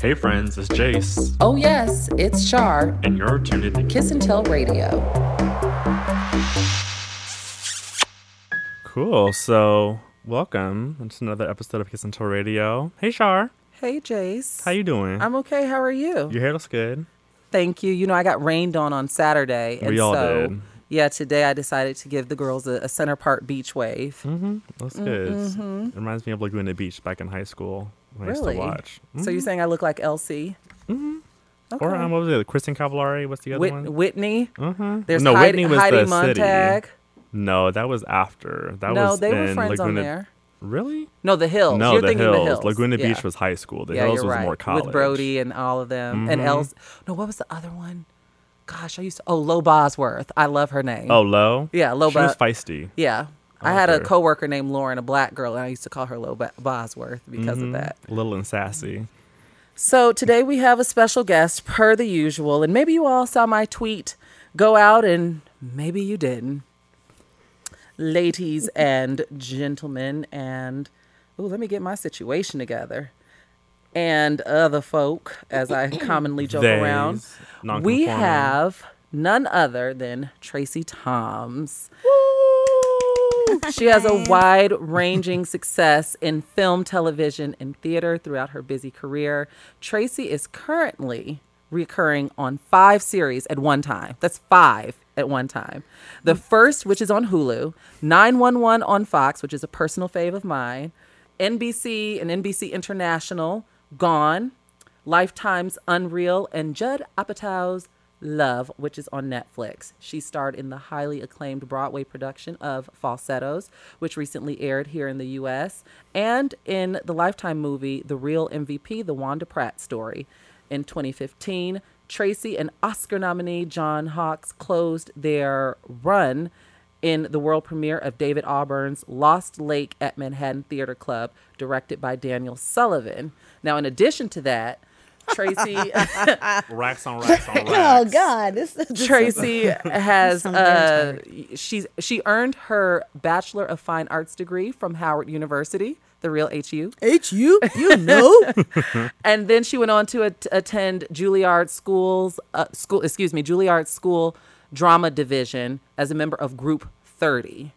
Hey friends, it's Jace, Oh, yes, it's Shar. and you're tuned in to Kiss and Tell Radio. Cool. So, welcome to another episode of Kiss and Tell Radio. Hey Shar, Hey, Jace. how you doing? I'm okay. How are you? Your hair looks good. Thank you. You know, I got rained on on Saturday. And We all so, did. yeah, today I decided to give the girls a, a center part beach wave. Mm-hmm. Looks good. It reminds me of Laguna Beach back in high school used Really? to watch. So you're saying I look like LC? Mm-hmm. Okay. Or um, what was it? Kristin Cavallari. What's the other Whit- one? Whitney. uh-huh. There's no, Heidi, Whitney was Heidi the Montag. city. No, that was after. That No, was they were friends Laguna. on there. Really? No, the Hills. No, you're the thinking hills. the Hills. Laguna Yeah. Beach was high school. The yeah, Hills was right. more college. With Brody and all of them. And Mhm. Els. No, what was the other one? Gosh, I used to. Oh, Lo Bosworth. I love her name. Oh, low. Yeah, Lo She was feisty. Yeah. I I had a like her. coworker named Lauren, a black girl, and I used to call her Lo Bo- Bosworth because Mhm. of that. Little and sassy. So today we have a special guest, per the usual, and maybe you all saw my tweet go out, and maybe you didn't. Ladies and gentlemen, and oh, let me get my situation together. And other folk, as I commonly joke around, we have none other than Tracie Thoms. She has a wide ranging success in film, television, and theater throughout her busy career. Tracie is currently recurring on five series at one time. That's five at one time. The first, which is on Hulu, 911 on Fox, which is a personal fave of mine, NBC and NBC International, Gone, Lifetime's Unreal, and Judd Apatow's Love, which is on Netflix. She starred in the highly acclaimed Broadway production of Falsettos, which recently aired here in the US, and in the Lifetime movie The Real MVP, The Wanda Pratt Story. In 2015, Tracie and Oscar nominee John Hawkes closed their run in the world premiere of David Auburn's Lost Lake at Manhattan Theater Club, directed by Daniel Sullivan. Now, in addition to that, Tracie racks on racks on racks. Oh God, this is Tracie has uh, she's she earned her Bachelor of Fine Arts degree from Howard University, the real HU, H you, you know. and then she went on to at- attend Juilliard School's uh, school, excuse me, Juilliard School Drama Division as a member of Group 30.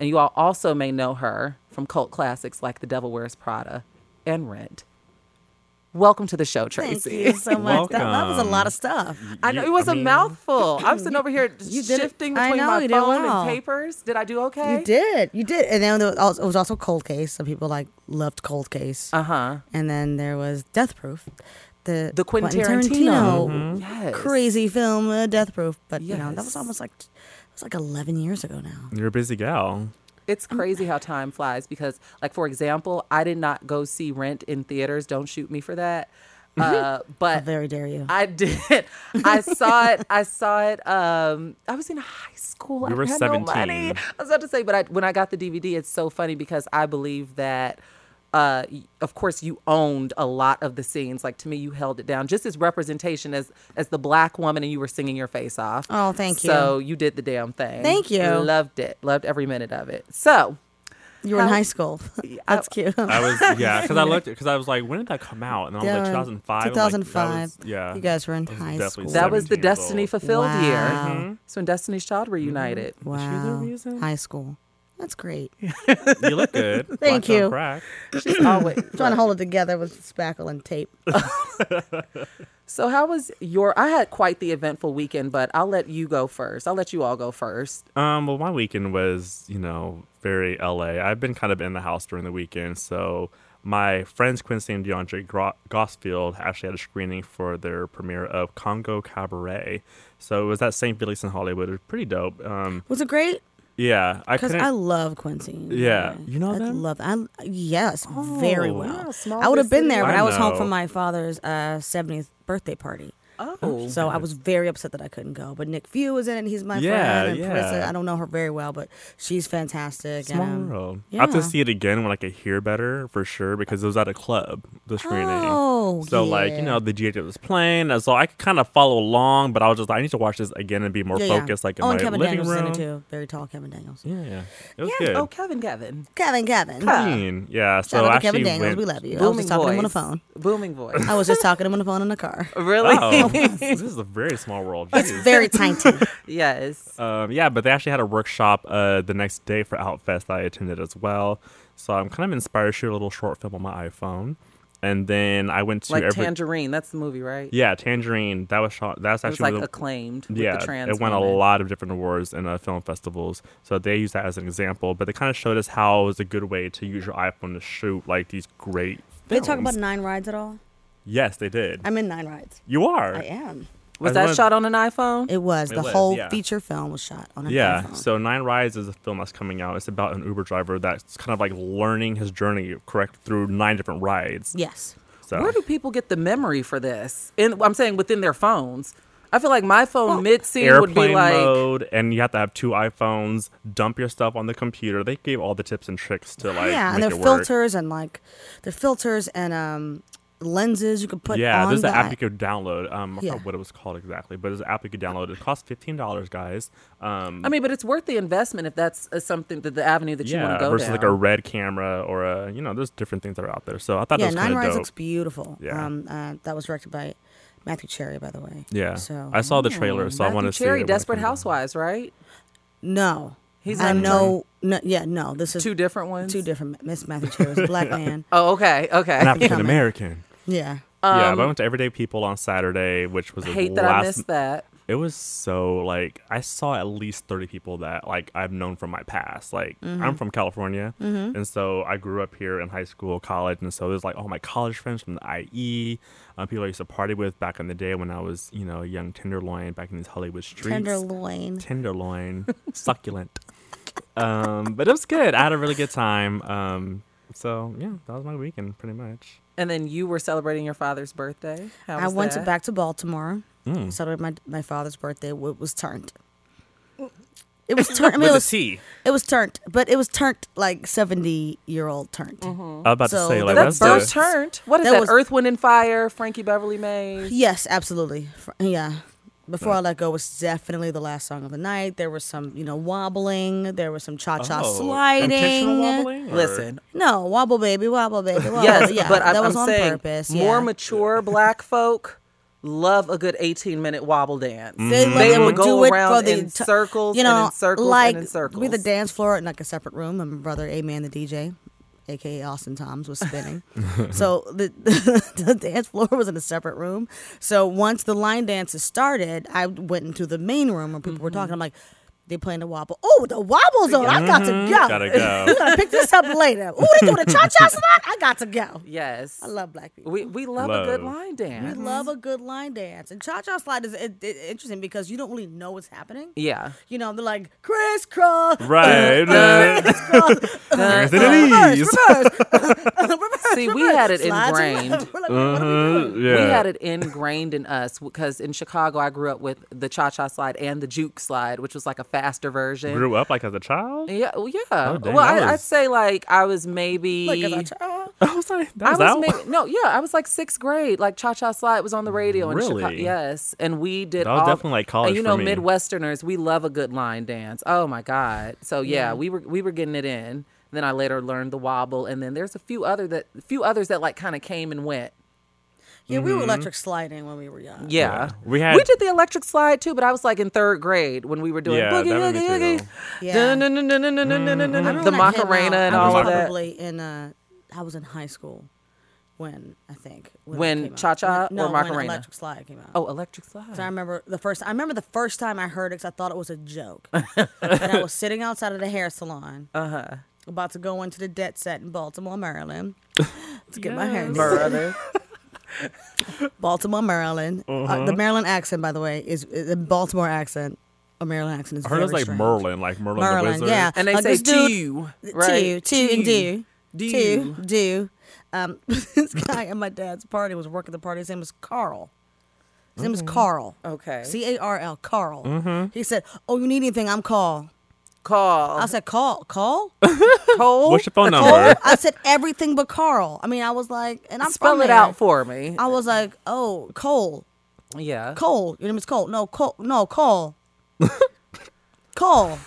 And you all also may know her from cult classics like The Devil Wears Prada and Rent. Welcome to the show, Tracie. Thank you so much. That, that was a lot of Welcome. stuff. I know it was I a mean- mouthful. I'm sitting over here You shifting I between know, my phone well. and papers. Did I do okay? You did, you did, and then was also, it was also Cold Case. Some people like loved Cold Case, Uh huh. and then there was Death Proof, the The Quentin Quentin Tarantino. Tarantino Yes. crazy film, uh, Death Proof. But you know that was almost like it was like 11 years ago now. You're a busy gal. It's crazy how time flies because, like, for example, I did not go see Rent in theaters. Don't shoot me for that. Uh, How but very dare you? I did. I saw it. I saw it. Um, I was in high school. You I were had no money. 17. I was about to say, but I, when I got the DVD, it's so funny because I believe that. Uh, of course, you owned a lot of the scenes. Like to me, you held it down just as representation as as the black woman, and you were singing your face off. Oh, thank you. So you did the damn thing. Thank you. Loved it. Loved every minute of it. So you were in high school. That's cute. I was yeah, because I looked because I was like, when did that come out? And I was Yeah, like, 2005. 2005. yeah, You guys were in high school. that was the Destiny old. fulfilled year. Wow. Mhm. So when Destiny's Child reunited. Was she the Wow, reason? high school. That's great. You look good. Thank Black you. Crack. She's always trying to hold it together with spackle and tape. So how was your? I had quite the eventful weekend, but I'll let you go first. I'll let you all go first. Um, well, my weekend was, you know, very LA. I've been kind of in the house during the weekend, so my friends Quincy and DeAndre Gro- Gosfield actually had a screening for their premiere of Congo Cabaret. So it was at St. Felix in Hollywood. It was pretty dope. Um, Was it great? Yeah, I Because. I love Quincy. Yeah. You know I them? love I yes, very Oh, well. yeah, I would have been there, but I I was home from my father's uh, 70th birthday party. Oh, So I was very upset that I couldn't go. But Nick Few was in it. and He's my Yeah, friend. And yeah. Marissa, I don't know her very well, but she's fantastic. Small and, um, world. I have to see it again when I could hear better for sure because it was at a club, the screening. Oh, so like you know the GH was playing, and so I could kind of follow along, but I was just like, I need to watch this again and be more Yeah, yeah. focused, like in oh, my Kevin living Daniels room. in it too. Very tall Kevin Daniels. Yeah, yeah, it was Yeah. good. oh, Kevin, Kevin, Kevin, Kevin. Clean. Yeah, so Shout out to actually Kevin Daniels. went, We love you. I was just talking to him on the phone. booming voice. I was just talking to him on the phone in the car. really? This is a very small world. It's Jeez. very tiny. yes. Um, yeah, but they actually had a workshop uh, the next day for Outfest that I attended as well. So I'm kind of inspired to shoot a little short film on my iPhone. And then I went to Like every Tangerine. That's the movie, right? yeah Tangerine. That was shot. That's It was actually like the- acclaimed. with yeah. the trans it won a lot of different awards and uh, film festivals. So they used that as an example. But they kind of showed us how it was a good way to use your iPhone to shoot like these great. They talk about Nine Rides at all? Yes, they did. I'm in Nine Rides. you are. I am. Was I that shot on an iPhone? It was. It the was, whole yeah. feature film was shot on an Yeah. iPhone. So Nine Rides is a film that's coming out. It's about an Uber driver that's kind of like learning his journey correct through nine different rides. yes. So Where do people get the memory for this? In, I'm saying within their phones. I feel like my phone mid scene would be like, mode, and you have to have two iPhones. Dump your stuff on the computer. They gave all the tips and tricks to like yeah, and their it work. filters and like their filters and um lenses you could put yeah, on there's the an app you could download. Um, I Yeah. forgot what it was called exactly, but there's an app you could download. It costs fifteen dollars, guys. Um, I mean, but it's worth the investment if that's uh, something that the avenue that you want to go versus down. like a red camera or a you know, there's different things that are out there. So I thought yeah, that was Nine kind of Rides dope. looks beautiful. Yeah. Um, uh, that was directed by Matthew Cherry, by the way. yeah, So I saw the trailer, so I Matthew want to see. Cherry, it when it Desperate. Housewives, right? no, He's I not know. No, yeah, no. This is Two different ones. two different. Miss Matthew Cherry was a black man. Oh, okay, okay. An African American. Yeah. yeah, Um, but I went to Everyday People on Saturday, which was the Hate that last I missed that. it was so like I saw at least 30 people that like I've known from my past. Like Mm-hmm. I'm from California, and so I grew up here in high school, college, and so there's like all my college friends from the IE, um, people I used to party with back in the day when I was you know a young tenderloin back in these Hollywood streets. Tenderloin. tenderloin, succulent. Um, but it was good. I had a really good time. Um, so yeah, that was my weekend pretty much. And then you were celebrating your father's birthday. How I was went to back to Baltimore. Mm. Celebrated my my father's birthday. It was turned. It was turned. I mean, With it was T. it was turned, but it was turned like seventy year old turned. I was about So to say like That's that's, first the, turned. What is that that? was- Earth, Wind, and Fire. Frankie Beverly Maze. Yes, absolutely. Yeah. Before I let go was definitely the last song of the night. There was some, you know, wobbling. There was some cha cha Oh, sliding. intentional wobbling, or- Listen, No, wobble baby, wobble baby, wobble. yes, yeah, but that I, was am on saying purpose. more yeah. mature black folk love a good 18 minute wobble dance. They, love, They they will would go do it around for the in t- circles you and know, in circles and like in circles. We the dance floor in like a separate room. And my brother, A Man, the DJ, aka Austin Thoms, was spinning. so the the dance floor was in a separate room. So once the line dances started, I went into the main room where people were Mm-hmm. talking. I'm like. They playing the wobble. Oh, the wobble zone. I got to go. Mm-hmm. Gotta go. We're gonna pick this up later. Oh, they doing a cha cha slide. I got to go. Yes. I love black people. we, we love, a good line dance. We love a good line dance. And cha cha slide is it, it, interesting because you don't really know what's happening. yeah. You know, they're like crisscross. Right. crisscross. There's it reverse, reverse, reverse. See, we had it ingrained. We're like, what are we doing? Yeah. We had it ingrained in us because in Chicago, I grew up with the cha cha slide and the juke slide, which was like a faster version. Grew up like as a child. Yeah, well, yeah. Oh, dang, well, that I, I'd was- say like I was maybe. Like, as a child. I was like, that I was, was out. maybe no, yeah, I was like sixth grade. Like Cha Cha Slide was on the radio in Chicago. Really? Yes, and we did. That was all, definitely like college And you for know, me. Midwesterners, we love a good line dance. Oh my god! So yeah, we were we were getting it in. Then I later learned the wobble, and then there's a few other that few others that like kind of came and went. Yeah, we Mm-hmm. were electric sliding when we were young. Yeah, We had- we did the electric slide too, but I was like in third grade when we were doing Yeah, boogie that woogie was me woogie. Yeah. Dun, dun, dun, dun, dun, dun, dun, dun, dun, I dun, remember the when that came Macarena out, and I all of that. Probably in uh, I was in high school when I think it When came out. Cha-Cha no, or when Macarena? Electric Slide came out. Oh, electric slide. So I remember the first. I remember the first time I heard it because I thought it was a joke. and I was sitting outside of the hair salon, Uh huh. about to go into the debt set in Baltimore, Maryland, to get my hair. done. Brother. Baltimore, Maryland. Uh, Uh-huh. the Maryland accent, by the way, is is a Baltimore accent. A Maryland accent is I heard it very was like strange. Merlin, like Merlin, the Merlin, wizard. yeah. And they Like say this dude- two, right? Two, two, and do. Do. Two, do. Um, this guy at my dad's party was working the party. His name was Carl. His name is Carl. Okay. C A R L, Carl. Mm-hmm. He said, "Oh, you need anything? I'm call." Call. I said, "Call, call." Cole. What's your phone Cole? number? I said everything but Carl. I mean, I was like, and I'm Spell from it there. out for me. I was like, "Oh, Cole, yeah. Cole. Your name is Cole. No, Cole. No, Cole. Cole.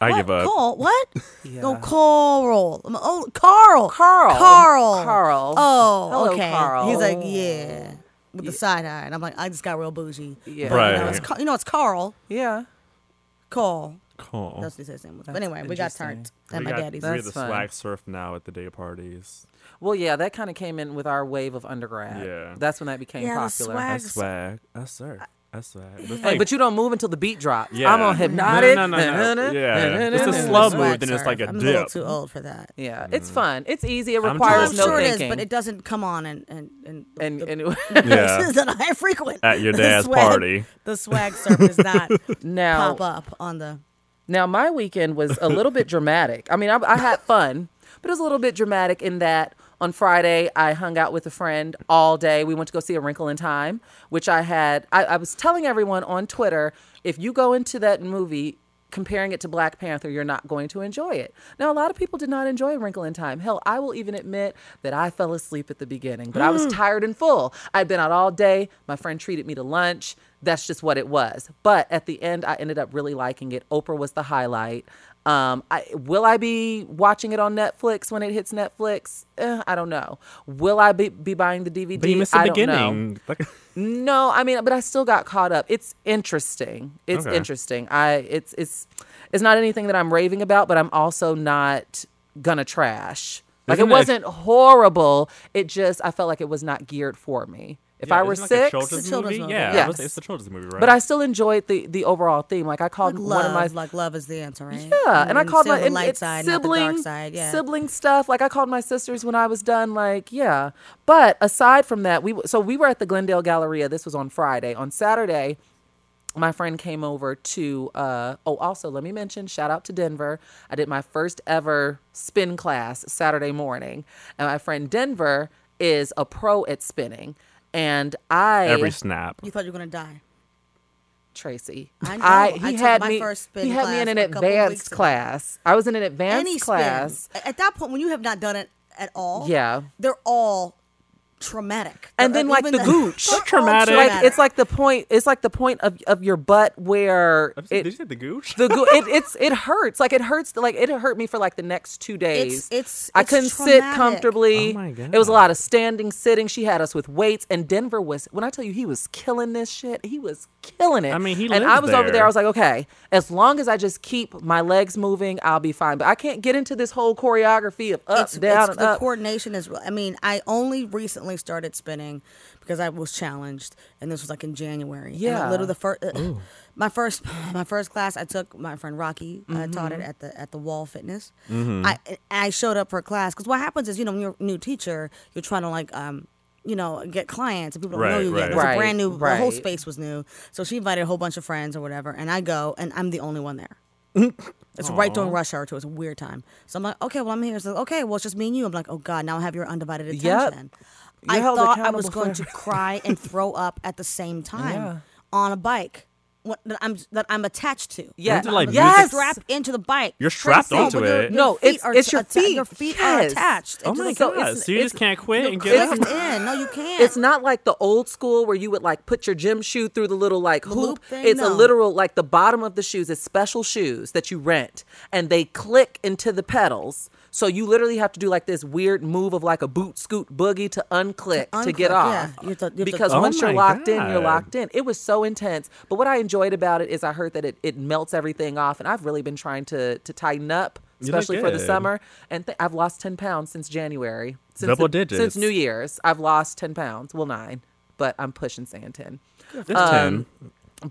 I what? give up. Cole. What? No, Carl. I'm- Oh, Carl. Carl. Carl. Carl. Oh, Hello, okay. Carl. He's like, yeah, with the side eye, and I'm like, I just got real bougie. Yeah. But, You know, Right. it's, you know, it's Carl. Yeah. Call. Cool. That's what he says. his was. But That's anyway, we got interesting. turned at we my got, daddy's. we had That's the fun. swag surf now at the day parties. Well, yeah, that kind of came in with our wave of undergrad. Yeah. That's when that became Yeah, the popular. swag- That's swag. That's sir. That's swag. It's Hey, like- but you don't move until the beat drops. Yeah. I'm on hypnotic. No, no, no, no. Yeah. It's a I'm slow the move, swag then it's surf. like a I'm a little dip. too old for that. Yeah, it's mm. fun. It's easy. It I'm requires too no old. sure it thinking. is, but it doesn't come on and and and the- and the anyway, Yeah. places that I frequent At your the dad's swag- party. The swag surf does not now pop up on the. Now, my weekend was a little bit dramatic. I mean, I, I had fun, but it was a little bit dramatic in that on Friday, I hung out with a friend all day. We went to go see A Wrinkle in Time, which I had. I, I was telling everyone on Twitter if you go into that movie, comparing it to Black Panther, you're not going to enjoy it. Now, a lot of people did not enjoy A Wrinkle in Time. Hell, I will even admit that I fell asleep at the beginning, but I was tired and full. I'd been out all day. My friend treated me to lunch. That's just what it was. But at the end, I ended up really liking it. Oprah was the highlight. Um, I, will I be watching it on Netflix when it hits Netflix? Eh, I don't know. Will I be, be buying the DVD? But you missed the I beginning. No, I mean, but I still got caught up. It's interesting. It's Okay. interesting. I it's it's it's not anything that I'm raving about, but I'm also not gonna trash. Like Isn't it it- wasn't horrible. It just I felt like it was not geared for me. If yeah, I were isn't like six, children's children's movie? movie. Yeah, Yes. it was- it's the children's movie, right? but I still enjoyed the the overall theme. Like I called Like one of my like love is the answer, right? yeah, and I called my the and light it's side, not the sibling dark side. Yeah, sibling stuff. Like I called my sisters when I was done. Like yeah, but aside from that, we so we were at the Glendale Galleria. This was on Friday. On Saturday, my friend came over to. Uh, oh, also let me mention, shout out to Denver. I did my first ever spin class Saturday morning, and my friend Denver is a pro at spinning. And I Every snap. you thought you were gonna die. Tracie. I know. he I took had my me. first spin he had me in an class a couple weeks advanced ago. class. I was in an advanced Any class. spin at that point when you have not done it at all. Yeah. they're all traumatic. And They're- then, like, even the gooch. they're Traumatic. Like it's like the point. It's like the point of, of your butt where Did you it say the gooch? the go- it it's it hurts. Like it hurts. Like it hurt me for like the next two days. it's- I it's couldn't sit comfortably. Oh my It was a lot of standing, sitting. She had us with weights, and Denver was. When I tell you, he was killing this shit. He was killing it. I mean, he and lives I was over there. there. I was like, okay, as long as I just keep my legs moving, I'll be fine. But I can't get into this whole choreography of up, it's, down, it's and the up. coordination is. I mean, I only recently started spinning because I was challenged, and this was like in January. And Yeah. literally the first, my first, my first class I took. My friend Rocky uh, taught Mm-hmm. it at the at the Wall Fitness. I I showed up for a class because what happens is you know when you're a new teacher, you're trying to like um. You know, get clients and people don't know Right, you yet. right. It was Right, a brand new. The whole space was new, so she invited a whole bunch of friends or whatever, and I go, and I'm the only one there. It's right during rush hour too. It's a weird time. So I'm like, okay, well I'm here. So okay, well it's just me and you. I'm like, oh god, now I have your undivided attention. I thought I was going to cry and throw up at the same time Yeah. on a bike. What, that I'm that I'm attached to. Yeah. Isn't it like yes. music? strapped into the bike. You're strapped No, onto but your- it. your No, it's- are it's your atta- feet. Your feet Yes. are attached. Oh my the- So god! it's- So you just can't quit You're and get clipped up. in. No, you can't. It's not like the old school where you would like put your gym shoe through the little like hoop. loop thing? It's a literal like the bottom of the shoes is special shoes that you rent and they click into the pedals. So you literally have to do like this weird move of like a boot scoot boogie to unclick to, get off. yeah. You have to- you have to- because Oh once you're my locked in, you're locked in. It was so intense. But what I enjoyed about it is I heard that it, it melts everything off, and I've really been trying to to tighten up, especially for the summer. And th- I've lost ten pounds since January. Since Double the- digits. since New Year's. I've lost ten pounds. Well, nine, but I'm pushing saying ten. It's um, ten.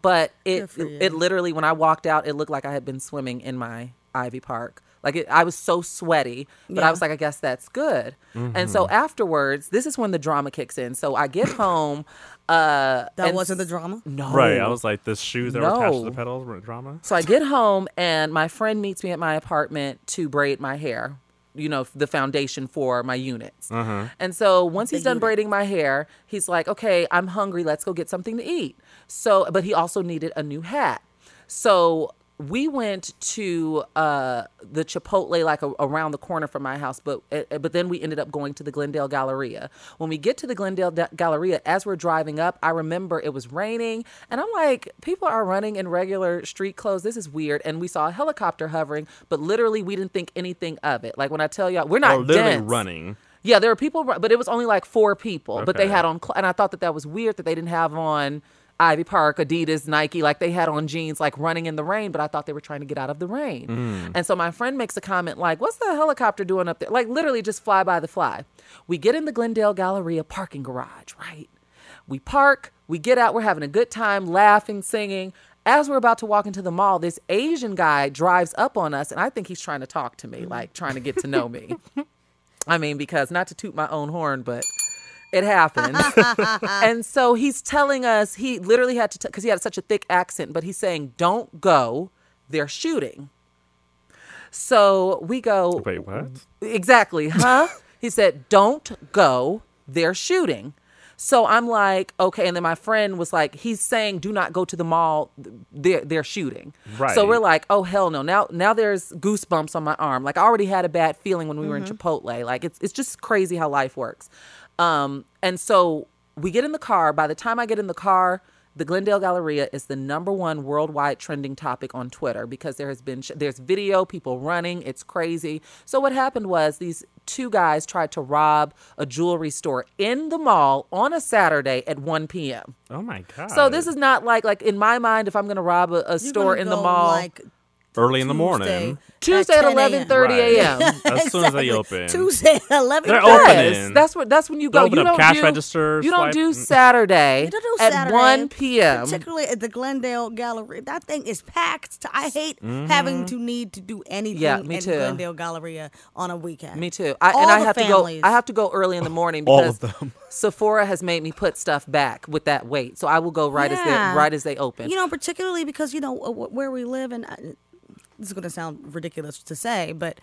But it it literally when I walked out, it looked like I had been swimming in my Ivy Park. Like it, I was so sweaty, but I was like, I guess that's good. And so Mm-hmm. afterwards, this is when the drama kicks in. So I get home. Uh, that wasn't the drama. No, Right. I was like, the shoes that were attached to the pedals were drama. So I get home and my friend meets me at my apartment to braid my hair. you know, the foundation for my units. And so once he's done braiding my hair, he's like, okay, I'm hungry. Let's go get something to eat. So, but he also needed a new hat. So we went to uh, the Chipotle like a, around the corner from my house, but uh, but then we ended up going to the Glendale Galleria. When we get to the Glendale Da- Galleria, as we're driving up, I remember it was raining, and I'm like, people are running in regular street clothes. This is weird. And we saw a helicopter hovering, but literally we didn't think anything of it. Like when I tell y'all, we're not Or literally dense. running. Yeah, there were people, but it was only like four people. But they had on, cl- and I thought that that was weird that they didn't have on Ivy Park, Adidas, Nike, like they had on jeans, like running in the rain. But I thought they were trying to get out of the rain. Mm. And so my friend makes a comment like, "What's the helicopter doing up there?" Like literally just fly by the fly. We get in the Glendale Galleria parking garage, right? We park, we get out, we're having a good time, laughing, singing. As we're about to walk into the mall, this Asian guy drives up on us, and I think he's trying to talk to me, like trying to get to know me. I mean, because not to toot my own horn, but it happened. and so he's telling us he literally had to because he had such a thick accent, but he's saying, "Don't go, they're shooting." So we go. Wait, what? Exactly, huh? he said, "Don't go, they're shooting." So I'm like, okay, and then my friend was like, he's saying, "Do not go to the mall. They're they're shooting." Right. So we're like, oh hell no! Now now there's goosebumps on my arm. Like I already had a bad feeling when we were in mm-hmm. Chipotle. Like it's it's just crazy how life works. Um, and so we get in the car. By the time I get in the car, the Glendale Galleria is the number one worldwide trending topic on Twitter because there has been sh- there's video, people running, it's crazy. So what happened was these two guys tried to rob a jewelry store in the mall on a Saturday at 1 p.m. Oh my god. So this is not like like in my mind if I'm going to rob a, a store gonna in the mall like early in the Tuesday morning. Tuesday at 10 11:30 Right. a.m. As soon as they open. Tuesday at eleven. They're Yes, opening. that's what that's when you They go. open you up don't cash do, registers, You don't swipe- do Saturday You don't do Saturday at 1 p.m. Particularly at the Glendale Gallery. That thing is packed. I hate having to need to do anything Mm-hmm. Yeah, me at too. Glendale Galleria on a weekend. Me too. I, All and I have families. to go. I have to go early in the morning All because of them. Sephora has made me put stuff back with that weight. So I will go right as they right as they open. You know, particularly because you know uh, where we live, and I, this is going to sound ridiculous to say, but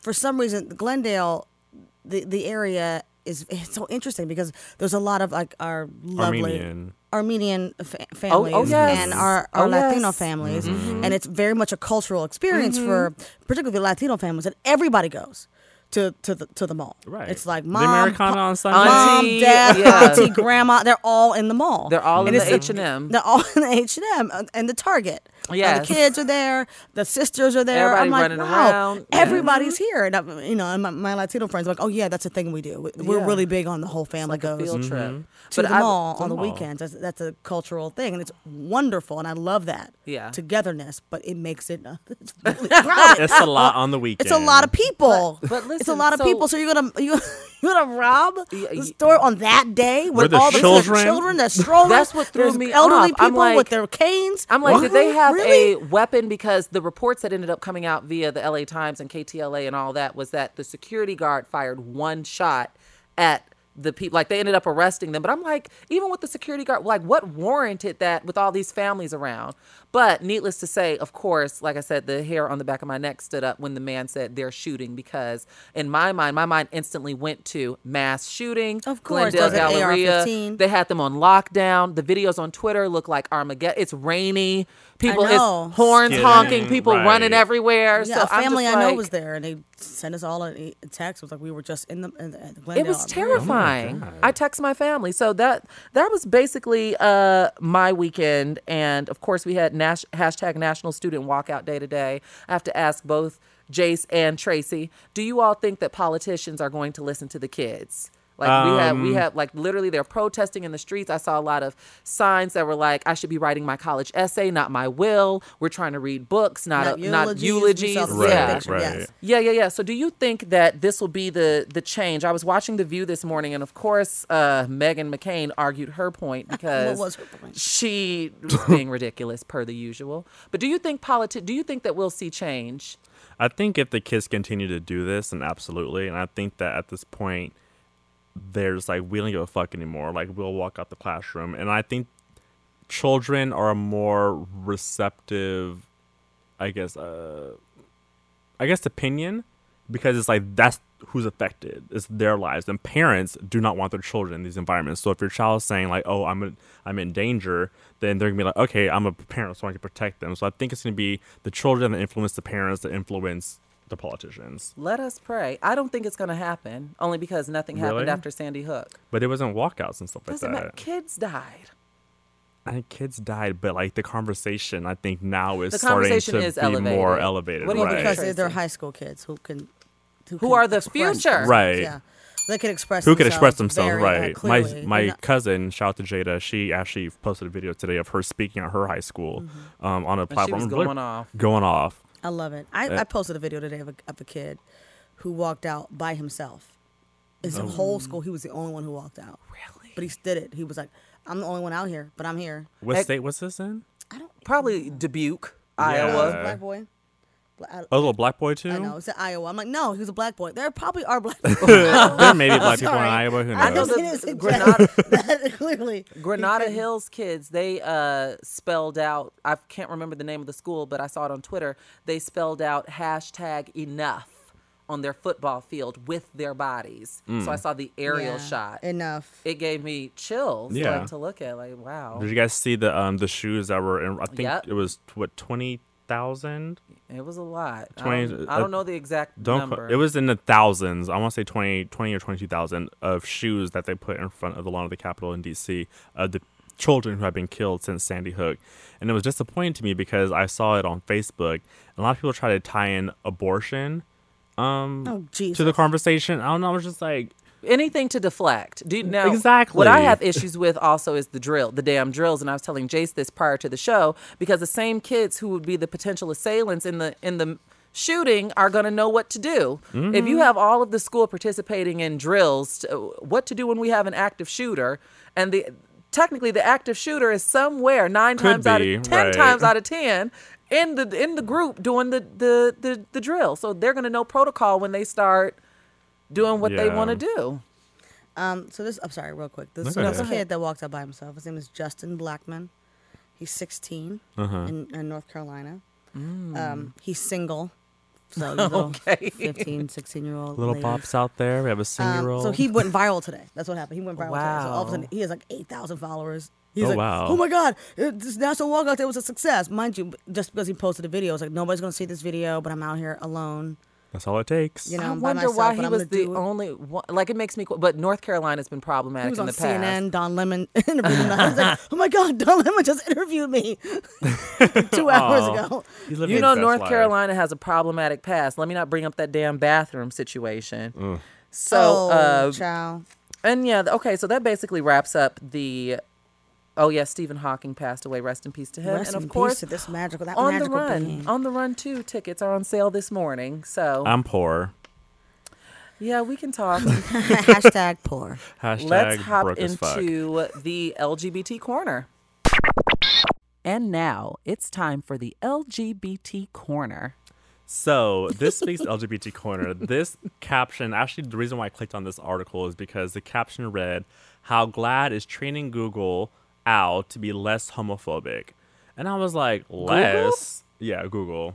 for some reason, Glendale, the the area is it's so interesting because there's a lot of like our lovely Armenian. Armenian fa- families oh, yes. and our, our Oh, Latino yes. families, Mm-hmm. and it's very much a cultural experience for particularly Latino families, and everybody goes. To, to the to the mall, Right. It's like The mom, Americana pa- on Sunday. mom, Auntie, dad, yeah. auntie, grandma. They're all in the mall. They're all in And the it's a- H and M. they're all in the H and M and the Target. Yeah. The kids are there. The sisters are there. Everybody I'm like, running wow, around. Yeah. everybody's here. And I, you know, and my, my Latino friends are like, oh yeah, that's a thing we do. We- We're Yeah. really big on the whole family like goes field trip. to But the I- mall to on the the mall. weekends. That's, that's a cultural thing, and it's wonderful, and I love that. Yeah. togetherness, but it makes it uh, it's really. It's a lot on the weekend. It's a lot of people. But- but it's a lot of so- people. So you're gonna you you're gonna rob Yeah, the store on that day with the all the children? children, the strollers. That's what threw there's me Elderly off. People like- with their canes. I'm like, did they have really? a weapon? Because the reports that ended up coming out via the LA Times and KTLA and all that was that the security guard fired one shot at the people. Like they ended up arresting them. But I'm like, even with the security guard, like what warranted that with all these families around? But needless to say, of course, like I said, the hair on the back of my neck stood up when the man said they're shooting because in my mind, my mind instantly went to mass shooting. Of course, Glendale are Galleria. AR-15. They had them on lockdown. The videos on Twitter look like Armageddon. It's rainy. People, know. it's horns Skidding, honking. People right. running everywhere. Yeah, so a family I'm I know like, was there, and they sent us all a, a text. It was like we were just in the, in the, Glendale. It was terrifying. God. I text my family. So that that was basically uh, my weekend. And of course, we had nas- hashtag National Student Walkout Day today. I have to ask both Jace and Tracie, do you all think that politicians are going to listen to the kids? Like we have, we Um, have like literally they're protesting in the streets. I saw a lot of signs that were like, "I should be writing my college essay, not my will." We're trying to read books, not Not a, eulogies. We saw eulogies. Right, yeah, right. yes. yeah, yeah, yeah. So do you think that this will be the the change? I was watching The View this morning, and of course, uh, Meghan McCain argued her point because what was her point? she was being ridiculous per the usual. But do you think politi- Do you think that we'll see change? I think if the kids continue to do this, then absolutely. And I think that at this point, there's like we don't give a fuck anymore. Like we'll walk out the classroom, and I think children are a more receptive. I guess. Uh, I guess opinion because it's like that's who's affected. It's their lives, and parents do not want their children in these environments. So if your child is saying like, "Oh, I'm in, I'm in danger," then they're gonna be like, "Okay, I'm a parent, so I can protect them." So I think it's gonna be the children that influence the parents that influence the politicians. Let us pray. I don't think it's going to happen, only because nothing happened after Sandy Hook. But it wasn't walkouts and stuff like Doesn't that. matter. Kids died. I think kids died, but like the conversation, I think now is The starting conversation to is be more elevated. elevated, What do you right? think, because Tracie? they're high school kids who can Who can are the express future. Right. Yeah, they can express who could express themselves very, uh, right my my not- cousin shout out to jada she actually posted a video today of her speaking at her high school um, on a Mm-hmm. And she platform was really going off. going off I love it. I, Uh, I posted a video today of a, of a kid who walked out by himself. His Oh. whole school, he was the only one who walked out. Really? But he did it. He was like, "I'm the only one out here, but I'm here." what Ex- state was this in I don't. Probably Dubuque, Yeah. Iowa. Black boy. Bla- I, a little black boy too I know. It's in Iowa. I'm like, no, he was a black boy. There probably are black people. there may be black people in iowa who I know knows just the- didn't suggest Grenada- that clearly. Granada Hills kids, they uh, spelled out, I can't remember the name of the school, but I saw it on Twitter. They spelled out hashtag enough on their football field with their bodies. Mm. So I saw the aerial Yeah, shot. Enough. it gave me chills Yeah. like, to look at. Like, wow. did you guys see the um the shoes that were in i think Yep. it was what 20000 It was a lot. I 20 don't, I uh, don't know the exact don't number. qu- it was in the thousands. I want to say 20 20 or 22000 of shoes that they put in front of the lawn of the capitol in dc of the children who have been killed since sandy hook. And it was disappointing to me because i saw it on facebook and a lot of people try to tie in abortion um Oh, to the conversation. I don't know i was just like anything to deflect. Do you know Exactly. What I have issues with also is the drill, the damn drills. And I was telling Jace this prior to the show because the same kids who would be the potential assailants in the in the shooting are going to know what to do. Mm-hmm. If you have all of the school participating in drills, to, what to do when we have an active shooter, and the technically the active shooter is somewhere nine Could times out of ten right. times out of ten. In the in the group doing the the the, the drill, so they're gonna know protocol when they start doing what they want to do. Um, so this, I'm sorry, real quick. This, Okay. this kid that walked out by himself, his name is Justin Blackman. He's 16 Uh-huh. in, in North Carolina. Mm. Um, he's single. So he's a little Okay. 15, 16 year old. little lady. pops out there we have a Um, single so he went viral today. That's what happened. He went viral today. So all of a sudden, he has like 8,000 followers. He's Oh, like, wow. oh my God, it- this national walkout day was a success. Mind you, just because he posted a video, it's like, nobody's going to see this video, but I'm out here alone. That's all it takes You know, I wonder myself, why he was the only one. Like it makes me, but North Carolina's been problematic He was in on the past. CNN. Don Lemon interviewed him. I was like, oh my God, Don Lemon just interviewed me two hours Aw. ago. You know, North life. Carolina has a problematic past. Let me not bring up that damn bathroom situation. Ugh. So, oh, uh, child. and yeah, okay, so that basically wraps up the. Oh yes, Stephen Hawking passed away. Rest in peace to him. Rest and in of course, peace to this magical, that on the run, being. on the run too. Tickets are on sale this morning. So i'm poor yeah, we can talk. Hashtag poor. hashtag Let's hop broke as fuck. into the LGBT corner. And now it's time for the LGBT corner. So this week's LGBT corner, this caption actually the reason why I clicked on this article is because the caption read, "How GLAAD is training Google out to be less homophobic," and I was like, "Less? Yeah, Google."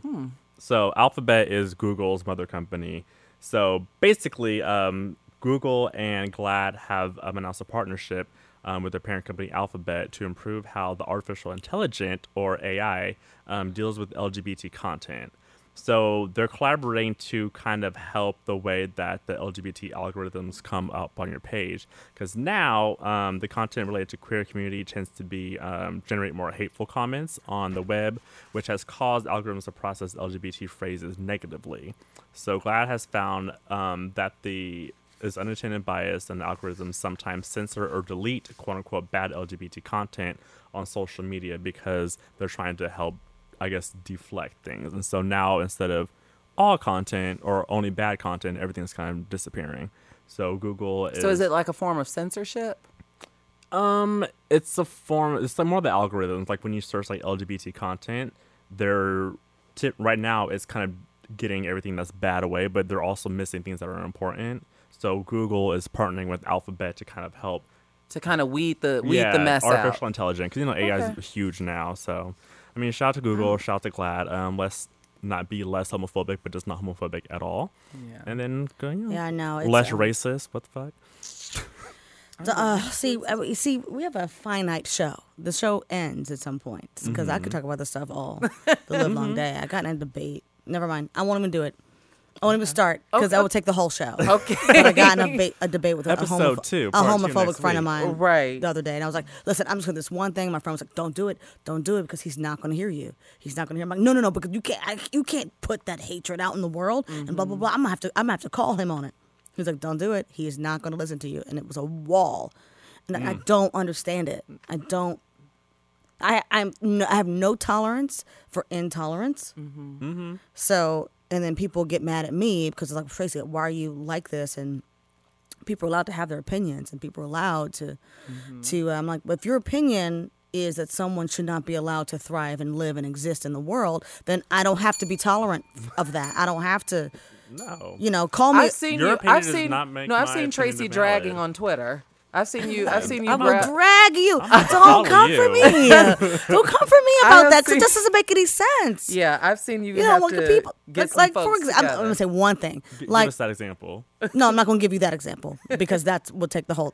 So Alphabet is Google's mother company. So basically, um, Google and GLAAD have um, announced a partnership um, with their parent company Alphabet to improve how the artificial intelligent or AI um, deals with LGBT content. So they're collaborating to kind of help the way that the LGBT algorithms come up on your page. Because now um, the content related to queer community tends to be um, generate more hateful comments on the web, which has caused algorithms to process LGBT phrases negatively. So GLAAD has found um, that the is unintended bias and algorithms sometimes censor or delete quote unquote bad LGBT content on social media because they're trying to help, I guess, deflect things. And so now instead of all content or only bad content, everything's kind of disappearing. So Google is So is it like a form of censorship? um, it's a form. It's like more the algorithms. Like when you search like LGBT content, they're tip right now. It's kind of getting everything that's bad away, but they're also missing things that are important. So Google is partnering with Alphabet to kind of help To kind of weed the weed the mess artificial out. intelligence because you know AI Okay. is huge now. So I mean, shout out to Google, shout out to GLAAD. Um, let's not be less homophobic, but just not homophobic at all. Yeah. And then go, you know, Yeah, I know. Less um, racist. What the fuck? The, uh, see, uh, we- see, we have a finite show. The show ends at some point because I could talk about this stuff all the live long day. I got in a debate. Never mind. I won't even do it. I won't even start because that would take the whole show. Okay. But I got in a, ba- a debate with a, a, Episode homopho- two, a homophobic next friend of mine Right. the other day, and I was like, "Listen, I'm just gonna do this one thing." My friend was like, "Don't do it, don't do it," because he's not gonna hear you. He's not gonna hear. I'm like, "No, no, no," because you can't, I, you can't put that hatred out in the world and blah blah mm-hmm. blah. I'm gonna have to, I'm gonna have to call him on it. He's like, "Don't do it." He is not gonna listen to you, and it was a wall, and I- I mm. don't understand it. I don't. I I'm no, I have no tolerance for intolerance. Mm-hmm. Mm-hmm. So and then people get mad at me because like Tracie, why are you like this? And people are allowed to have their opinions, and people are allowed to mm-hmm. to. Uh, I'm like, But if your opinion is that someone should not be allowed to thrive and live and exist in the world, then I don't have to be tolerant of that. I don't have to, No. you know, call me. I've seen Your you. opinion I've does seen. not make no, I've seen Tracie dragging on Twitter. I've seen you. I've seen you. I will gra- drag you. Don't follow come for me. Don't come for me about that because seen- it just doesn't make any sense. yeah, I've seen you. You know, have like to the people, get like, some like for example, I'm, I'm gonna say one thing. G- like, Give us that example. no, I'm not gonna give you that example because that will take the whole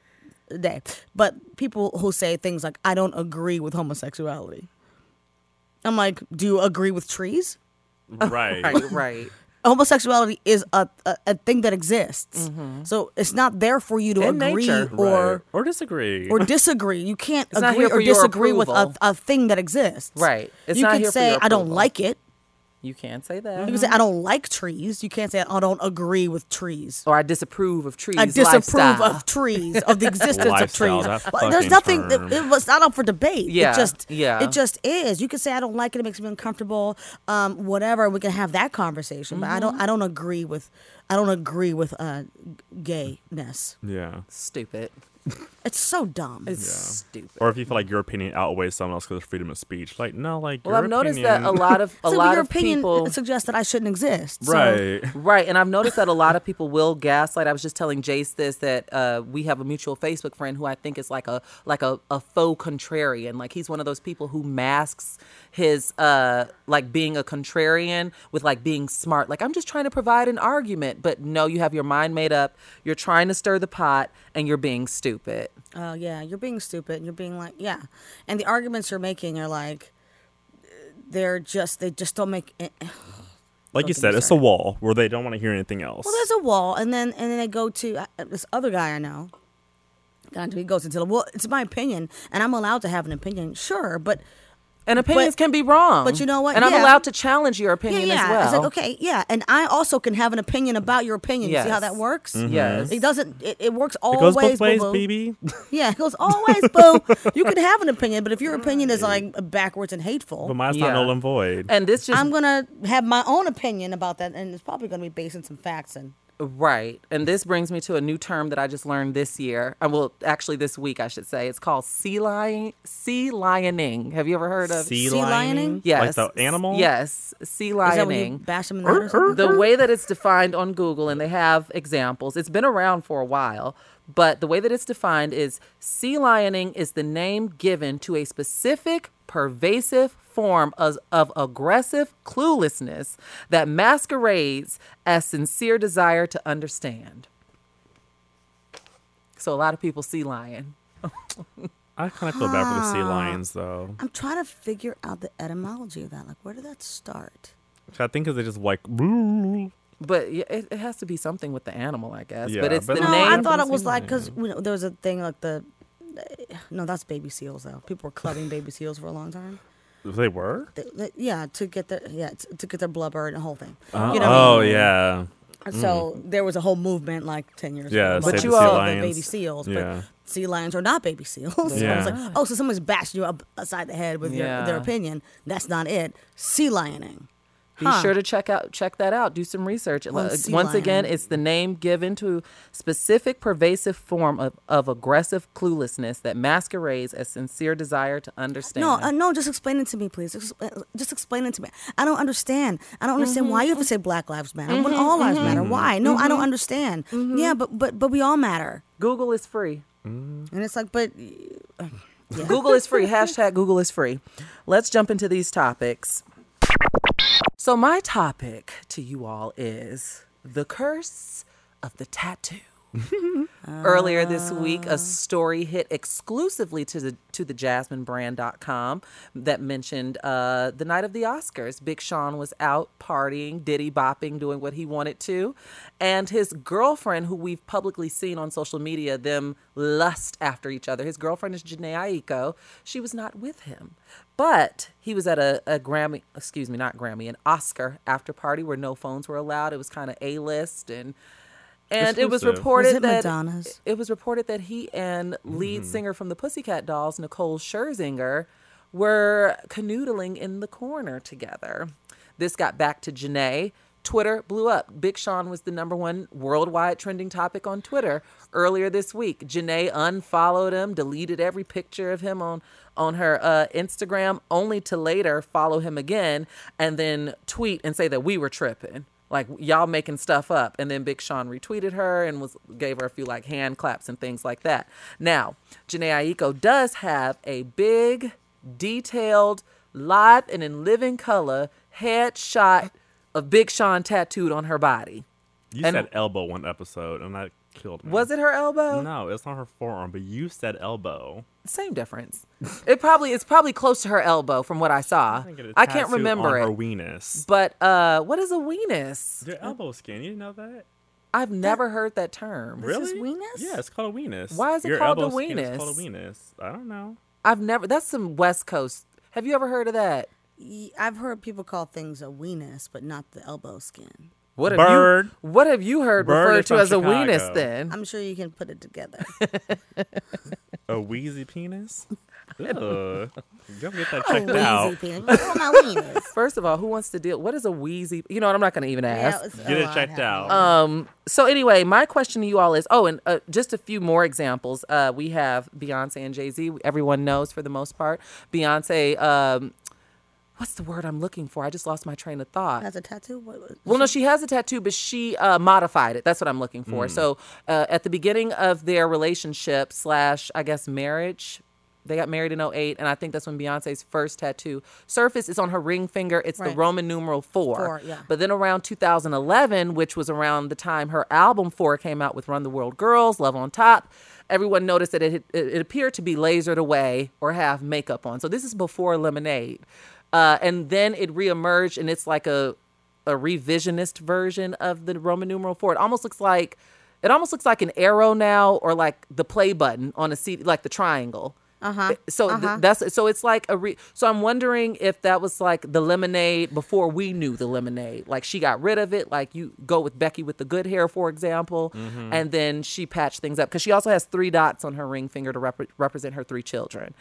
day. But people who say things like, "I don't agree with homosexuality," I'm like, "Do you agree with trees?" Right. Right, right. Homosexuality is a a, a thing that exists, mm-hmm. so it's not there for you to In agree nature. or. Right. or disagree. Or disagree. You can't It's agree or disagree with a, a thing that exists. Right. It's you can say, "I don't like it." You can't say that. You can say, "I don't like trees." You can't say, "I don't agree with trees." or I disapprove of trees. I disapprove lifestyle. of trees, of the existence of trees. that Well, there's nothing. term. It, it was not up for debate. Yeah, it just, yeah. it just is. You can say I don't like it. It makes me uncomfortable. Um, whatever. We can have that conversation. But I don't. Mm-hmm. I don't agree with. I don't agree with uh, gayness. yeah. Stupid. It's so dumb. It's stupid. Or if you feel like your opinion outweighs someone else because of freedom of speech, like no, like well, your I've noticed that a opinion- lot of a so lot your of opinion people. suggests that I shouldn't exist. So- right. Right, and I've noticed that a lot of people will gaslight. I was just telling Jace this that uh, we have a mutual Facebook friend who I think is like a like a, a faux contrarian. Like he's one of those people who masks his uh like being a contrarian with like being smart. Like I'm just trying to provide an argument, but no, you have your mind made up. You're trying to stir the pot, and you're being stupid. Oh yeah, you're being stupid. and You're being like yeah, and the arguments you're making are like, they're just they just don't make. eh, Like you said, it's a wall where they don't want to hear anything else. Well, there's a wall, and then and then they go to uh, this other guy I know. God, he goes into the well. It's my opinion, and I'm allowed to have an opinion, sure, but And opinions But- can be wrong. but you know what? And I'm allowed to challenge your opinion yeah. as well. It's like okay, yeah, and I also can have an opinion about your opinion. You see how that works? Mm-hmm. Yes. It doesn't. It, it works it always. goes both ways, boo-boo. Yeah, it goes always, boo. You can have an opinion, but if your opinion is like backwards and hateful, But mine's Yeah. not null and void. And this just I'm gonna have my own opinion about that, and it's probably gonna be based on some facts and. Right. And this brings me to a new term that I just learned this year. Uh, well, actually this week I should say. It's called sea lion sea lioning. Have you ever heard of sea, sea lining? lining? Yes. Like the animal? Yes. Sea Is that you lioning. bash them in the head or something? The way that it's defined on Google, and they have examples, it's been around for a while, but the way that it's defined is sea lioning is the name given to a specific, pervasive form of, of aggressive cluelessness that masquerades as sincere desire to understand. So a lot of people see lion. I kind of feel bad for the sea lions, though. I'm trying to figure out the etymology of that. Like, where did that start? I think because they just like. But it, it has to be something with the animal, I guess. Yeah, but it's but the The No, name. I thought it was like because lion. you know, there was a thing like the. No, that's baby seals though. People were clubbing baby seals for a long time. They were. They- they- yeah, to get their yeah to, to get their blubber and the whole thing. Oh, You know what I oh, mean? yeah. So mm. there was a whole movement like ten years Yeah, ago. But about you the all- baby seals, Yeah. but sea lions are not baby seals. So Yeah. it's like, oh, so someone's bashing you up uh, upside the head with Yeah. your, their opinion. That's not it. Sea lioning. Be Huh. sure to check out check that out. Do some research. Uh, Once again, it's the name given to specific pervasive form of, of aggressive cluelessness that masquerades as sincere desire to understand. No, uh, no, just explain it to me, please. Just, uh, just explain it to me. I don't understand. I don't understand why you have to say Black Lives Matter when all lives matter. Why? No, I don't understand. Yeah, but but but we all matter. Google is free. And it's like, but uh, yeah. Google is free. Hashtag Google is free. Let's jump into these topics. So, my topic to you all is the curse of the tattoo. Earlier this week, a story hit exclusively to the to the jasminebrand.com that mentioned uh, the night of the Oscars. Big Sean was out partying, diddy bopping, doing what he wanted to. And his girlfriend, who we've publicly seen on social media, them lust after each other. His girlfriend is Jhené Aiko. She was not with him. But he was at a, a Grammy, excuse me, not Grammy, an Oscar after party where no phones were allowed. It was kind of A list and and it was reported Was it that Madonna's? it was reported that he and lead singer from the Pussycat Dolls, Nicole Scherzinger, were canoodling in the corner together. This got back to Jhené. Twitter blew up. Big Sean was the number one worldwide trending topic on Twitter earlier this week. Jhené unfollowed him, deleted every picture of him on on her uh, Instagram, only to later follow him again and then tweet and say that we were tripping like y'all making stuff up. And then big sean retweeted her and was gave her a few like hand claps and things like that. Now Jhené Aiko does have a big detailed live and in living color headshot of big sean tattooed on her body. You And- said elbow one episode, and that killed me. was it her elbow No, it's not her forearm, but you said elbow. same difference it probably it's probably close to her elbow from what i saw think i can't tattooed remember on it Her weenus. but uh what is a weenus Your elbow skin. You didn't know that? i've never heard that term This is Really? weenus? Yeah, it's called a weenus. Why is it Your called a elbow skin is called a weenus. I don't know. i've never that's some west coast have you ever heard of that I've heard people call things a weenus, but not the elbow skin. What have Bird. you What have you heard Bird referred is to from as a weenus Chicago. then? I'm sure you can put it together. A wheezy penis? Ugh. Go get that checked wheezy out. penis. Oh, my weenus. First of all, who wants to deal? What is a wheezy? You know what? I'm not going to even Yeah, ask. it's- Get it I'd checked have out. Um. So anyway, my question to you all is: Oh, and uh, just a few more examples. Uh, we have Beyonce and Jay Z. Everyone knows for the most part. Beyonce. Um, what's the word I'm looking for? I just lost my train of thought. Has a tattoo? What, what- Well, no, she has a tattoo, but she uh, modified it. That's what I'm looking for. So, uh, at the beginning of their relationship slash, I guess, marriage, they got married in 08, and I think that's when Beyonce's first tattoo surface is on her ring finger. It's the Roman numeral four. Four, yeah. But then around 2011, which was around the time her album Four came out with Run the World Girls, Love on Top, everyone noticed that it, it, it appeared to be lasered away or have makeup on. So this is before Lemonade. Uh, and then it reemerged, and it's like a a revisionist version of the Roman numeral four. It almost looks like it almost looks like an arrow now, or like the play button on a CD, like the triangle. Uh-huh. So th- that's so it's like a re. So I'm wondering if that was like the lemonade before we knew the lemonade. Like she got rid of it. Like you go with Becky with the good hair, for example, and then she patched things up because she also has three dots on her ring finger to rep- represent her three children.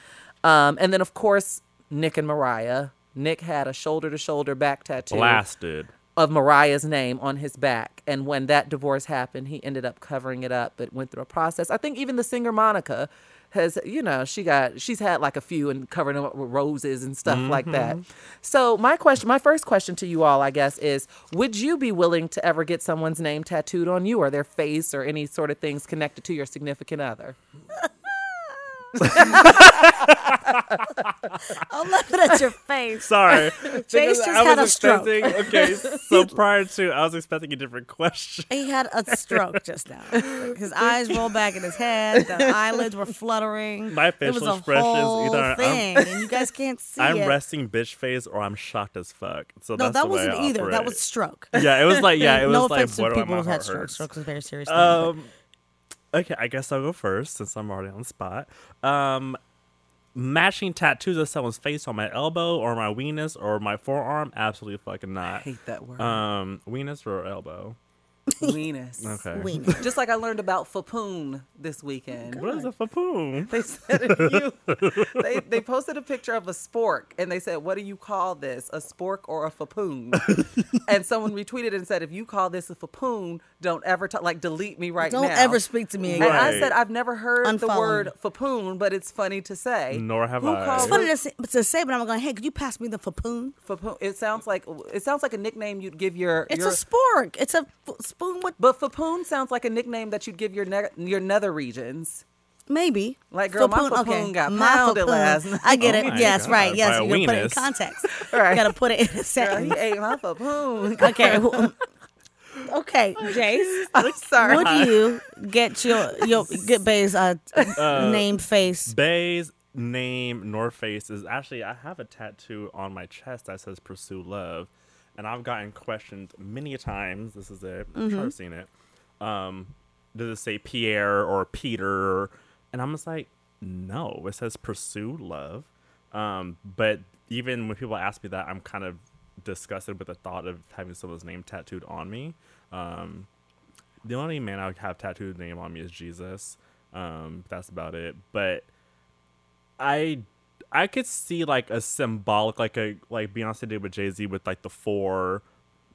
Um, and then of course Nick and Mariah. Nick had a shoulder to shoulder back tattoo Blasted. of Mariah's name on his back. And when that divorce happened, he ended up covering it up, but went through a process. I think even the singer Monica has, you know, she got she's had like a few and covering them up with roses and stuff like mm-hmm. that. So my question, my first question to you all, I guess, is would you be willing to ever get someone's name tattooed on you or their face or any sort of things connected to your significant other? I'm laughing at your face. Sorry. Chase just I had was a stroke. expecting- Okay, so prior to, I was expecting a different question. He had a stroke just now. His eyes rolled back in his head. The eyelids were fluttering. My it was facial a expressions, whole either I'm- thing, and you guys can't see I'm it. resting bitch face or I'm shocked as fuck. So no, that's that the wasn't I either. That was stroke. Yeah, it was like yeah, it was no like offense to borderline people who've had strokes. Strokes is very serious thing. Um, okay, I guess I'll go first since I'm already on the spot. Um, matching tattoos of someone's face on my elbow or my weenus or my forearm, absolutely fucking not. I hate that word. Um, weenus or elbow? Weenus. Okay. Weenus. Just like I learned about Fapoon this weekend. What is a fapoon? They said if you they, they posted a picture of a spork and they said, What do you call this? A spork or a fapoon? and someone retweeted and said, If you call this a fapoon, don't ever talk like delete me right now. Don't now. ever speak to me and again. I Right. said I've never heard the Unfollow word fapoon, but it's funny to say. Nor have Who I. calls It's funny to say, to say, but I'm going. Hey, could you pass me the fapoon? Fapoon. It sounds like it sounds like a nickname you'd give your. It's your, a spork. It's a f- spoon with. But fapoon sounds like a nickname that you'd give your ne- your nether regions. maybe. Like, girl, my Fapoon- fapoon got My pounded fapoon. last night. I get Oh it. my yes, God, right. Yes, by a you gotta put it in context. Right. You gotta put it in a Girl, he sentence. ate my fapoon. Okay. well, okay, Jace. I'm sorry. Would you get your your get Bay's uh, name face? Bay's name North Face is actually I have a tattoo on my chest that says "Pursue Love," and I've gotten questioned many a times. This is it. I'm Mm-hmm. sure I've seen it. Um, does it say Pierre or Peter? And I'm just like, no, it says "Pursue Love." Um, but even when people ask me that, I'm kind of disgusted with the thought of having someone's name tattooed on me. Um, the only man I would have tattooed the name on me is Jesus. Um, that's about it. But I I could see like a symbolic like a like Beyonce did with Jay Z with like the four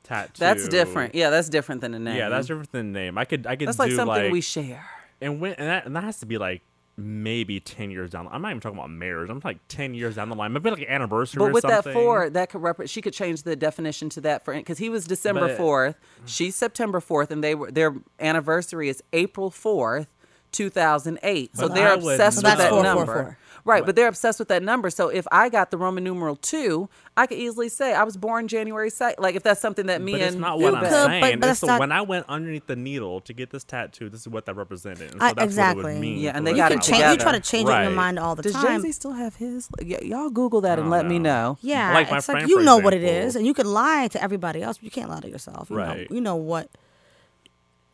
tattoo. That's different. Yeah, that's different than a name. Yeah, that's different than name. I could I could That's do like something like we share. and when and that, and that has to be like maybe ten years down. I'm not even talking about marriage. I'm like ten years down the line. Maybe like an anniversary. But or with that four, that could rep- she could change the definition to that for because he was December But- fourth, she's September fourth, and they were their anniversary is April fourth, two thousand eight. So they're would obsessed with that four, four, number. four. Right, but they're obsessed with that number. So if I got the Roman numeral two, I could easily say I was born January second. Like if that's something that me But and it's not You what I'm could, saying. but- but it's that's not- when I went underneath the needle to get this tattoo, this is what that represented. And so I- that's what it exactly. would mean. Yeah, and for they the got You it can change. You try to change it in your mind all the does Jay time. Z still have his? Y- y'all Google that and don't let me know. know. Yeah, Like my it's like you for know what it is, and you can lie to everybody else, but you can't lie to yourself. You Right. know, you know what.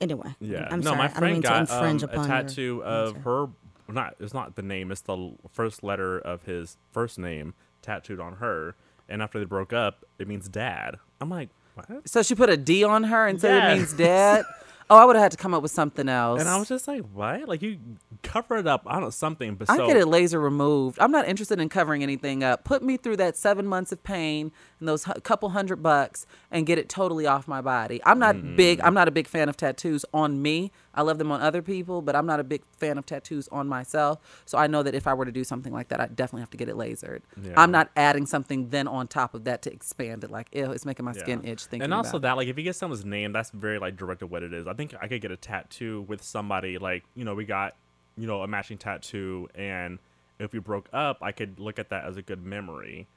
Anyway, Yeah. I'm no, sorry. my I don't friend mean to got um, infringe a upon your tattoo of answer. her. Not it's not the name. It's the first letter of his first name tattooed on her. And after they broke up, it means dad. I'm like, what? So she put a D on her and said Yes. it means dad. Oh, I would have had to come up with something else. And I was just like, what? Like you cover it up. I don't know something. But I so get it laser removed. I'm not interested in covering anything up. Put me through that seven months of pain and those hu- couple hundred bucks and get it totally off my body. I'm not big. Mm. I'm not a big fan of tattoos on me. I love them on other people, but I'm not a big fan of tattoos on myself. So I know that if I were to do something like that, I definitely have to get it lasered. Yeah. I'm not adding something then on top of that to expand it. Like, ew, it's making my skin Yeah. itch thinking and also that like if you get someone's name that's very like directed what it is i think i could get a tattoo with somebody like you know we got you know a matching tattoo and if we broke up i could look at that as a good memory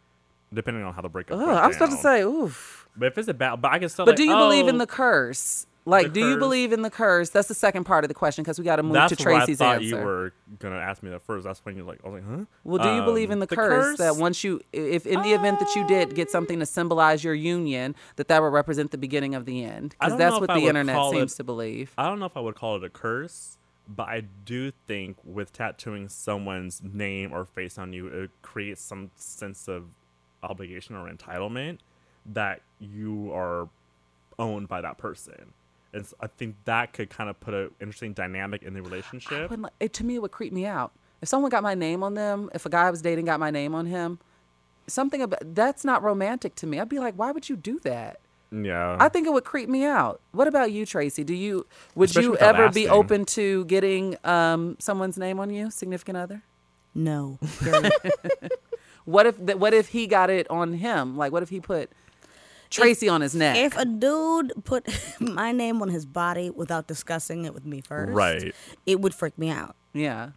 depending on how the breakup Ugh, I was about to say, oof. but if it's a bad but i can still But like, do you believe in oh, the curse? Like, do you believe in the curse? That's the second part of the question because we got to move that's to Tracie's I thought answer. you were gonna ask me that first. That's when you're like, I was like, huh? Well, do you believe in Um, the, curse, that once you, if in the event that you did get something to symbolize your union, that that would represent the beginning of the end? I Because don't that's if what I the would internet call seems it- to believe. I don't know if I would call it a curse, but I do think with tattooing someone's name or face on you, it creates some sense of obligation or entitlement that you are owned by that person. And so I think that could kind of put an interesting dynamic in the relationship. Wouldn't it, to me, it would creep me out. If someone got my name on them, if a guy I was dating got my name on him, something about that's not romantic to me. I'd be like, why would you do that? Yeah. I think it would creep me out. What about you, Tracie? Do you would Especially you without ever be open to getting um, someone's name on you, significant other? No. What if what if he got it on him? Like, what if he put Tracie on his neck? if a dude put my name on his body without discussing it with me first, Right. it would freak me out. yeah,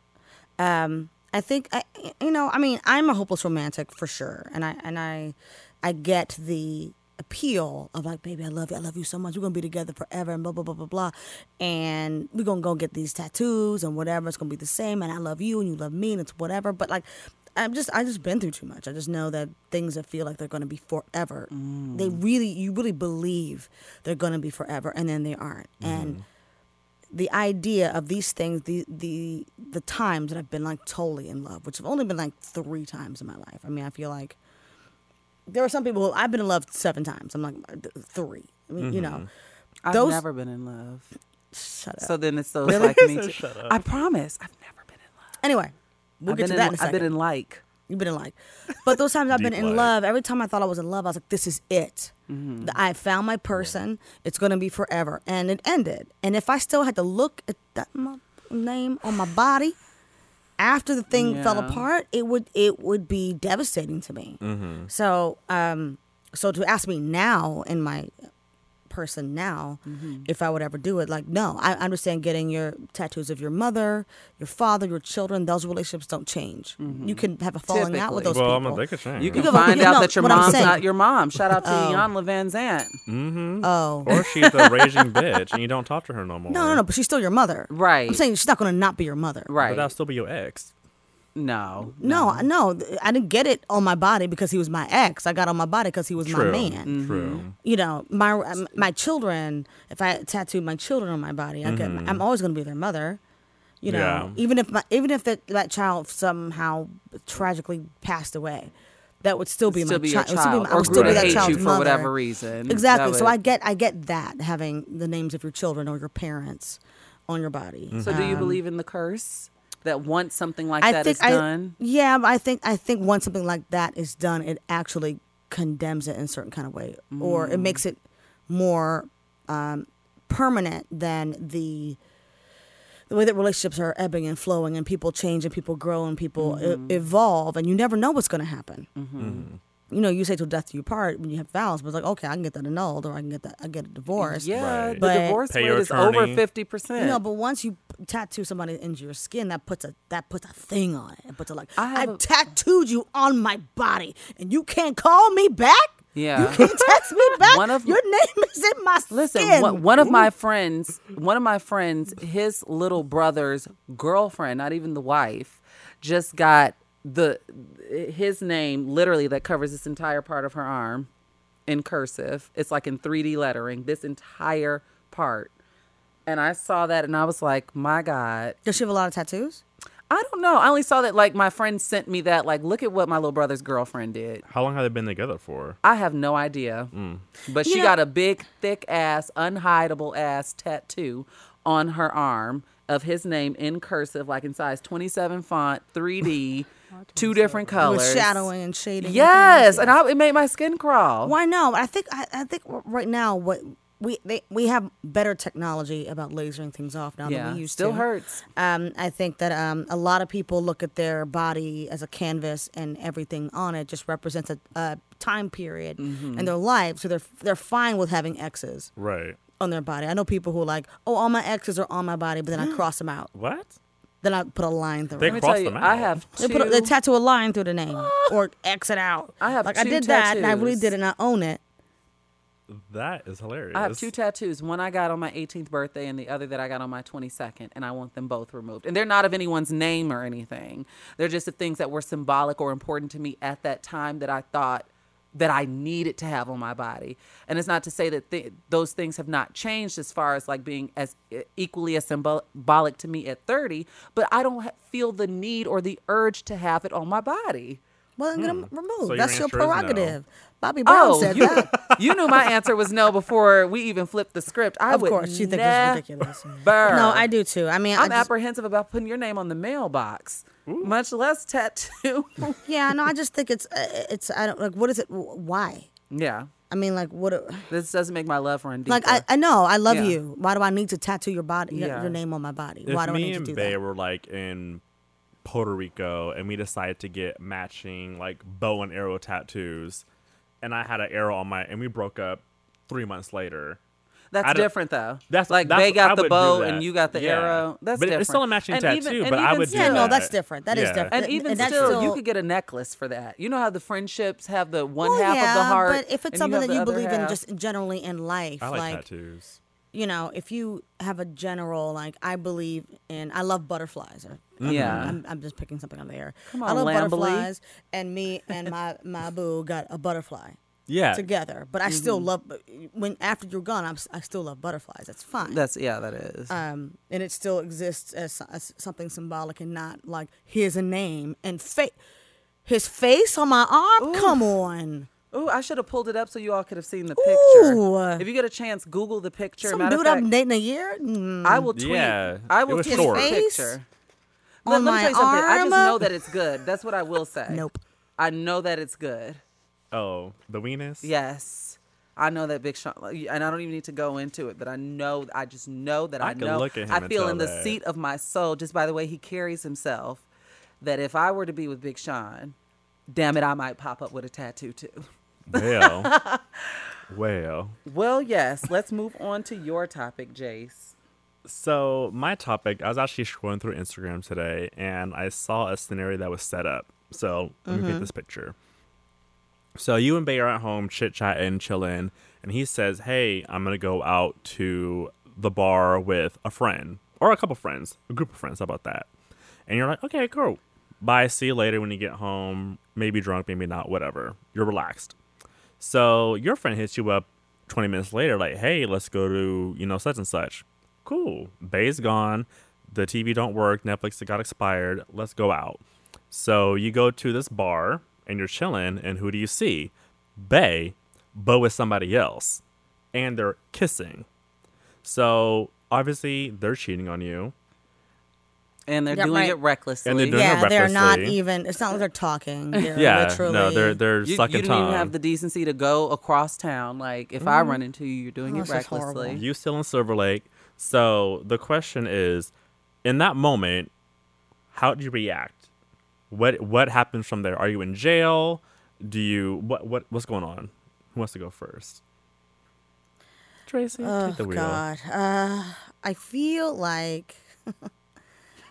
um i think i you know i mean i'm a hopeless romantic for sure and i and i i get the appeal of like baby i love you i love you so much we're gonna be together forever and blah blah blah blah blah and we're gonna go get these tattoos and whatever it's gonna be the same and i love you and you love me and it's whatever but like i'm just i just been through too much i just know that things that feel like they're gonna be forever they mm. really you really believe they're gonna be forever and then they aren't mm-hmm. and the idea of these things, the the the times that I've been like totally in love, which have only been like three times in my life. I mean, I feel like there are some people who I've been in love seven times. I'm like three. I mean, you know, mm-hmm. I've Those- never been in love. shut up. So then it's those Really? like me So too. shut up. I promise, I've never been in love. anyway, we'll I've get been to in, that in a I've been in like. You've been in like, but those times I've been in like. love. Every time I thought I was in love, I was like, "This is it. The- I found my person. It's gonna be forever." And it ended. And if I still had to look at that name on my body after the thing fell apart, it would it would be devastating to me. So, um, so to ask me now in my person now Mm-hmm. if I would ever do it. Like, no, I understand getting your tattoos of your mother, your father, your children. Those relationships don't change. You can have a falling out with those Typically. well, I people. mean, they could change. You can can- find you out know, that your what I'm mom's saying. not your mom. Shout out to Oh. Jan Levin's aunt. mm-hmm. oh. Or she's a raging bitch, and you don't talk to her no more. no, no, no, but she's still your mother. Right. I'm saying she's not going to not be your mother. Right. But that'll still be your ex. No. No, no, I didn't get it on my body because he was my ex. I got on my body because he was True. my man. Mm-hmm. True. You know, my um, my children. If I tattooed my children on my body, I get, I'm always going to be their mother. You know, Yeah. even if my even if that that child somehow tragically passed away, that would still be still my be your child. It would still be child, my- I or would still be that hate child's you for mother. whatever reason. Exactly. That So I get I get that having the names of your children or your parents on your body. So do you Um, believe in the curse that once something like I that think is I, done? Yeah, but I think I think once something like that is done, it actually condemns it in a certain kind of way, or Mm. it makes it more um, permanent than the the way that relationships are ebbing and flowing, and people change, and people grow, and people e- Mm-hmm. evolve, and you never know what's going to happen. You know, you say till death do you part when you have vows, but it's like, okay, I can get that annulled, or I can get that, I get a divorce. Yeah, Right. the divorce Pay rate your is over fifty percent. You know, but once you tattoo somebody into your skin, that puts a that puts a thing on it. It puts a like, I have I've a- tattooed you on my body, and you can't call me back. Yeah. you can't text me back. One of- your name is in my Listen, skin. one, one of my friends, one of my friends, his little brother's girlfriend, not even the wife, just got the his name literally that covers this entire part of her arm in cursive. It's like in 3D lettering, this entire part. And I saw that and I was like, "My god, Does she have a lot of tattoos? I don't know. I only saw that like my friend sent me that like look at what my little brother's girlfriend did. How long have they been together for? I have no idea. Mm. But she know- got a big, thick ass, unhideable ass tattoo on her arm of his name in cursive, like in size 27 font, 3D, two different colors. With shadowing and shading. Yes, things, and I, it made my skin crawl. Why no? I think I, I think right now what we they, we have better technology about lasering things off now Yeah, than we used still to. Still hurts. Um, I think that um, a lot of people look at their body as a canvas, and everything on it just represents a, a time period Mm-hmm. in their life. So they're they're fine with having X's Right. On their body. I know people who are like, oh, all my X's are on my body, but then I cross them out. What? Then I put a line through They it. Cross tell you, them I out. have They put a, they tattoo a line through the name or X it out. I have like I two did that, and I really tattoos. did it, and I own it. That is hilarious. I have two tattoos. One I got on my 18th birthday, and the other that I got on my 22nd. And I want them both removed. And they're not of anyone's name or anything. They're just the things that were symbolic or important to me at that time that I thought that I needed to have on my body. And it's not to say that th- those things have not changed as far as like being as equally as symbolic to me at 30. But I don't ha- feel the need or the urge to have it on my body. Well, then get them removed. So That's your answer is no. prerogative. Bobby Brown Oh, said you, that. you knew my answer was no before we even flipped the script. I Of would course, you think never. it's ridiculous. No, I do too. I mean, I I'm just, apprehensive about putting your name on the mailbox, much less tattoo. yeah, no, I just think it's uh, it's I don't like what is it? Why? yeah, I mean, like what? it- this doesn't make my love run deeper. Like I, I know I love Yeah. you. Why do I need to tattoo your body, your- Yeah. your name on my body? if Why do I need to do that? Me and do Bay that? were like in Puerto Rico and we decided to get matching like bow and arrow tattoos, and I had an arrow on my, and we broke up three months later. That's different though. That's- like that's- they got I the bow and you got the Yeah. arrow. That's But it's still a matching And tattoo, even- but I even would do Yeah, still- no, that's different. That is Yeah. different. And And- even and that's still, you could get a necklace for that. You know how the friendships have the one Well, half yeah, of the heart. but if it's something have that you other believe in, just generally in life, I like, like tattoos. You know, if you have a general like, I believe in, I love butterflies. Or, Yeah. I'm, I'm just picking something on the air. Come on, I love Lamberley. butterflies, and me and my my boo got a butterfly Yeah. together. But I still love when after you're gone, I'm, I still love butterflies. That's fine. That's yeah, that is. um, and it still exists as, as something symbolic and not like here's a name and fa- his face on my arm. Come on, Ooh, I should have pulled it up so you all could have seen the picture. Ooh. If you get a chance, Google the picture. some Matter of dude I'm fact, dating a year. Mm. I will tweet. Yeah, I will was tweet short. the picture. on let, let me my tell you something. I just know that it's good. That's what I will say. Nope. I know that it's good. Oh, the weenus. Yes. I know that Big Sean, and I don't even need to go into it, but I know, I just know that I, I could know. look at him I feel tell in the that. seat of my soul, just by the way he carries himself, that if I were to be with Big Sean, damn it, I might pop up with a tattoo too. Well, Well, Well, yes. Let's move on to your topic, Jace. so my topic, I was actually scrolling through Instagram today and I saw a scenario that was set up. So let me get mm-hmm. this picture. So you and Bay are at home chit chatting, chilling, and he says, Hey, I'm gonna go out to the bar with a friend or a couple friends, a group of friends. How about that? And you're like, Okay, cool. Bye. See you later when you get home. Maybe drunk, maybe not, whatever. You're relaxed. So your friend hits you up 20 minutes later, like, hey, let's go to, you know, such and such. Cool. Bay's gone. The TV don't work. Netflix got expired. Let's go out. So you go to this bar and you're chilling, and who do you see? Bay, but with somebody else. And they're kissing. So obviously they're cheating on you. And they're Yeah, doing right. it recklessly. And they're doing yeah, it they're not even. It's not like they're talking. They're Yeah. literally. No, they're they're you, sucking you didn't tongue. even have the decency to go across town. Like, if I run into you, you're doing Oh, it this is horrible. recklessly. You still in Silver Lake. So the question is, in that moment, how do you react? What what happens from there? Are you in jail? Do you what what what's going on? Who wants to go first? Tracie, Oh take the wheel. God. Uh, I feel like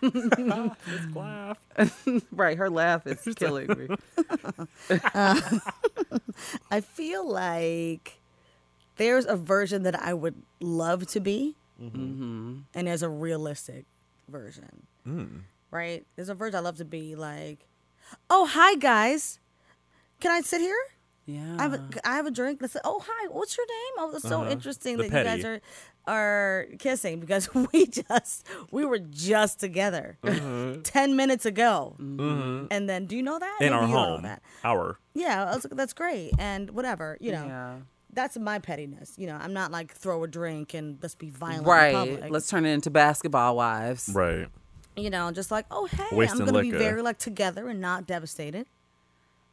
Just laugh. Right, her laugh is killing me. I feel like there's a version that I would love to be, hmm and there's a realistic version. Mm. Right? There's a version I love to be like, oh hi guys, can I sit here? Yeah. I have a, I have a drink. Let's say, oh hi, what's your name? Oh, it's so Uh-huh. interesting The that you guys are are kissing because we just we were just together ten minutes ago, Mhm. and then do you know that In Maybe our you don't know home, that. our Yeah, I was like, that's great, and whatever, you know. Yeah. That's my pettiness. You know, I'm not like throw a drink and let's be violent in Right. public. Let's turn it into basketball wives. right. you know, just like, oh hey, Wasting I'm gonna liquor. be very like together and not devastated.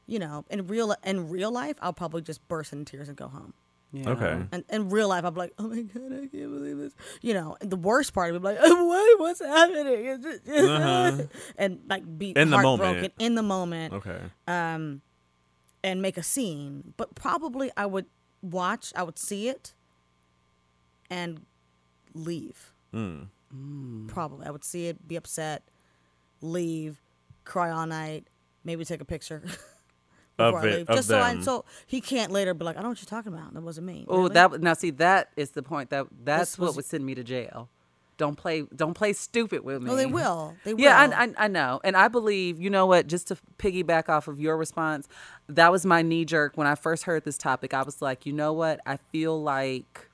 You know, in real in real life, I'll probably just burst into tears and go home. Okay. And in real life, I'm like, oh my god, I can't believe this. You know, and the worst part would be like, what, what's happening? Uh-huh. and like be In the heartbroken moment. in the moment, Okay. um, and make a scene. But probably I would watch, I would see it, and leave. Mm. Probably, I would see it, be upset, leave, cry all night, maybe take a picture. Of before I it- leave. of just so I them. so he can't later be like, I don't know what you're talking about. That wasn't me. Oh, Really? that now see that is the point that that's This what was- would send me to jail. Don't play don't play stupid with me. No, they will. They will. Yeah, I, I, I know. And I believe, you know what, just to piggyback off of your response, that was my knee jerk when I first heard this topic. I was like, you know what? I feel like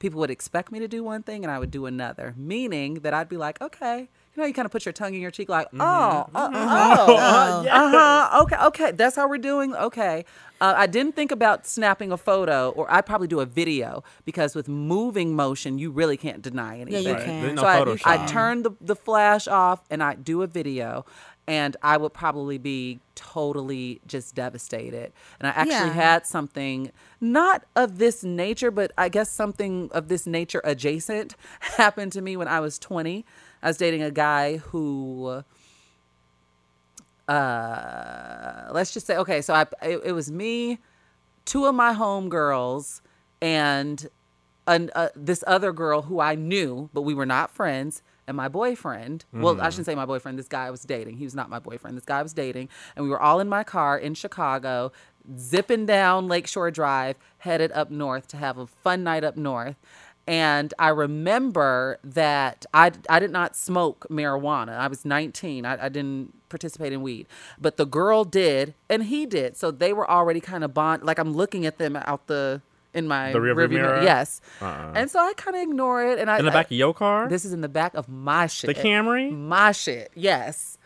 people would expect me to do one thing and I would do another, meaning that I'd be like, okay. You know, you kind of put your tongue in your cheek, like, oh, uh, oh, uh-huh, okay, okay, that's how we're doing. Okay, uh, I didn't think about snapping a photo, or I'd probably do a video because with moving motion, you really can't deny anything. you Right. can. No So I, I turn the, the flash off and I do a video, and I would probably be totally just devastated. And I actually Yeah. had something not of this nature, but I guess something of this nature adjacent happened to me when I was 20. I was dating a guy who uh let's just say okay so i it, it was me two of my homegirls and an, uh, this other girl who i knew but we were not friends and my boyfriend well i mm-hmm. shouldn't say my boyfriend this guy I was dating he was not my boyfriend this guy I was dating and we were all in my car in chicago zipping down lakeshore drive headed up north to have a fun night up north and I remember that I, I did not smoke marijuana. I was 19. I, I didn't participate in weed. But the girl did, and he did. So they were already kind of bond. Like I'm looking at them out the in my The rearview mirror? Yes. Uh-uh. And so I kind of ignore it. And I In the back I, of your car? this is in the back of my shit. the Camry? My shit. Yes.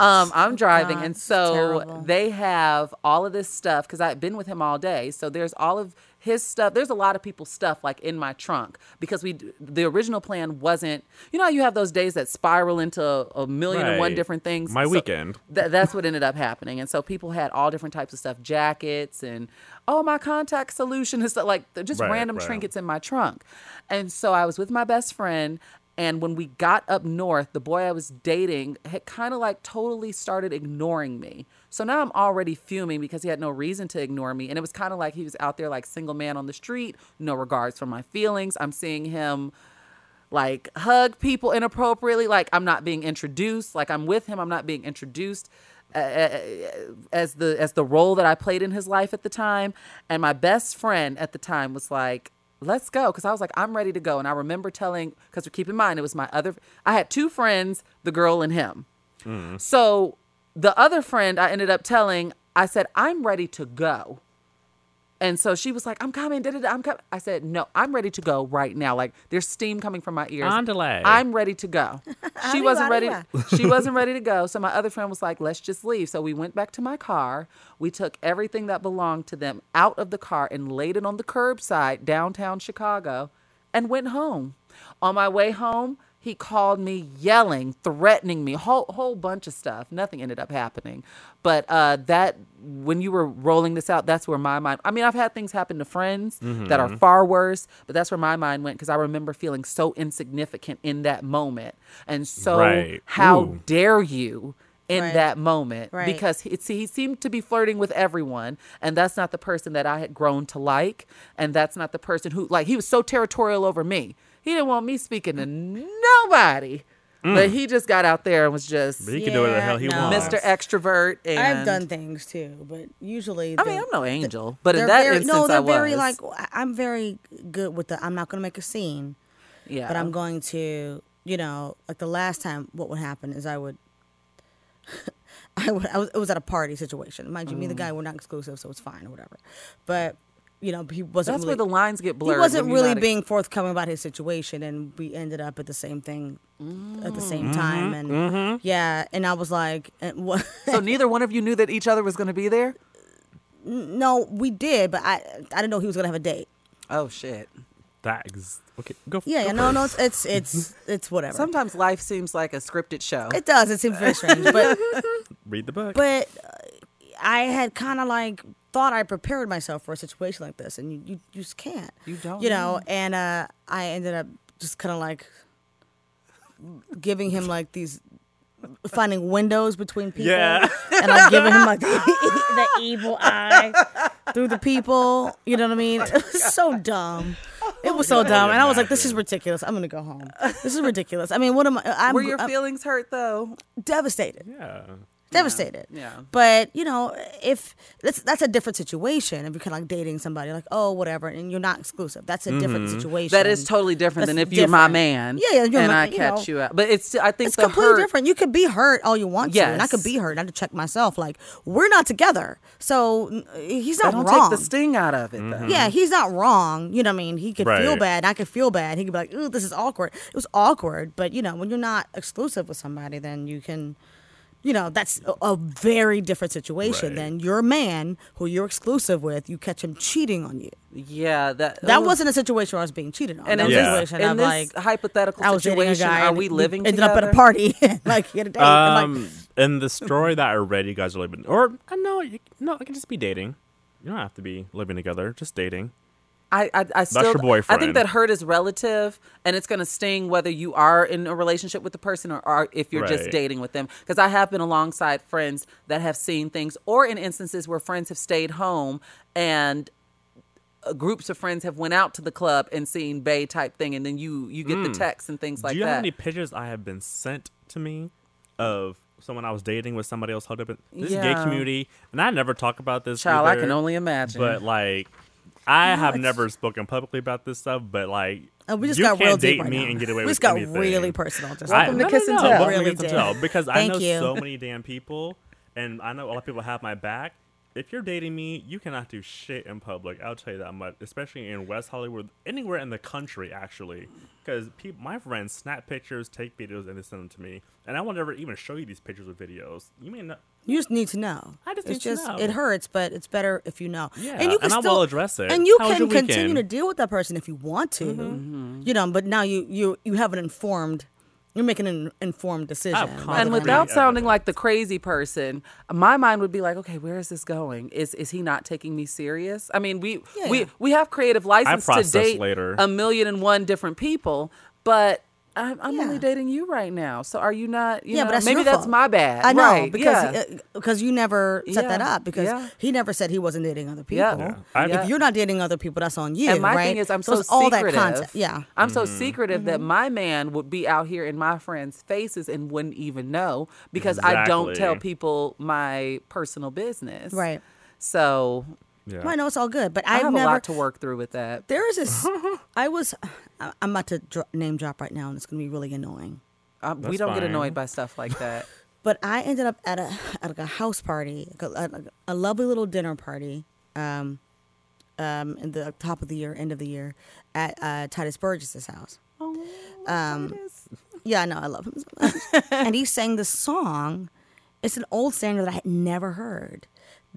Um, I'm driving, God, and so they have all of this stuff because I've been with him all day. So there's all of his stuff. There's a lot of people's stuff like in my trunk because we the original plan wasn't. You know, how you have those days that spiral into a million and one Right. different things. My So weekend. Th- that's what ended up happening, and so people had all different types of stuff, jackets and oh my contact solution and stuff like just Right, random right. trinkets in my trunk. And so I was with my best friend And when we got up north, the boy I was dating had kind of like totally started ignoring me. So now I'm already fuming because he had no reason to ignore me. And it was kind of like he was out there like single man on the street, no regards for my feelings. I'm seeing him like hug people inappropriately like i'm not being introduced like i'm with him i'm not being introduced uh, as the as the role that i played in his life at the time and my best friend at the time was like let's go. Because i was like i'm ready to go. And i remember telling because keep in mind it was my other i had two friends the girl and him. Mm. So the other friend i ended up telling i said i'm ready to go and so she was like, I'm coming. Da, da, da, I'm coming. I said, No, I'm ready to go right now. Like there's steam coming from my ears. On delay. I'm ready to go. she wasn't ready. she wasn't ready to go. So my other friend was like, Let's just leave. So we went back to my car. We took everything that belonged to them out of the car and laid it on the curbside downtown Chicago and went home. On my way home, he called me yelling, threatening me, whole whole bunch of stuff. Nothing ended up happening. But uh, that when you were rolling this out, that's where my mind. I mean, I've had things happen to friends that are far worse, but that's where my mind went because I remember feeling so insignificant in that moment, and so Right. how Ooh. dare you in Right. that moment Right. because he, he seemed to be flirting with everyone and that's not the person that i had grown to like and that's not the person who like he was so territorial over me he didn't want me speaking to nobody but he just got out there and was just But he can do whatever the hell he no. wants. mr extrovert and I've done things too, but usually i mean i'm no angel but in that very, instance no, they're i was very like I- I'm very good with the. I'm not going to make a scene, yeah but I'm going to, you know, like the last time, what would happen is I would, I would, I was, it was at a party situation. Mind you, me and Mm. the guy were not exclusive, so it's fine or whatever. But you know, he wasn't. that's really, where the lines get blurred He wasn't when you're really not- being forthcoming about his situation, and we ended up at the same thing at the same Mm. time. Mm-hmm. And yeah, and I was like, and what? so neither one of you knew that each other was going to be there no, we did, but I, I didn't know he was gonna have a date. oh shit That ex- okay, go. Yeah, go yeah, no, no, it's it's it's, it's whatever. sometimes life seems like a scripted show It does. It seems very strange, but Read the book. but uh, I had kind of like thought I prepared myself for a situation like this, and you you, you just can't. You don't You know, and uh, I ended up just kind of like giving him like these finding windows between people, Yeah. and like giving him like the, the evil eye through the people. You know what I mean? It was so dumb. It was so dumb, and I was like, "This is ridiculous. I'm gonna go home. This is ridiculous." I mean, what am I? I'm, were your I'm feelings hurt though devastated yeah. Devastated. Yeah. But you know, if that's that's a different situation. If you're kind of like dating somebody, like oh whatever, and you're not exclusive, that's a different mm-hmm. situation. That is totally different than That's if you're my man. Yeah, yeah, you're and my- I you catch know. you out. But it's I think It's the completely hurt. different. You could be hurt all you want to, and I could be hurt. and I had to check myself. Like we're not together, so he's not don't wrong. take the sting out of it though. Yeah, he's not wrong. You know what I mean? He could feel Right. bad. I could feel bad. He could be like, ooh, this is awkward. It was awkward. But, you know, when you're not exclusive with somebody, then you can, you know, that's a, a very different situation Right. than your man who you're exclusive with. You catch him cheating on you. Yeah, that That ooh. wasn't a situation where I was being cheated on. And that in Yeah. this, situation in of this like, hypothetical I was dating a situation, guy. are we we living ended together? up at a party. like, he had a date. Um, like, in the story that I read, you guys are living, or uh, no, you, no, it can just be dating. You don't have to be living together, just dating. I, I, I still, your I think that hurt is relative, and it's going to sting whether you are in a relationship with the person or are, if you're just dating with them. Because I have been alongside friends that have seen things, or in instances where friends have stayed home and uh, groups of friends have went out to the club and seen bay type thing, and then you you get the texts and things like Hmm. Do you that. have any pictures I have been sent to me of someone I was dating with somebody else hooked up in this gay community? And I never talk about this. Child, I can only imagine. But like, I have it's- never spoken publicly about this stuff. But like, oh, we just you got can't real date right me now. and get away we just got anything. really personal. Just Welcome to no, Kiss no, and no, Tell. welcome to Really Kiss and. Tell, because I know you. so many damn people, and I know a lot of people have my back. If you're dating me, you cannot do shit in public. I'll tell you that much, especially in West Hollywood, anywhere in the country, actually. Because people, my friends snap pictures, take videos, and they send them to me, and I will never even show you these pictures or videos. You may not. You just need to know. I just it's need to just know. it hurts, but it's better if you know. Yeah, and you can and I still will address it. And you How can continue to deal with that person if you want to. Mm-hmm. You know, but now you you you have an informed. You're making an informed decision. have rather confidence. and without sounding like the crazy person, my mind would be like, okay, where is this going? Is is he not taking me serious? I mean, we Yeah, we yeah. we have creative license to date later. a million and one different people, but I'm, I'm Yeah. only dating you right now. So are you not? You yeah, know, but that's maybe your that's fault. my bad. I know right, because yeah. uh, because you never set that up because yeah. he never said he wasn't dating other people. Yeah. Yeah. I- Yeah. If you're not dating other people, that's on you. and my right? thing is, I'm so, it's all that secretive. content. Yeah. I'm so Mm-hmm. secretive that my man would be out here in my friends' faces and wouldn't even know because I don't tell people my personal business. Right. So Yeah. I know it's all good, but I I've have never. a lot to work through with that. There is this. I was. I- I'm about to dro- name drop right now, and it's going to be really annoying. Um, we don't get annoyed by stuff like that. But I ended up at a at like a house party, like a, a, a lovely little dinner party, um, um, in the top of the year, end of the year, at uh, Tituss Burgess's house. oh, Um, Tituss. Yeah, I know, I love him so much. and he sang this song. It's an old standard that I had never heard,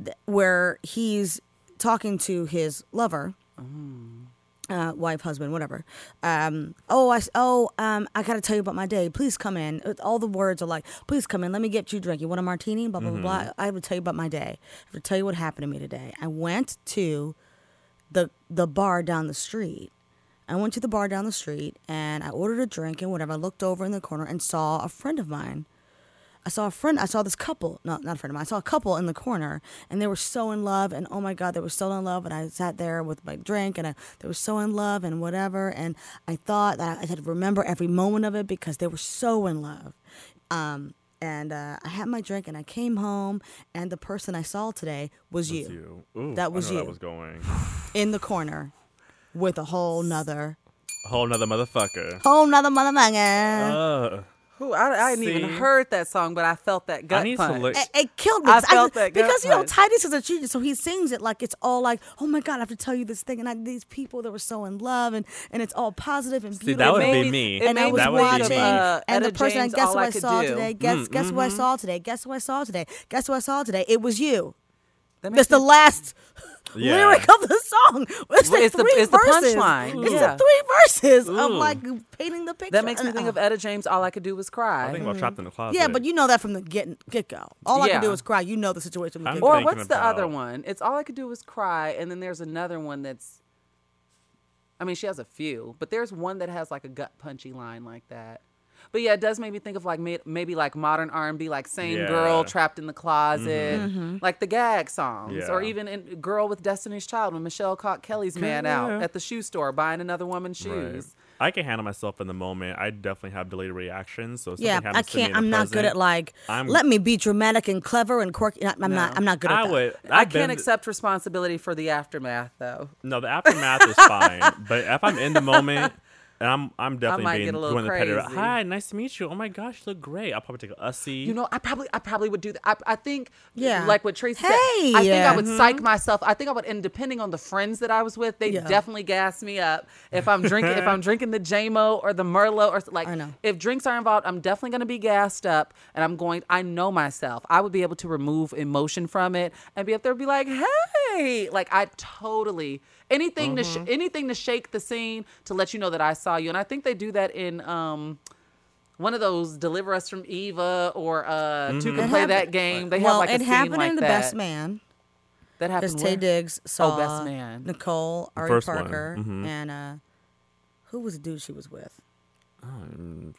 th- where he's talking to his lover, uh, wife, husband, whatever. Um, oh, I oh, um, I gotta tell you about my day. Please come in. All the words are like, please come in. Let me get you a drink. You want a martini? Blah blah blah. blah. I will tell you about my day. I will tell you what happened to me today. I went to the the bar down the street. I went to the bar down the street and I ordered a drink and whatever. I looked over in the corner and saw a friend of mine. I saw a friend. I saw this couple. No, not a friend of mine. I saw a couple in the corner, and they were so in love. And oh my God, they were so in love. And I sat there with my drink, and I, they were so in love, and whatever. And I thought that I had to remember every moment of it because they were so in love. Um, and uh, I had my drink, and I came home, and the person I saw today was, Was you, you. Ooh, That was you. That was going. in the corner with a whole nother, A whole nother motherfucker. whole nother motherfucker. Uh, Who I, I hadn't even heard that song, but I felt that gut I need punch. to look. it, it killed me. I 'cause felt that gut because you know punch. Tituss is a genius, so he sings it like it's all like, oh my god, I have to tell you this thing, and I, these people that were so in love, and and it's all positive and See, beautiful. that would made be me- me. and I was that would be watching. Uh, and the person, James, guess All who I I Could saw Do. today? Guess Mm, guess who I mhm. saw today? Guess who I saw today? Guess who I saw today? It was you. That That's the me- last Yeah. lyric of the song. It's, Well, the it's the- three it's the punchline. It's Yeah. the three verses of like painting the picture. that makes me think uh, of Etta James. All I could do was cry. I think about trapped in the closet. Yeah, but you know that from the get get go. All I can do Yeah. is cry. You know the situation. From the Or go. thinking what's the other one? It's all I could do was cry, and then there's another one that's. I mean, she has a few, but there's one that has like a gut punchy line like that. But yeah, it does make me think of like may- maybe like modern R and B, like "Same Girl," "Trapped in the Closet," Mm-hmm. like the gag songs, or even in "Girl with Destiny's Child" when Michelle caught Kelly's man out at the shoe store buying another woman's Right. shoes. I can handle myself in the moment. I definitely have delayed reactions. So Yeah, I happens to me can't. I'm not good at like. I'm- let me be dramatic and clever and quirky. I'm No. not. I'm not good at I that. would. I I've can't been- accept responsibility for the aftermath, though. No, the aftermath is fine. But if I'm in the moment, and I'm I'm definitely might being get a little doing the petty. Hi, nice to meet you. Oh my gosh, you look great. I'll probably take a ussy. You know, I probably, I probably would do that. I, I think, Yeah. like what Tracie said. Hey! I think I would Mm-hmm. psych myself. I think I would, and depending on the friends that I was with, they Yeah. definitely gas me up. If I'm drinking, if I'm drinking the JMO or the Merlot or like, I know. if drinks are involved, I'm definitely going to be gassed up, and I'm going. I know myself. I would be able to remove emotion from it and be up there, and be like, hey, like I totally anything to Mm-hmm. sh- anything to shake the scene to let you know that I saw you, and I think they do that in. um one of those deliver us from Eva or uh two Mm-hmm. can It play happened- that game. They well, have like a it scene happened like in the that. Best Man. That happened. Because happened. Taye where? Diggs saw Best Man. Nicole, Ari first one, Parker, mhm. and uh, who was the dude she was with? One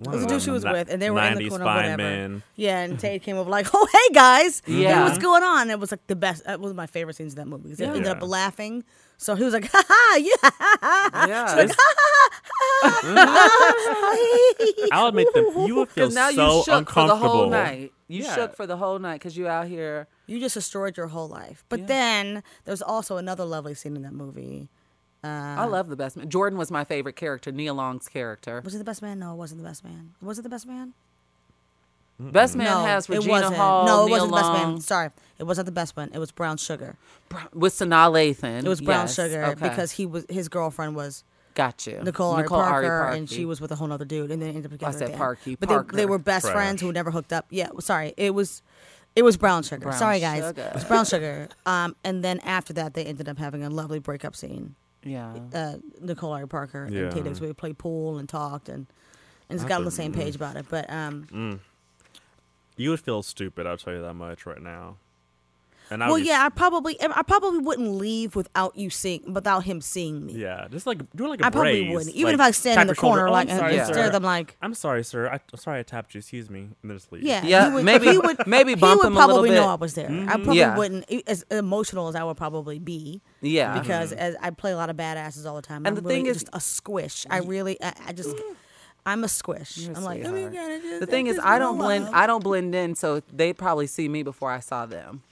It was the dude she was with, and they were in the corner, fine whatever. men. Yeah, and Tate came over like, "Oh, hey guys, Yeah. Hey, what's going on?" It was like the best. That was my favorite scenes of that movie. 'cause They Yeah. ended up laughing. So he was like, "Ha ha, yeah." Yeah. It's- I'll admit that you would feel Because now so you shook for the whole night. You Yeah. shook for the whole night because you out here. You just destroyed your whole life. But Yeah. then there's also another lovely scene in that movie. I love the best man. Jordan was my favorite character. Nia Long's character. Was it the best man? No, it wasn't the best man. Was it the best man? Best man no, has it Regina wasn't. Hall. no, it Nia wasn't the best man. Sorry, it wasn't the best one. It was Brown Sugar. Br- with Sanaa Lathan. It was Brown Yes, Sugar okay. because he was his girlfriend was got you. Nicole, Ari Nicole Parker, Ari and she was with a whole other dude, and then ended up together. said the end. Parky, but they, they Parker. were best Trash. friends who never hooked up. Yeah, sorry, it was it was Brown Sugar. Brown sorry guys, Sugar. it was Brown Sugar. Um, and then after that, they ended up having a lovely breakup scene. Yeah. Uh, Nicole Ari Parker Yeah. and Taye Diggs, we played pool and talked and and just got on the same page about it. But um, You would feel stupid. I'll tell you that much right now. And I well, would yeah, I probably, I probably wouldn't leave without you seeing, without him seeing me. Yeah, just like do like a I probably braise. wouldn't, even like, if I stand in the your shoulder, corner "Oh, like I'm and sorry, just sir. stare them like, I'm sorry, sir. I, I'm sorry I tapped you. Excuse me, and then just leave. yeah, Yeah, he would, maybe- he would, maybe he would him a little probably know. I was there. I mm-hmm. probably Yeah. wouldn't, as emotional as I would probably be. Yeah. because mm-hmm. as I play a lot of badasses all the time. And I'm the thing is- just a squish. I really, I, I just, mm-hmm. I'm a squish. You're a I'm like, sweetheart. my God, I just- The thing is, I don't blend. love. I don't blend in, so they'd probably see me before I saw them.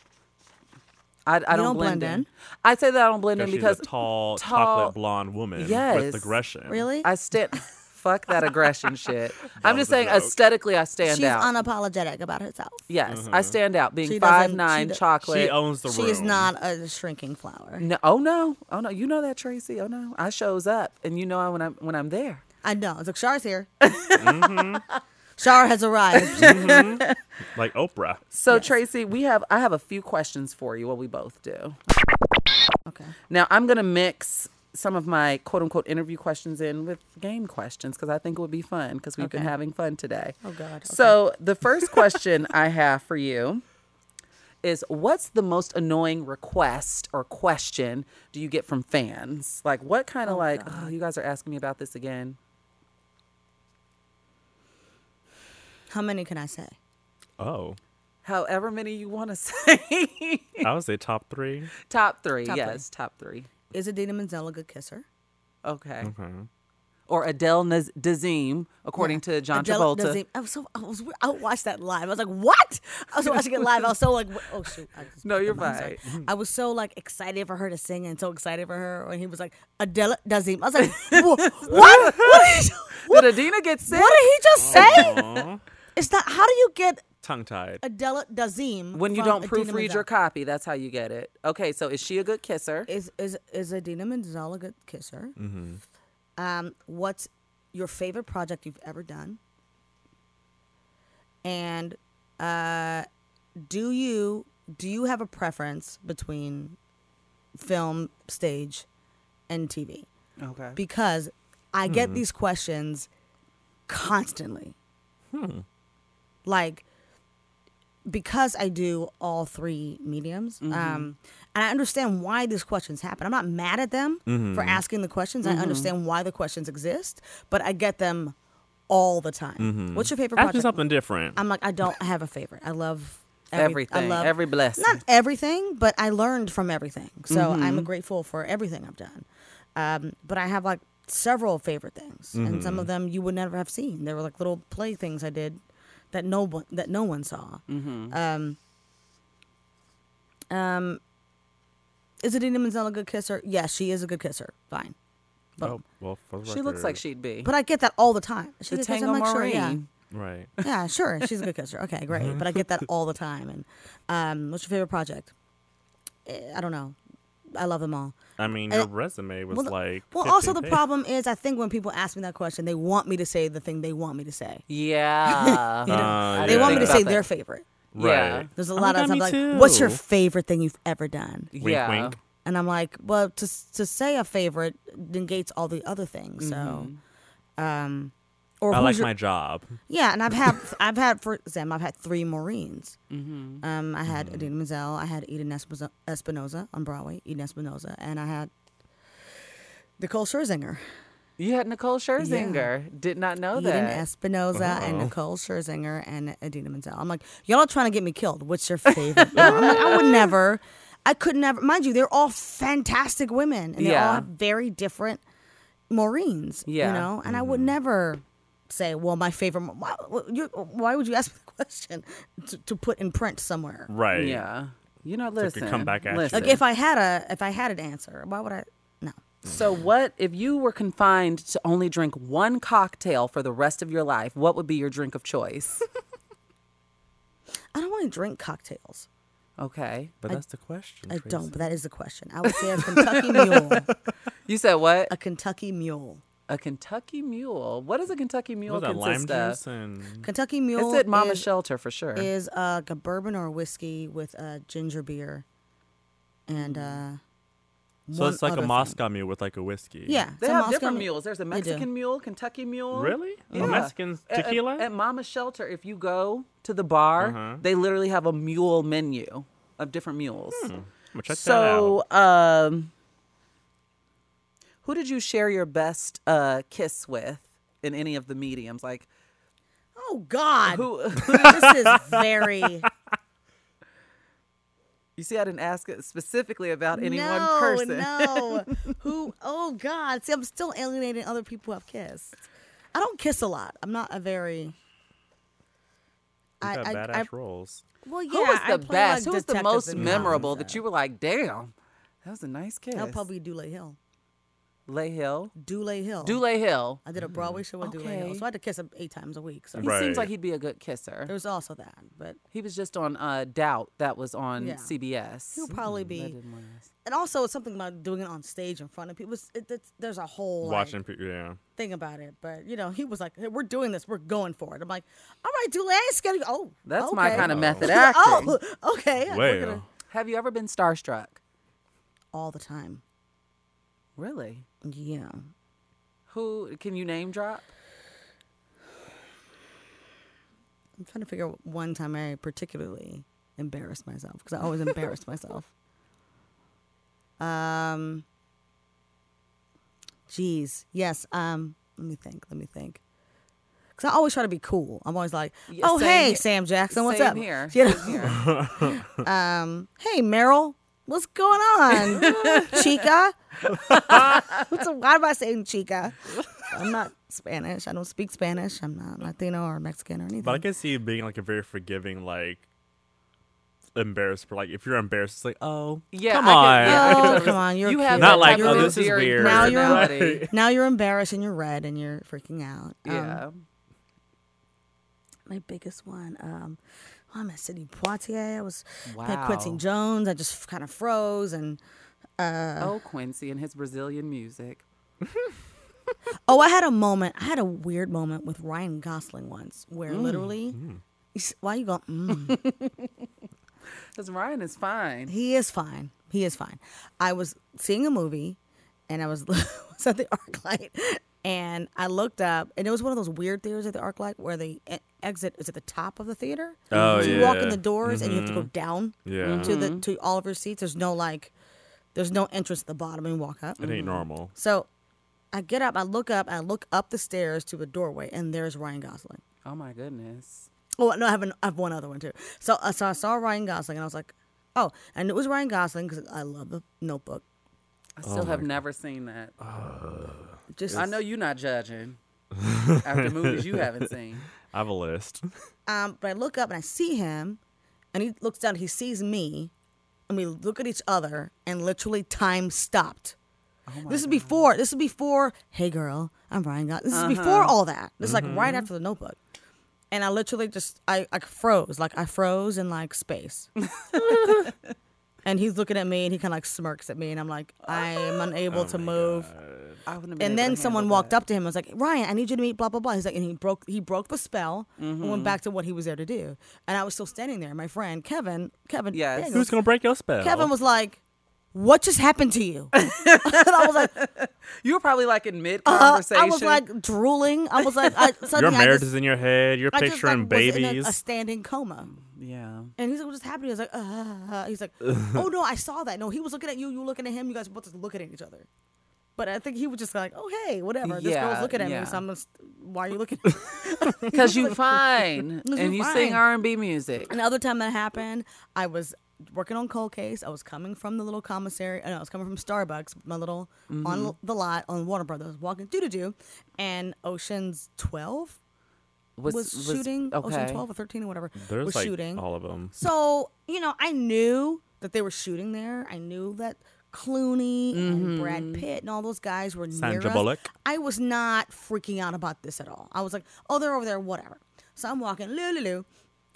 I, I don't, don't blend, blend in. in? I say that I don't blend in she's because a tall, tall- chocolate blonde woman Yes. with aggression. Really? I stand. fuck that aggression shit. I'm just saying, joke. aesthetically, I stand She's out. She's unapologetic about herself. yes, I stand out. Being She five nine, she chocolate. She owns the She room. is not a shrinking flower. no, oh no, oh no, you know that Tracie. Oh no, I shows up, and you know when I'm when I'm there. I know. It's like Char's here. Mm-hmm. Char has arrived. Mm-hmm. like Oprah. So Tracie, we have I have a few questions for you. Well, we both do. okay. Now I'm gonna mix some of my quote unquote interview questions in with game questions because I think it would be fun because we've been having fun today. Oh God. Okay. So the first question I have for you is what's the most annoying request or question do you get from fans? Like what kind of oh, like, oh, you guys are asking me about this again? How many can I say? Oh, However many you want to say. I would say top three. top three, Top three. yes, top three. Is Idina Menzel a good kisser? Okay. Okay. Or Adele Naz- Dazeem, according to John Adele Travolta. Dazeem- I was so I was I watched that live. I was like, what? I was watching it live. I was so like, oh shoot. I just- No, you're I'm sorry. fine. I was so like excited for her to sing and so excited for her when he was like Adele Dazeem. I was like, "Wha- what? What did, Did Idina get sick? what did he just say? Aw. that. How do you get Tongue tied. Adele Dazeem When you from don't Idina proofread Menzel? your copy, that's how you get it. Okay, so is she a good kisser? Is is is Idina Menzel a good kisser? Mm-hmm. Um, what's your favorite project you've ever done? And uh, do you do you have a preference between film, stage, and TV? Okay. Because I get these questions constantly. Like because I do all three mediums, um, and I understand why these questions happen. I'm not mad at them for asking the questions. I understand why the questions exist, but I get them all the time. What's your favorite Ask me project? something different. I'm like, I don't have a favorite. I love every, Everything. I love every blessing. not everything, but I learned from everything. So Mm-hmm. I'm grateful for everything I've done. Um, but I have like several favorite things, and Mm-hmm. some of them you would never have seen. They were like little play things I did that no one that no one saw. Mm-hmm. Um, um, is Idina Menzel a good kisser? Yes, she is a good kisser. Fine, oh, well, for the she looks like she'd be. but I get that all the time. Is She the a good? Tango I'm like, sure, Marine. yeah. Right. Yeah, sure. She's a good kisser. Okay, great. But I get that all the time. And um, what's your favorite project? Eh, I don't know. I love them all. I mean, your resume was well, like. Well, also the pages. problem is, I think when people ask me that question, they want me to say the thing they want me to say. Yeah. You know, Uh, they yeah. want me to say about their that. favorite. Yeah. There's a Oh lot my of God, times me like, "What's your favorite thing you've ever done?" Wink, yeah. wink. And I'm like, "Well, to to say a favorite negates all the other things." So, um, or I like your- my job. Yeah, and I've had I've had for example I've had three Maureen's. Mm-hmm. Um, I had mm-hmm. Idina Menzel, I had Eden Espo- Espinoza on Broadway, Eden Espinoza, and I had Nicole Scherzinger, You had Nicole Scherzinger. Did not know Eden that. Espinoza, and Oh. Nicole Scherzinger and Idina Menzel. I'm like, y'all are trying to get me killed. What's your favorite? I'm like, I would never. I could never. Mind you, they're all fantastic women, and they all have very different Maureens. Yeah. you know, and I would mm-hmm. never say, "Well, my favorite." Why, you, why would you ask me the question to, to put in print somewhere? Right. yeah. You know, it could listen. come back at you. listen. Like if I had a if I had an answer, why would I? No. So, what if you were confined to only drink one cocktail for the rest of your life? What would be your drink of choice? I don't want to drink cocktails. Okay. But that's the question. I Tracie. don't, but that is the question. I would say a Kentucky Mule. You said what? A Kentucky Mule. A Kentucky Mule. What does a Kentucky Mule What was that lime consist of? juice and Kentucky Mule It's at Mama is, Shelter for sure. is uh, like a bourbon or whiskey with uh, ginger beer, and uh, so it's like other a thing. Moscow mule with like a whiskey. Yeah, they have Moscow different mules. There's a. Mexican mule, Kentucky mule. Really? Yeah. A Mexican At- at- tequila? At, Mama Shelter, if you go to the bar, Uh-huh. they literally have a mule menu. of different mules. Hmm. check So, um, who did you share your best uh, kiss with in any of the mediums? Like, Oh God, who? this is very you see, I didn't ask it specifically about any no, one person. No, who? Oh God, see, I'm still alienating other people who have kissed. I don't kiss a lot. I'm not a very. that out. You I, got I, I, badass roles. well, yeah. who was the best? like, who was the most memorable crimes that you were like, damn, that was a nice kiss? I'll probably do Dule Hill. Lay Hill. Dule Hill. Dule Hill. I did a Broadway show with Dule Hill, so I had to kiss him eight times a week. So He Right. seems like he'd be a good kisser. there was also that, but He was just on uh, Doubt. That was on Yeah. CBS. he'll probably That be. didn't last. And also, it's something about doing it on stage in front of people. It's, it, there's a whole like, Watching people, yeah. thing about it. But you know, he was like, hey, "We're doing this. We're going for it." I'm like, "All right, Dule, I ain't scared of. Oh, That's okay. my kind of Oh. method acting. Oh, okay. we're gonna- Well, Have you ever been starstruck? all the time. Really? Yeah. Who can you name drop? I'm trying to figure out one time I particularly embarrassed myself because I always embarrass myself. Um. Geez, yes. Um. Let me think. Let me think. Because I always try to be cool. I'm always like, "Oh, same hey, he- Sam Jackson, what's Same up?" Here. You know? Here. um, hey Meryl, what's going on, Chica? What's why am I saying Chica? I'm not Spanish. I don't speak Spanish. I'm not Latino or Mexican or anything. but I can see you being like a very forgiving, like embarrassed. For like if you're embarrassed, it's like, oh, Yeah, come I on. could- yeah, Oh, come on, you're you have Not like, type oh, of this is weird. Now you're- now you're embarrassed and you're red and you're freaking out. Um, yeah. my biggest one. Um, well, I'm at Sidney Poitier. I was Wow. at Quincy Jones. I just kind of froze and Uh, oh, Quincy and his Brazilian music. oh, I had a moment. I had a weird moment with Ryan Gosling once, where mm. literally, mm. he's- why you go? Mm. Because Ryan is fine. He is fine. He is fine. I was seeing a movie, and I was, was at the ArcLight, and I looked up, and it was one of those weird theaters at the ArcLight where the e- exit is at the top of the theater. Oh, so you walk in the doors, and you have to go mm-hmm. down Yeah. to the mm-hmm. to all of your seats. There's no like, there's no entrance at the bottom, and you walk up. It ain't normal. So, I get up, I look up, I look up the stairs to the doorway, and there's Ryan Gosling. Oh my goodness. Oh no, I have, an, I have one other one too. So, uh, so I saw Ryan Gosling, and I was like, oh, and it was Ryan Gosling because I love the Notebook. I still have never seen that. Just I know you're not judging after movies you haven't seen. I have a list. Um, but I look up and I see him, and he looks down. He sees me, and we look at each other, and literally time stopped. Oh this is before. This is before. Hey, girl, I'm Ryan. This is before all that. This is like right after the Notebook, and I literally just I I froze. Like I froze in like space. and he's looking at me, and he kind of like smirks at me, and I'm like I am unable to move. I wouldn't have been And then someone walked that. up to him and was like, Ryan, I need you to meet blah blah blah. He's like, and he broke he broke the spell and Mm-hmm. went back to what he was there to do. And I was still standing there. My friend Kevin, Kevin, Yes. Daniels, Who's gonna break your spell? Kevin was like, "What just happened to you?" and I was like, You were probably like in mid uh, conversation. I was like drooling. I was like, I, Your suddenly I marriage just, is in your head. You're I just, picturing like, was in a- babies. a, standing coma. yeah. And he's like, "What just happened?" He was like, uh, "He's like, oh no, I saw that. No, he was looking at you. You were looking at him. You guys were both just looking at each other." But I think he was just like, "Oh hey, whatever. This Yeah, girl's looking at yeah. me, so I'm just, why are you looking?" at me? Because you're fine and you sing. R and B music. Another time that happened, I was working on cold case. I was coming from the little commissary. No, I was coming from Starbucks, my little Mm-hmm. on the lot on Warner Brothers, walking doo doo doo, and Ocean's Twelve was, shooting. Ocean Okay. Twelve or Thirteen or whatever There's was like shooting. all of them. So you know, I knew that they were shooting there. I knew that Clooney and Brad mm-hmm. Pitt and all those guys were near Sandra us. Bullock. I was not freaking out about this at all. I was like, oh, they're over there, whatever. So I'm walking, loo,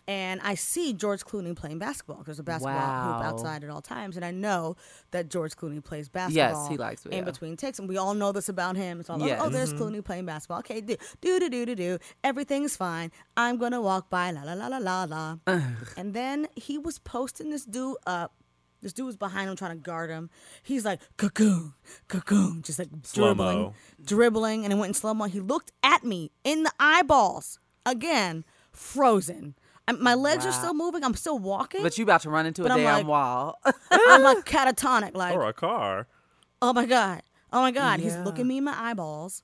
and I see George Clooney playing basketball. There's a basketball hoop outside at all times, and I know that George Clooney plays basketball. Yes, he likes it, in yeah. between takes, and we all know this about him. It's all like, oh, Yes. there's mm-hmm. Clooney playing basketball. Okay, do do do do do do. Everything's fine. I'm gonna walk by, la la la la la la. and then he was posting this dude up. This dude was behind him trying to guard him. He's like, cocoon, cocoon, just like dribbling, Slow-mo. dribbling, and it went in slow mo. He looked at me in the eyeballs again, frozen. I'm- my legs are Wow. still moving. I'm still walking. But you about to run into But a I'm damn like- wall. I'm like catatonic. Like, Or a car. oh my god, oh my god. He's Yeah. looking me in my eyeballs,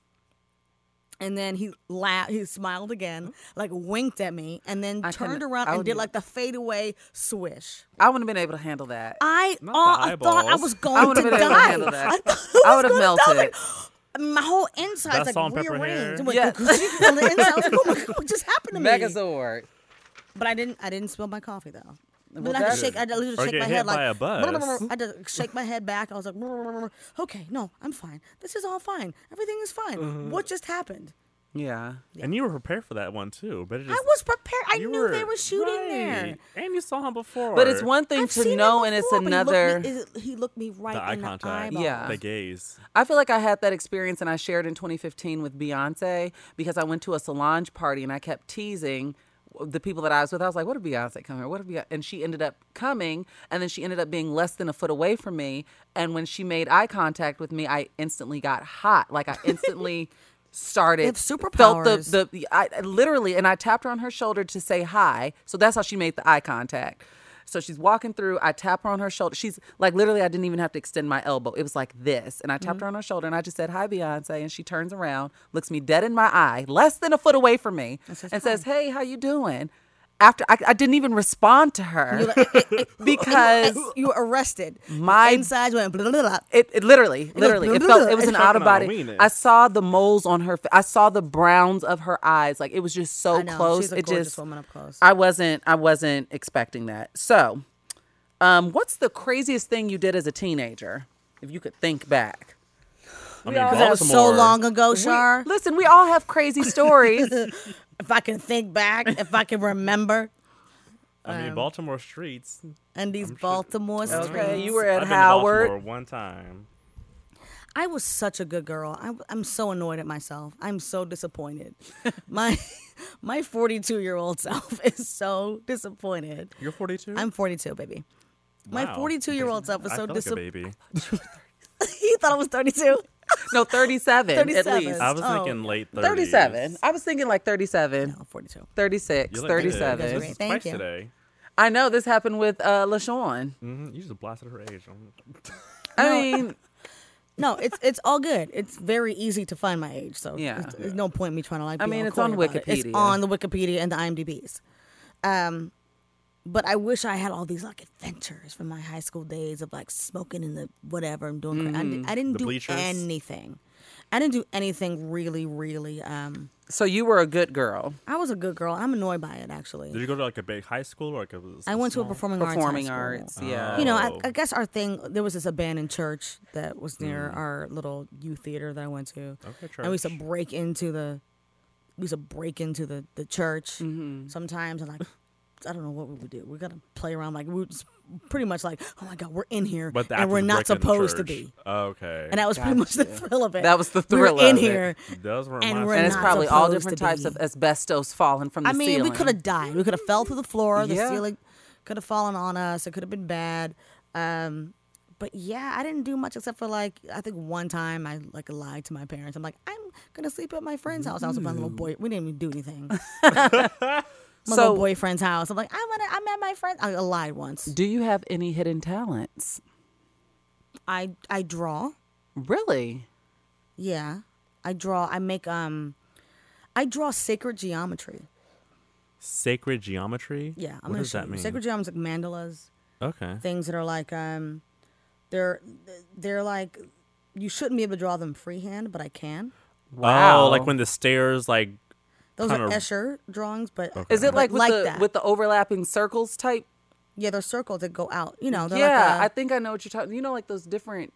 and then he laughed. He smiled again, like winked at me, and then I turned couldn't- around I and did wouldn't- like the fade away swish. I wouldn't have been able to handle that. I, Not the I thought I eyeballs. was going would've to been able to die. handle that. I, thought I was would've gonna die. melted. My whole inside's That like salt and pepper rearranged. hair? Like, Yeah. on the inside, I was like, oh my god, what just happened to me? Megazord. But I didn't. I didn't spill my coffee though. Well, But I had to shake. I had literally Or shake get my hit head by like. a bus. I had to shake my head back. I was like, okay, no, I'm fine. This is all fine. Everything is fine. Mm-hmm. What just happened? Yeah. And you were prepared for that one too. But it just, I was prepared. I you knew they were shooting right. there. And you saw him before. But it's one thing I've to know, him and it's another. He looked, me, is- he looked me right the eye in the contact. eyeball. Yeah. The gaze. I feel like I had that experience and I shared in 2015 with Beyonce because I went to a Solange party and I kept teasing the people that I was with. I was like, what if Beyonce come here? What if Beyonce? And she ended up coming and then she ended up being less than a foot away from me. And when she made eye contact with me, I instantly got hot. Like I instantly started have felt the, the I literally and I tapped her on her shoulder to say hi. So that's how she made the eye contact. So she's walking through. I tap her on her shoulder. She's like, literally, I didn't even have to extend my elbow. It was like this. And I tapped mm-hmm. her on her shoulder and I just said, Hi, Beyonce. And she turns around, looks me dead in my eye, less than a foot away from me, and says, Hey, how you doing? After I, I didn't even respond to her because you were arrested. My- insides went blah, blah, blah. it, it literally, literally, it felt it was an out of body. I saw the moles on her. I saw the browns of her eyes. Like it was just so I know, close. she's a it just woman up close. I wasn't. I wasn't expecting that. So, um, what's the craziest thing you did as a teenager? If you could think back. I mean, That was so long ago, We- Shar. listen, we all have crazy stories. if I can think back, if I can remember, I Um, mean, Baltimore streets. and these Baltimore streets. okay, you were at I've been to Howard. Baltimore one time. I was such a good girl. I, I'm so annoyed at myself. I'm so disappointed. my my 42 year old self is so disappointed. You're 42. I'm 42, baby. My 42 year old self was I so feel like disappointed. baby. he thought I was 32. no, thirty-seven, at 37. least. I was Oh. thinking late 30s. Thirty-seven. I was thinking like 37, No, 42. 36, You look good. 37. This great. is Thank you. today. I know this happened with uh, LaShawn. hmm You just blasted her age. I mean, No, it's it's all good. It's very easy to find my age, so Yeah. it's- there's no point in me trying to like. I mean, it's on coy about it. It's on the Wikipedia and the IMDb's. Um, but I wish I had all these like adventures from my high school days of like smoking in the whatever and doing. I, Mm-hmm. di- I didn't The do bleachers? anything. I didn't do anything really, really. Um, so you were a good girl. I was a good girl. I'm annoyed by it actually. Did you go to like a big high school or like a? I went to a small- performing, Performing arts. high arts, school. yeah. You know, I, Oh. I guess our thing there was this abandoned church that was near our little youth theater that I went to. Mm. Okay, And we used to break into the we used to break into the the church Mm-hmm. sometimes and like I don't know what we would do. We gotta play around like we are pretty much like, oh my god, we're in here But the and we're not break in the supposed to be. Okay. And that was pretty much the thrill of it. That was the thrill. we were thrill in it. here. Those were and my we're and it's probably all different types be. of asbestos falling from the I mean, ceiling. we could have died. We could have fell through the floor. The Yeah. ceiling could have fallen on us. It could have been bad. Um, but yeah, I didn't do much except for like I think one time I like lied to my parents. I'm like, I'm gonna sleep at my friend's house. I was with my little boy. We didn't even do anything. my So- boyfriend's house. I'm like, I'm gonna. I'm at my friend. I lied once. Do you have any hidden talents? I I draw. Really? Yeah, I draw. I make um, I draw sacred geometry. Sacred geometry. Yeah, I'm what gonna does show that mean? Sacred geometry, like mandalas. Okay. things that are like um they're they're like you shouldn't be able to draw them freehand but i can Oh, like when the stairs like. Those are escher drawings but Is it like with like the that with the overlapping circles type? yeah they're circles that go out you know they're yeah, like I a, think I know what you're talking. You know, like those different.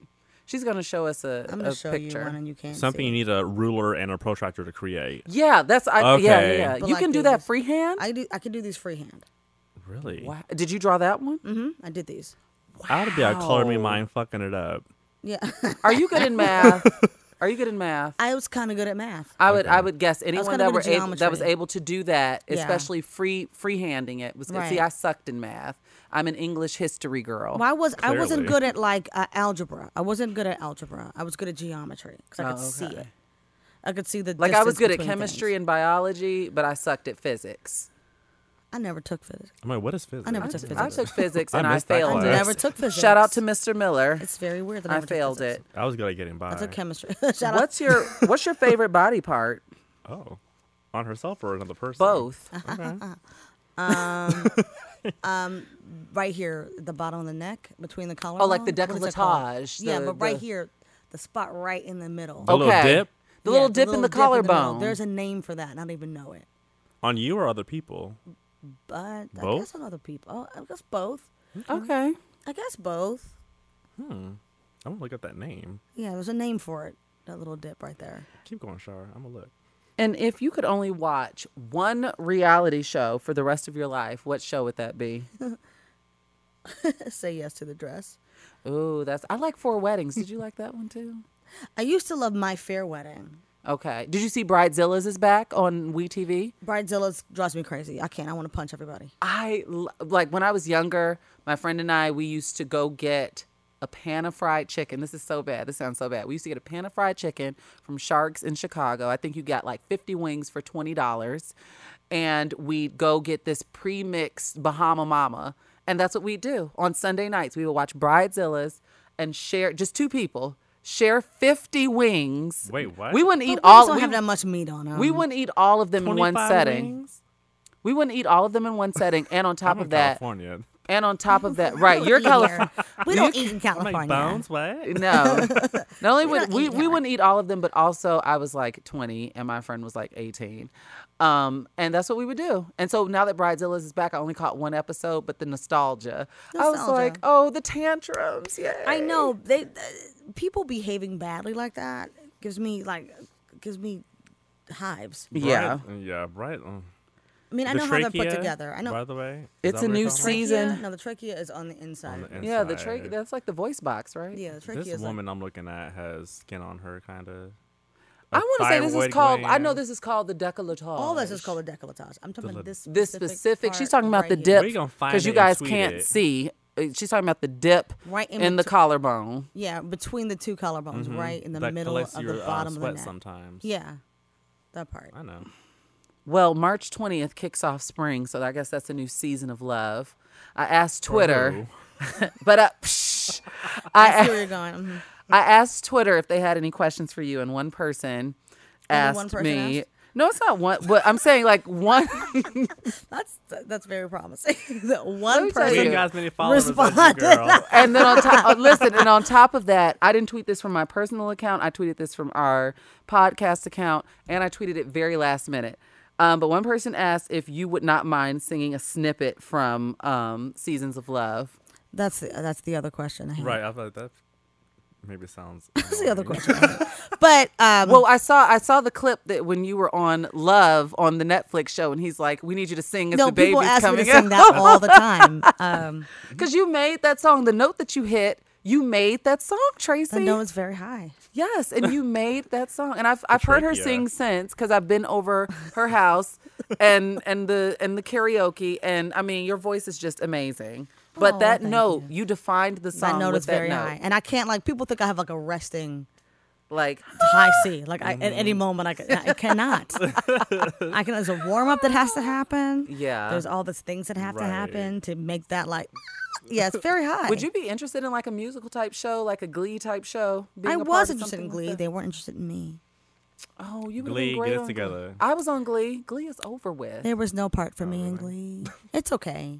She's gonna show us a, i'm gonna a show picture. you one and you can't Something see. you need a ruler and a protractor to create. Yeah, that's I. Yeah, yeah, Okay. yeah. But You like can do that freehand. i do i can do these freehand Really? Wow. Did you draw that one? Mm-hmm. i did these Wow. I would be a color me Wow. mind fucking it up. yeah Are you good in math? Are you good in math? i was kind of good at math I would, I would guess anyone kinda that good were at able, that was geometry. able to do that, Yeah. especially free freehanding it. Was see, Right. I sucked in math. I'm an English history girl. well, I was I wasn't Clearly. good at like uh, algebra. I wasn't good at algebra. I was good at geometry because I Oh, could see okay. it. I could see the Like I was distance good at between chemistry things. and biology, but I sucked at physics. I never took physics. I'm like, what is physics? I never I, took t- physics. I took physics and I missed that failed class. it. I never took physics. Shout out to Mr. Miller. It's very weird that I, I failed it. I was good at getting by. I took chemistry. Shout out. What's your What's your favorite body part? Oh, on herself or another person? Both. Okay. Um, um, right here, the bottom of the neck, between the collarbone. Oh, like the What is it décolletage, Yeah, the- but right the- here, the spot right in the middle. The little Okay. dip The Yeah, little dip in little the dip middle. collarbone. There's a name for that. and I don't even know it. on you or other people? But I Both? guess on other people. Oh, I guess both. okay. I guess both. Hmm. I'm gonna look up that name. Yeah, there's a name for it. That little dip right there. Keep going, Shar. I'm gonna look. And if you could only watch one reality show for the rest of your life, what show would that be? Say yes to the dress. Ooh, that's I like Four Weddings. Did you like that one too? I used to love My Fair Wedding. Okay. Did you see Bridezillas is back on WeTV? Bridezilla's drives me crazy. I can't. I want to punch everybody. I like when I was younger, my friend and I we used to go get a pan of fried chicken. This is so bad. This sounds so bad. We used to get a pan of fried chicken from Sharks in Chicago. I think you got like 50 wings for $20. And we'd go get this pre-mixed Bahama Mama. And that's what we do. On Sunday nights, we would watch Bridezillas and share just two people share 50 wings. Wait, what? We wouldn't But eat wings all don't we, have that much meat on them. we wouldn't eat all of them in one setting. wings? We wouldn't eat all of them in one setting, and on top I'm of in that, California. And on top of that, right? You're California. We don't eat in I'm California. like bones. What? No, not only We would we we wouldn't eat all of them, but also I was like 20 and my friend was like 18, um, and that's what we would do. And so now that Bridezillas is back, I only caught one episode, but the nostalgia, nostalgia. I was like, oh, the tantrums, yeah. I know they uh, people behaving badly like that gives me like gives me hives. Yeah, Right? Yeah. Right. I mean, I the know how they're put together. I know By the way, Is It's a new you're talking about? season. Trachea? No, the trachea is on the inside. On the yeah. The trachea. That's like the voice box, right? yeah, the trachea This is like, woman I'm looking at has skin on her, kind of. I want to say this is called. I know this is called the decolletage. all this is called a decolletage. I'm talking The- about this this specific. specific. She's talking about right the dip Where you gonna find because you guys can't it? see. Uh, She's talking about the dip Right in in the collarbone. Yeah, between the two collarbones, Mhm. right in the that middle of your, the uh, bottom of sweat the neck. sometimes. Yeah, that part. I know. Well, March 20th kicks off spring, so I guess that's a new season of love. I asked Twitter, Whoa. but uh, psh, I I where you're going. mhm. I asked Twitter if they had any questions for you, and one person asked one person me. asked? No, it's not one. But I'm saying like one. That's that's very promising. that one tell you. person. ain't as many followers Responded. you, girl. and then on top, uh, listen, and on top of that, I didn't tweet this from my personal account. I tweeted this from our podcast account, and I tweeted it very last minute. Um, but one person asked if you would not mind singing a snippet from um, Seasons of Love. That's the, that's the other question. I. Right. I thought that maybe sounds. That's the other question. But um, Well, I saw I saw the clip that when you were on Love on the Netflix show, and he's like, "We need you to sing as no, the baby's people ask me coming to sing that all the time. Um, Because you made that song, the note that you hit, you made that song, Tracie. the note is very high. Yes, and you made that song, and I've I've heard her trachea. sing since because I've been over her house, and and the and the karaoke, and I mean your voice is just amazing. But Oh, that note, you. you. defined the song That note with is that very note. high, and I can't like people think I have like a resting Like high C. Like I, at any mm. moment I, can, I cannot. I can. There's a warm up that has to happen. yeah. There's all these things that have to happen to make that like. Yeah, it's very high. Would you be interested in like a musical type show, like a Glee type show? being I a was of interested in Glee. like they weren't interested in me. Oh, you would Glee, been great get it on Glee. together. I was on Glee. Glee is over with. There was no part for Oh, me in Glee. It's okay.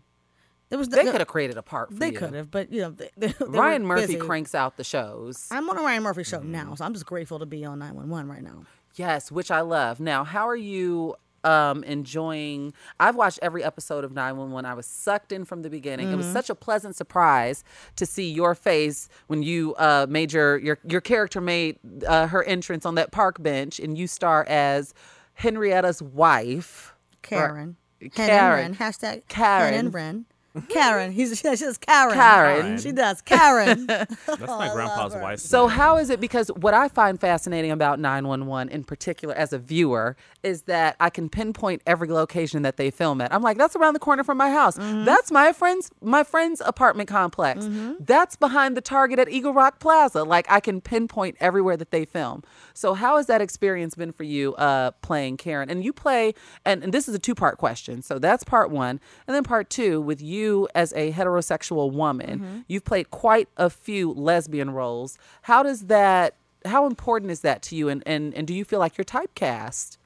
There was. They no- could have created a part for you. They could have, but you know, they, they, they Ryan Murphy busy. cranks out the shows. I'm on a Ryan Murphy show Mm-hmm. now, so I'm just grateful to be on 911 right now. Yes, which I love. Now, how are you um enjoying I've watched every episode of 911. I was sucked in from the beginning. It was Mm-hmm. such a pleasant surprise to see your face when you uh made your your your character made uh, her entrance on that park bench and you star as Henrietta's wife. Karen. Hen Karen. and Ren. Hashtag Karen. Hen and Ren. Karen. He's she says Karen. Karen. She does Karen. That's my grandpa's wife. So how is it? Because what I find fascinating about 911 in particular as a viewer is that I can pinpoint every location that they film at. I'm like, that's around the corner from my house. Mm-hmm. That's my friend's my friend's apartment complex. Mm-hmm. That's behind the Target at Eagle Rock Plaza. Like I can pinpoint everywhere that they film. So how has that experience been for you uh, playing Karen? And you play, and, and this is a two part question. So that's part one, and then part two with you as a heterosexual woman. You've played quite a few lesbian roles. How does that? How important is that to you? And and and do you feel like you're typecast?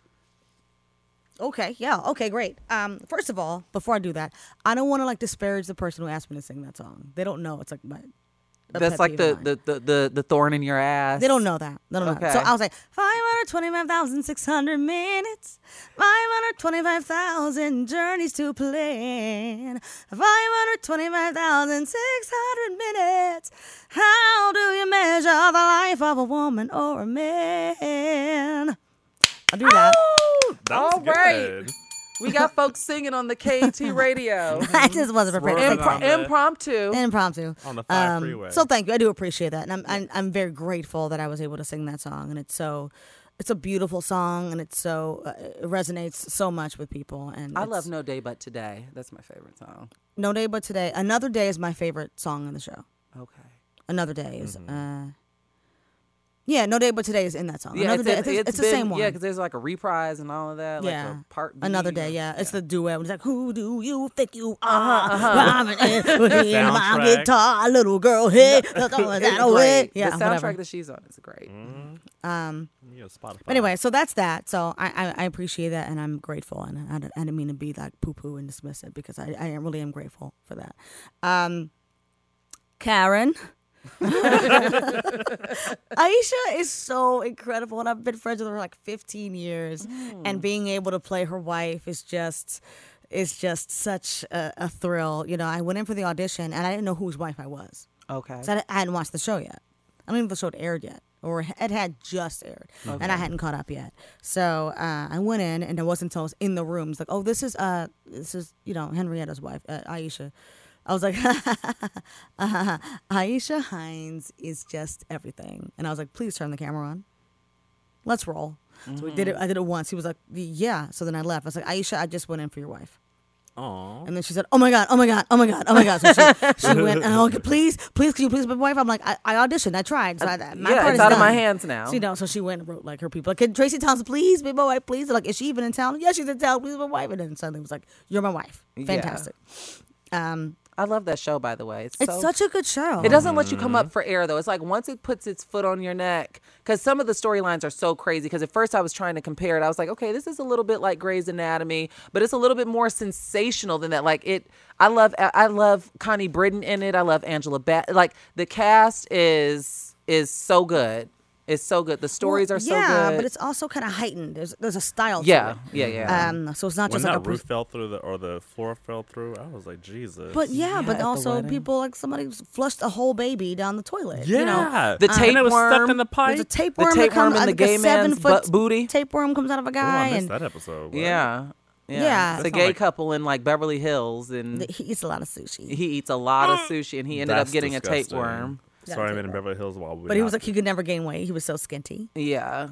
okay, yeah, okay, great. Um, first of all, before I do that, I don't want to like disparage the person who asked me to sing that song. They don't know. It's like my. A That's like the, the the the the thorn in your ass. They don't know that. They don't know that. So I was like, 525,600 minutes, 525,000 journeys to plan, 525,600 minutes. How do you measure the life of a woman or a man? I'll do that. Oh, That was all right. good. We got folks singing on the KT radio. I just wasn't prepared. Swerve to it sing on Impro- the- impromptu. impromptu On the five Um, freeway. So thank you. I do appreciate that, and I'm, I'm I'm very grateful that I was able to sing that song, and it's so. It's a beautiful song, and it's so uh, it resonates so much with people. And I love No Day But Today. That's my favorite song. No Day But Today. Another Day is my favorite song on the show. Okay. Another Day is, Mm-hmm. uh, yeah, No Day But Today is in that song. Yeah, Another it's, Day, it's, it's, the been- same one. Yeah, because there's like a reprise and all of that. Like Yeah. a part B Another or- Day, yeah. It's the duet. It's like, who do you think you are? Rhyming in between my Soundtrack. guitar, little girl. Hey, that's all It's that away. great. Yeah, the soundtrack whatever. that she's on is great. Um, Yeah, Spotify. But anyway, so that's that. So I, I, I appreciate that, and I'm grateful, and I, didn't- I didn't mean to be like poo poo and dismiss it because I, I really am grateful for that. Um, Karen. Aisha is so incredible, and I've been friends with her like 15 years, and being able to play her wife is just is just such a, a thrill. You know, I went in for the audition, and I didn't know whose wife I was. Okay. So I, I hadn't watched the show yet. I don't even know if the show had aired yet, or it had just aired, and I hadn't caught up yet. So uh, I went in, and it wasn't until I was in the room, it's like, oh, this is uh, this is you know Henrietta's wife, uh, Aisha. I was like, uh-huh, Aisha Hinds is just everything, and I was like, please turn the camera on. Let's roll. So we did it. Mm-hmm. I did it once. He was like, yeah. So then I left. I was like, Aisha, I just went in for your wife. Aw. And then she said, "Oh my god, oh my god, oh my god, oh my god." So she, she went, and I'm like, "Please, please, can you please be my wife?" I'm like, "I, I auditioned, I tried, so uh, I, my yeah, part it's is out of my hands now. So, you know, so she went and wrote like her people, like, "Can Tracie Thompson please be my wife, please?" Like, is she even in town? Yeah, she's in town. Please be my wife. And then suddenly it was like, "You're my wife." Yeah. Fantastic. Um, I love that show, by the way. It's, it's so such a good show. It doesn't let you come up mm-hmm. for air though. It's like once it puts its foot on your neck, because some of the storylines are so crazy. Because at first I was trying to compare it, I was like, okay, this is a little bit like Grey's Anatomy, but it's a little bit more sensational than that. Like it, I love, I love Connie Britton in it. I love Angela Bat. Like the cast is is so good. It's so good. The stories Well, are so yeah, good. Yeah, but it's also kind of heightened. There's there's a style. to yeah, it. yeah, yeah. Um, so it's not when just that like a. roof pers- fell through the or the floor fell through, I was like, Jesus. but yeah, Yeah, but also people like somebody flushed a whole baby down the toilet. yeah, You know? The and it was stuck tapeworm. in the pipe. There's a The tapeworm that tapeworm comes in out the like gay a seven man's foot butt booty. tapeworm comes out of a guy I missed and that episode. What? yeah, yeah. Yeah. It's a gay like- couple in like Beverly Hills, and he eats a lot of sushi. he eats a lot of sushi, and he ended up getting disgusting. a tapeworm. Sorry, I'm in Beverly Hills while we. but he was like he could never gain weight. He was so skinty. Yeah.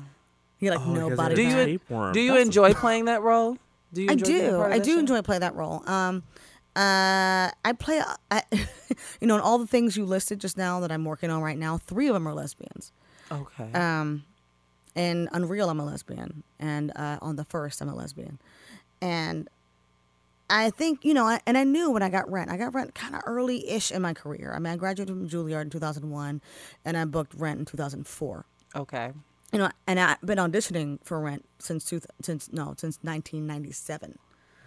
He had, like Oh, no because body of Do you tapeworm. do you That's a- enjoy playing that role? Do you? I Enjoy being do. I do show? enjoy playing that role. Um, uh, I play, uh, I, you know, in all the things you listed just now that I'm working on right now, three of them are lesbians. Okay. Um, in Unreal, I'm a lesbian, and uh, on the first, I'm a lesbian, and I think you know, I, and I knew when I got Rent. I got Rent kind of early-ish in my career. I mean, I graduated from Juilliard in 2001, and I booked Rent in 2004. okay. You know, and I've been auditioning for Rent since two, since no, since 1997.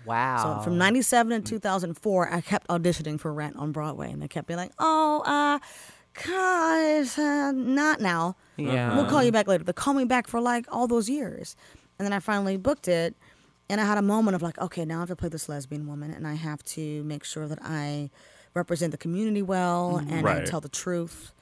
Wow. So from 97 to 2004, I kept auditioning for Rent on Broadway, and they kept being like, "Oh, uh, guys, uh, not now. Yeah. We'll call you back later." They call me back for like all those years, and then I finally booked it, and I had a moment of like, "Okay, now I have to play this lesbian woman, and I have to make sure that I represent the community well mm-hmm. and I tell the truth."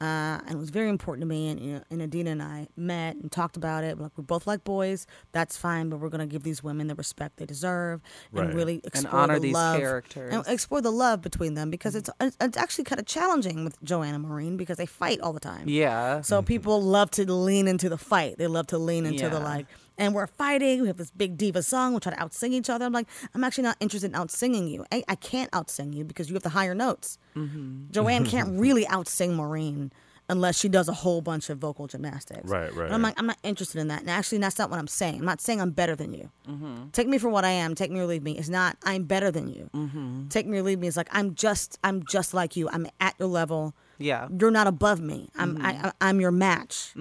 Uh, and it was very important to me. And, you know, and Idina and I met and talked about it. Like we both like boys, that's fine, but we're gonna give these women the respect they deserve and Right. really explore honor the these love characters. and explore the love between them because mm-hmm. it's it's actually kind of challenging with Joanna Maureen because they fight all the time. Yeah. So mm-hmm. people love to lean into the fight. They love to lean into the like, and we're fighting. We have this big diva song. We try to outsing each other. I'm like, I'm actually not interested in outsinging you. I, I can't outsing you because you have the higher notes. Mm-hmm. Joanne can't really outsing Maureen unless she does a whole bunch of vocal gymnastics. Right, right. And I'm like, I'm not interested in that. And actually, that's not what I'm saying. I'm not saying I'm better than you. Mm-hmm. Take me for what I am. Take me or leave me. It's not I'm better than you. Mm-hmm. Take me or leave me. It's like I'm just I'm just like you. I'm at your level yeah. you're not above me. I'm Mm-hmm. I, I, I'm your match.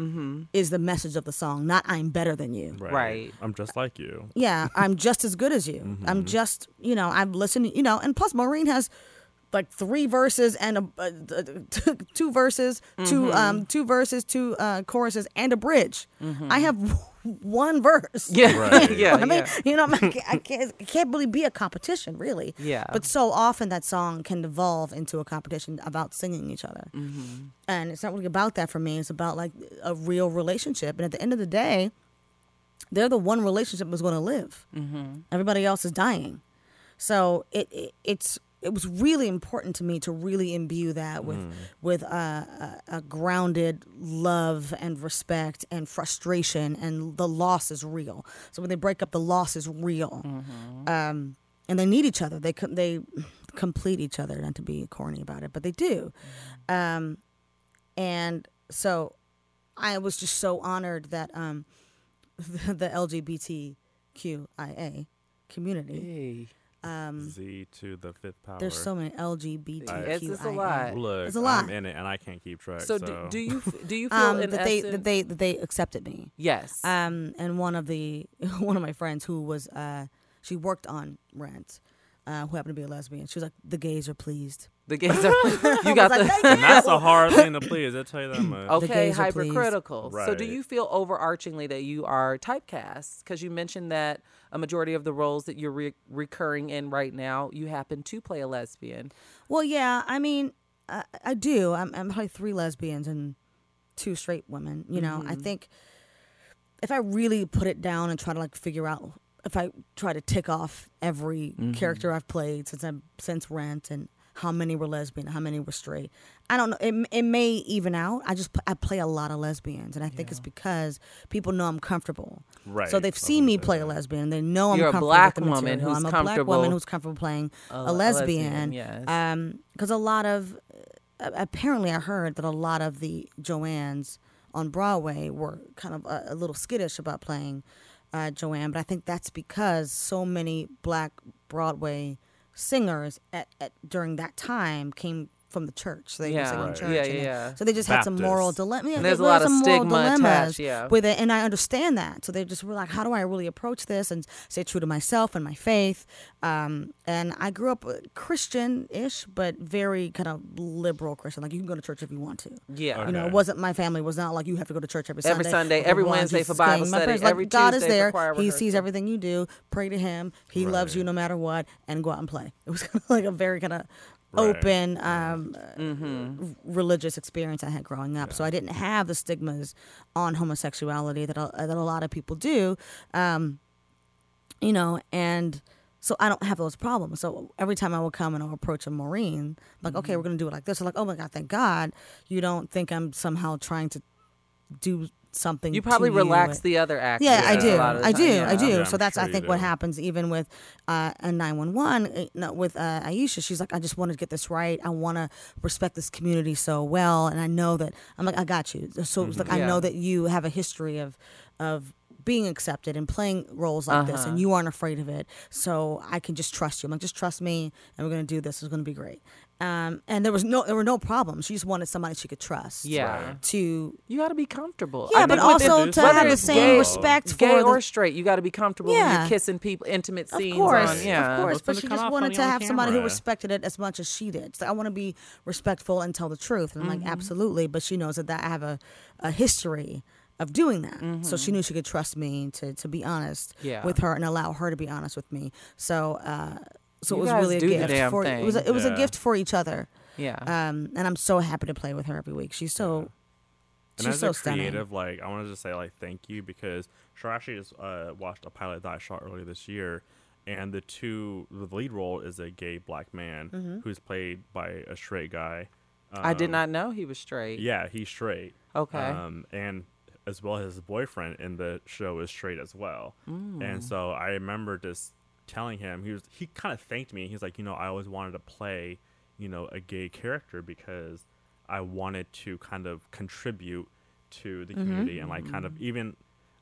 Is the message of the song, not I'm better than you. Right. Right. I'm just like you. Yeah, I'm just as good as you. I'm just you know I've listened You know, and plus Maureen has like three verses and a uh, t- two verses, two um two verses, two uh, choruses, and a bridge. I have one verse. Yeah. Right. yeah. I mean, yeah. you know, I can't, I can't, it can't really be a competition, really. Yeah. But so often that song can devolve into a competition about singing each other. Mm-hmm. And it's not really about that for me. It's about like a real relationship. And at the end of the day, they're the one relationship that's going to live. Mm-hmm. Everybody else is dying. So it, it it's it was really important to me to really imbue that with with uh, a, a grounded love and respect and frustration and the loss is real. So when they break up, the loss is real, um, and they need each other. They com- they complete each other. Not to be corny about it, but they do. Um, and so I was just so honored that um, the, the LGBTQIA community. Hey. Um, Z to the fifth power. there's so many LGBTQIA. It's just a lot. Look, It's a lot. I'm in it and I can't keep track. So, So, do, do you do you feel Um, in that they that they that they accepted me. yes. Um, and one of the one of my friends who was uh, she worked on Rent, uh, who happened to be a lesbian. She was like, "The gays are pleased." the gays are. You got I the. like, and that's a hard thing to please. I tell you that much. Okay, gays are pleased. hypercritical. So, do you feel overarchingly that you are typecast? Because you mentioned that a majority of the roles that you're re- recurring in right now, you happen to play a lesbian. Well, yeah, I mean, I, I do. I'm, I'm probably three lesbians and two straight women. You know, I think if I really put it down and try to like figure out, if I try to tick off every character I've played since I'm since Rent and how many were lesbian, how many were straight, I don't know. It, it may even out. I just I play a lot of lesbians, and I think it's because people know I'm comfortable. Right. So they've seen me play a that. lesbian. They know I'm You're a comfortable black with the woman who's I'm a black woman who's comfortable playing A- a, a lesbian, lesbian. yes. Um, because a lot of uh, apparently I heard that a lot of the Joannes on Broadway were kind of a, a little skittish about playing uh, Joanne, but I think that's because so many black Broadway singers at, at during that time came from the church. So they Yeah. were Right. church. Yeah, and they- yeah. So they just had some moral Baptist. dilemma. And there there's a lot of some moral stigma attached, dilemmas yeah. with it, and I understand that. So they just were like, "How do I really approach this and stay true to myself and my faith?" Um, and I grew up Christian-ish, but very kind of liberal Christian. Like you can go to church if you want to. Yeah. You know, it wasn't my family was not like you have to go to church every Sunday. Every Sunday, every blah, blah, Wednesday Jesus for Bible King. My study, parents were every like, God is Tuesday for there. choir He sees everything you do. Pray to Him. He loves you no matter what, and go out and play. It was kind of like a very kind of Right. open um, Mm-hmm. religious experience I had growing up. So I didn't have the stigmas on homosexuality that a, that a lot of people do. Um, you know, and so I don't have those problems. So every time I would come and I'll approach a Maureen, like, okay, Mm-hmm. we're gonna do it like this. I'm like, oh my god, thank God, you don't think I'm somehow trying to do something. You probably to relax and- the other actors. yeah, I do. a lot of the I do. yeah. I do. Yeah, so I'm that's sure I think what happens even with uh, a 911 no, with uh, Aisha. She's like, I just want to get this right. I want to respect this community so well, and I know that I'm like, I got you. So it's like I know that you have a history of of being accepted and playing roles like this, and you aren't afraid of it. So I can just trust you. I'm like, just trust me, and we're gonna do this. It's gonna be great. Um, and there was no there were no problems. She just wanted somebody she could trust. Yeah. Right. To You got to be comfortable. yeah, I but also it- to have the same gay- respect for gay the or straight, you got to be comfortable when Yeah. you're kissing people, intimate scenes. Of scenes course, on. Yeah, of course. But she just wanted to on have somebody who respected it as much as she did. So I want to be respectful and tell the truth. And I'm Mm-hmm. like, absolutely. But she knows that, that I have a, a history of doing that. So she knew she could trust me to, to be honest Mm-hmm. Yeah. with her and allow her to be honest with me. So uh, so You it was really a gift damn for it was a, it was a gift for each other. Yeah. Um, and I'm so happy to play with her every week. She's so And she's as so a stunning. creative, like I wanted to just say like thank you because sure actually just uh, watched a pilot that I shot earlier this year, and the two the lead role is a gay black man Mm-hmm. who's played by a straight guy. I did Um, not know he was straight. Yeah, he's straight. Okay. Um, and as well as his boyfriend in the show is straight as well. Mm. And so I remember just telling him he was he kind of thanked me. He's like, you know, I always wanted to play, you know, a gay character because I wanted to kind of contribute to the mm-hmm. community and like kind of mm-hmm. even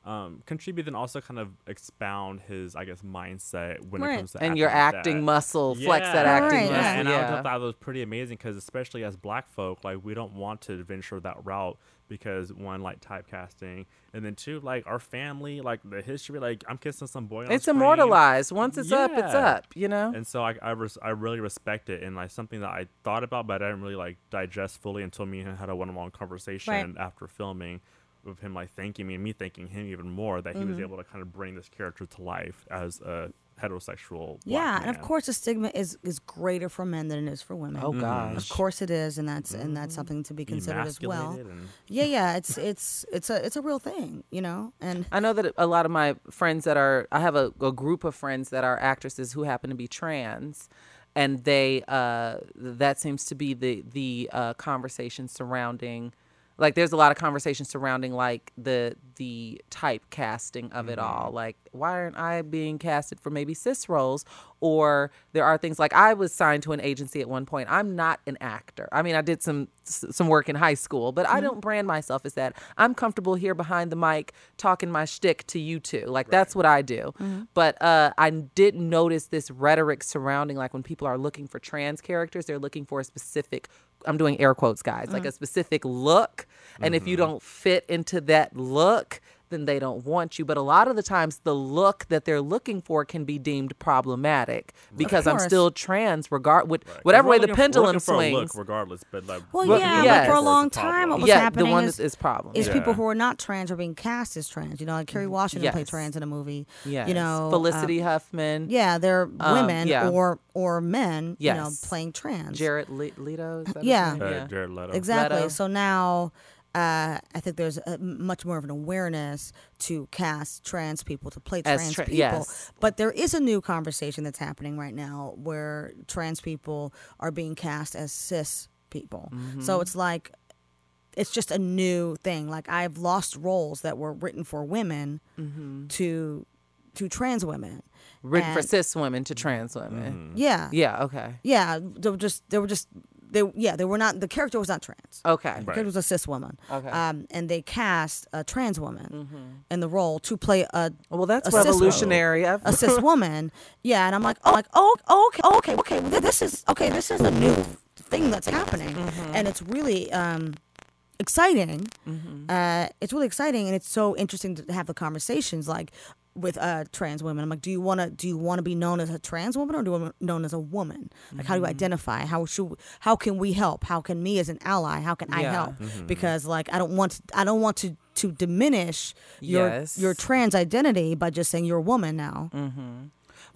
um, contribute and also kind of expound his, I guess, mindset when Right. it comes to acting. and your like acting that. muscle, flex that Yeah. acting Right, muscle. yeah. And I thought that was pretty amazing because especially as black folk, like we don't want to venture that route because one, like typecasting, and then two, like our family, like the history, like I'm kissing some boy. On it's screen. immortalized. Once it's up, it's up. You know. And so I, I, res- I really respect it and like something that I thought about, but I didn't really like digest fully until me and him had a one-on-one conversation after filming with him like thanking me and me thanking him even more that he Mm-hmm. was able to kind of bring this character to life as a heterosexual. black yeah, and of course the stigma is is greater for men than it is for women. oh Mm-hmm. gosh. Of course it is, and that's and that's something to be considered as well. And- Yeah, yeah, it's it's it's a it's a real thing, you know. And I know that a lot of my friends that are, I have a, a group of friends that are actresses who happen to be trans, and they, uh, that seems to be the the uh, conversation surrounding, like, there's a lot of conversation surrounding like the the typecasting of it all. Mm-hmm. Like, why aren't I being casted for maybe cis roles? Or there are things like I was signed to an agency at one point. I'm not an actor. I mean, I did some some work in high school, but I mm-hmm. don't brand myself as that. I'm comfortable here behind the mic talking my shtick to you two. Like that's what I do. Mm-hmm. But uh, I didn't notice this rhetoric surrounding like when people are looking for trans characters, they're looking for a specific. I'm doing air quotes, guys, like mm. a specific look, and if you mm-hmm. don't fit into that look, then they don't want you. But a lot of the times, the look that they're looking for can be deemed problematic because I'm still trans, regard with Right. 'Cause whatever way the looking- we're pendulum looking for a look swings. regardless, but like, well, Well, yeah, yes. but for a long time, what was yeah, happening the one is, that is problem. is Yeah. people who are not trans are being cast as trans. You know, like Kerry Washington played trans in a movie. Yes. You know, Felicity um, Huffman. yeah, they're women yeah. or or men. You know, Yes. playing trans. Jared Le- Leto. Is that Yeah. name? uh, Jared Leto. Exactly. Leto. So now, uh, I think there's a, much more of an awareness to cast trans people to play trans tra- people. yes. But there is a new conversation that's happening right now where trans people are being cast as cis people. Mm-hmm. So it's like it's just a new thing. Like I've lost roles that were written for women to to trans women. Written for cis women to trans women. Yeah. Yeah. Okay. Yeah. They were just they were just they yeah, they were not the character was not trans. Okay. The Right. character was a cis woman. Okay. Um, and they cast a trans woman in the role to play a Well, that's a revolutionary. I've- a cis woman. Yeah, and I'm like, oh, like, oh, oh, okay, okay, okay. well, This is okay. This is a new thing that's happening, and it's really um, exciting. Uh, it's really exciting, and it's so interesting to have the conversations like with uh, trans women. I'm like, do you want to do you want to be known as a trans woman or do you want known as a woman? Like, how do you identify? How should how can we help? How can me as an ally? How can I Yeah. help? Because like, I don't want to, I don't want to to diminish your Yes. your trans identity by just saying you're a woman now.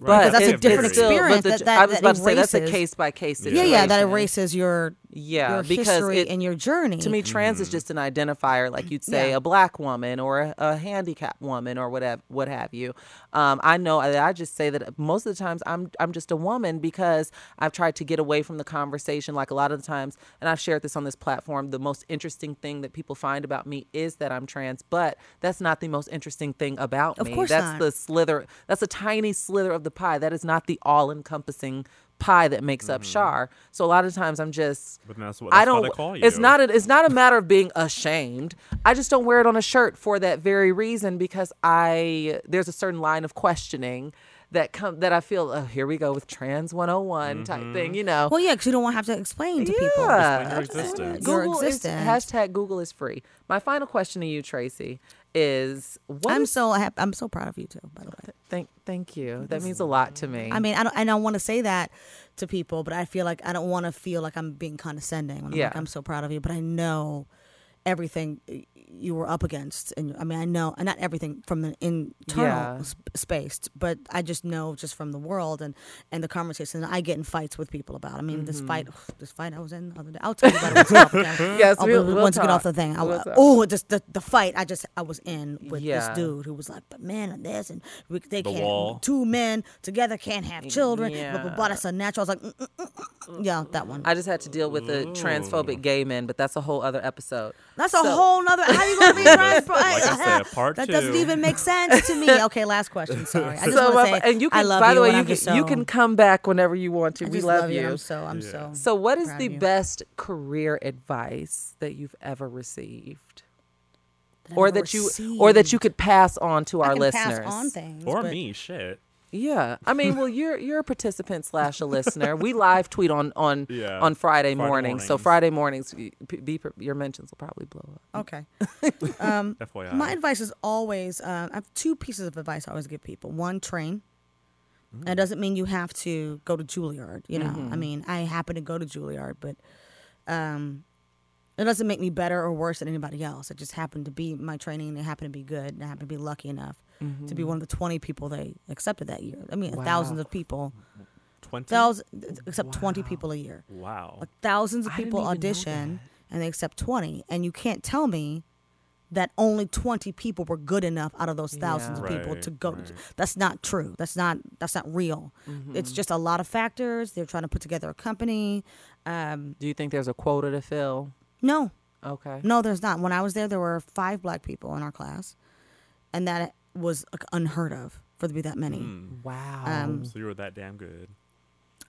but that's a different it's still- experience the- that- that- I was that about to say that's a case by case Yeah, yeah, that erases your Yeah, your because history it, and your journey. to me, trans is just an identifier, like you'd say Yeah. a black woman or a, a handicapped woman or whatever, what have you. Um, I know I, I just say that most of the times I'm I'm just a woman because I've tried to get away from the conversation. Like a lot of the times, and I've shared this on this platform. The most interesting thing that people find about me is that I'm trans, but that's not the most interesting thing about Of me. course that's not. the slither. That's a tiny slither of the pie. That is not the all-encompassing pie that makes up mm-hmm. Shar. So a lot of times I'm just But that's what I don't. why they call you. It's not. A, it's not a matter of being ashamed. I just don't wear it on a shirt for that very reason because I there's a certain line of questioning that come that I feel. Oh, here we go with trans 101 type thing. Mm-hmm. You know. well, yeah, because you don't want to have to explain to people. Yeah. Explain your existence. Your Google is, existence. hashtag Google is free. My final question to you, Tracie, is what I'm is- so hap- I'm so proud of you too. By the way, thank thank you. That means a lot to me. I mean, I don't and I want to say that to people, but I feel like I don't want to feel like I'm being condescending. When I'm Yeah. like, I'm so proud of you, but I know everything you were up against. And I mean, I know, and not everything from the internal Yeah. sp- space, but I just know just from the world and and the conversations I get in fights with people about. I mean, this fight, this fight I was in the other day. I'll tell you about it once we get off the camera. Yes, Oh, we'll- but we'll once we get off the thing, We'll oh, just the, the fight I just I was in with Yeah. this dude who was like, but man, and this and we, they The can't wall. two men together can't have children. Blah, blah, blah. Yeah. That's unnatural. I was like, mm, mm, mm, mm. yeah, that one. I just had to deal with the transphobic gay men, but that's a whole other episode. That's a So- whole nother. How you gonna be trans? Like I said, part that two. doesn't even make sense to me. Okay, last question. Sorry, I just so, want to say, and you can, I love by you. the way, you can so, you can come back whenever you want to. I we love, love you. And I'm so. I'm Yeah. so. So, what is the best career advice that you've ever received, That or ever that you, or that you could pass on to I our can listeners? pass on things or me, shit. Yeah, I mean, well, you're you're a participant slash a listener. We live tweet on on Yeah. on Friday, Friday mornings. So. Friday mornings, y- p- be, your mentions will probably blow up. Okay. Um, FYI. My advice is always uh, I have two pieces of advice I always give people. One, train. Mm. That doesn't mean you have to go to Juilliard. You know, I mean, I happen to go to Juilliard, but um, it doesn't make me better or worse than anybody else. It just happened to be my training, and it happened to be good, and I happened to be lucky enough to be one of the 20 people they accepted that year. I mean, Wow. thousands of people, Twenty. thousands, accept 20 people a year. Wow. Like thousands of people audition and they accept 20 and you can't tell me that only 20 people were good enough out of those thousands Yeah. of people Right, to go right. to that's not true that's not that's not real Mm-hmm. it's just a lot of factors they're trying to put together a company um, Do you think there's a quota to fill? no Okay. no there's not when i was there there were five black people in our class and that was like, unheard of for there to be that many Mm. Wow. Um, So you were that damn good.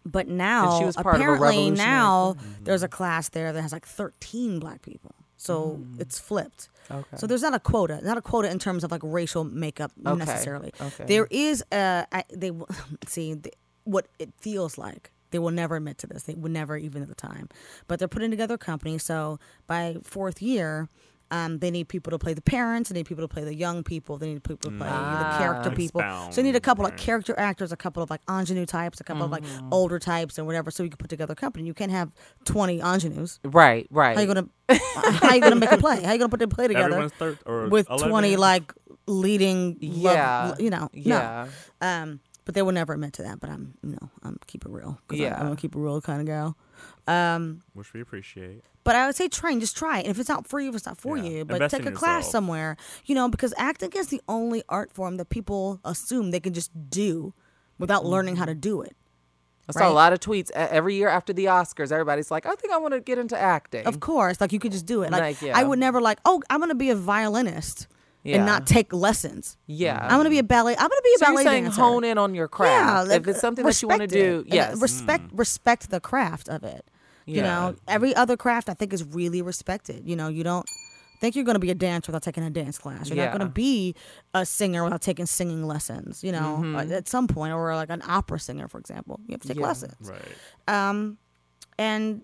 But now, she was part of a apparently now Mm-hmm. there's a class there that has like 13 black people. So Mm. it's flipped. okay. So there's not a quota, not a quota in terms of like racial makeup Okay, necessarily. okay. There is a I, they w- see th- what it feels like. They will never admit to this. They would never even at the time. But they're putting together a company. So by fourth year. Um, they need people to play the parents. They need people to play the young people. They need people to play the character Ah. people. So they need a couple of character actors, a couple of like ingenue types, a couple of like Mm-hmm. older types, and whatever. So you can put together a company. You can't have twenty ingenues. right. Right. How you gonna how you gonna make a play? How you gonna put the play together Everyone's third or with 11? twenty like leading? love- Yeah. you know. yeah. No. Um, but they will never admit to that. But I'm, you know, I'm keep it real. 'cause I- Yeah. I'm a keep it real kind of gal. Um, which we appreciate. but I would say train, just try it. If it's not for you, if it's not for Yeah. you, but Invest take in a class yourself. somewhere. You know, because acting is the only art form that people assume they can just do without learning how to do it. I saw a lot of tweets every year after the Oscars. Everybody's like, I think I want to get into acting. Of course, like you could just do it. Like, Like, yeah. I would never like, oh, I'm gonna be a violinist Yeah. and not take lessons. Yeah. I'm gonna be a ballet. I'm gonna be a so ballet you're saying dancer. hone in on your craft. like, if it's something that you want to respect it. do, And, uh, yes. respect respect the craft of it. You Yeah. know, every other craft I think is really respected. You know, you don't think you're going to be a dancer without taking a dance class. You're Yeah. not going to be a singer without taking singing lessons. You know, Mm-hmm. at some point, or like an opera singer, for example, you have to take Yeah. lessons. Right. Um, and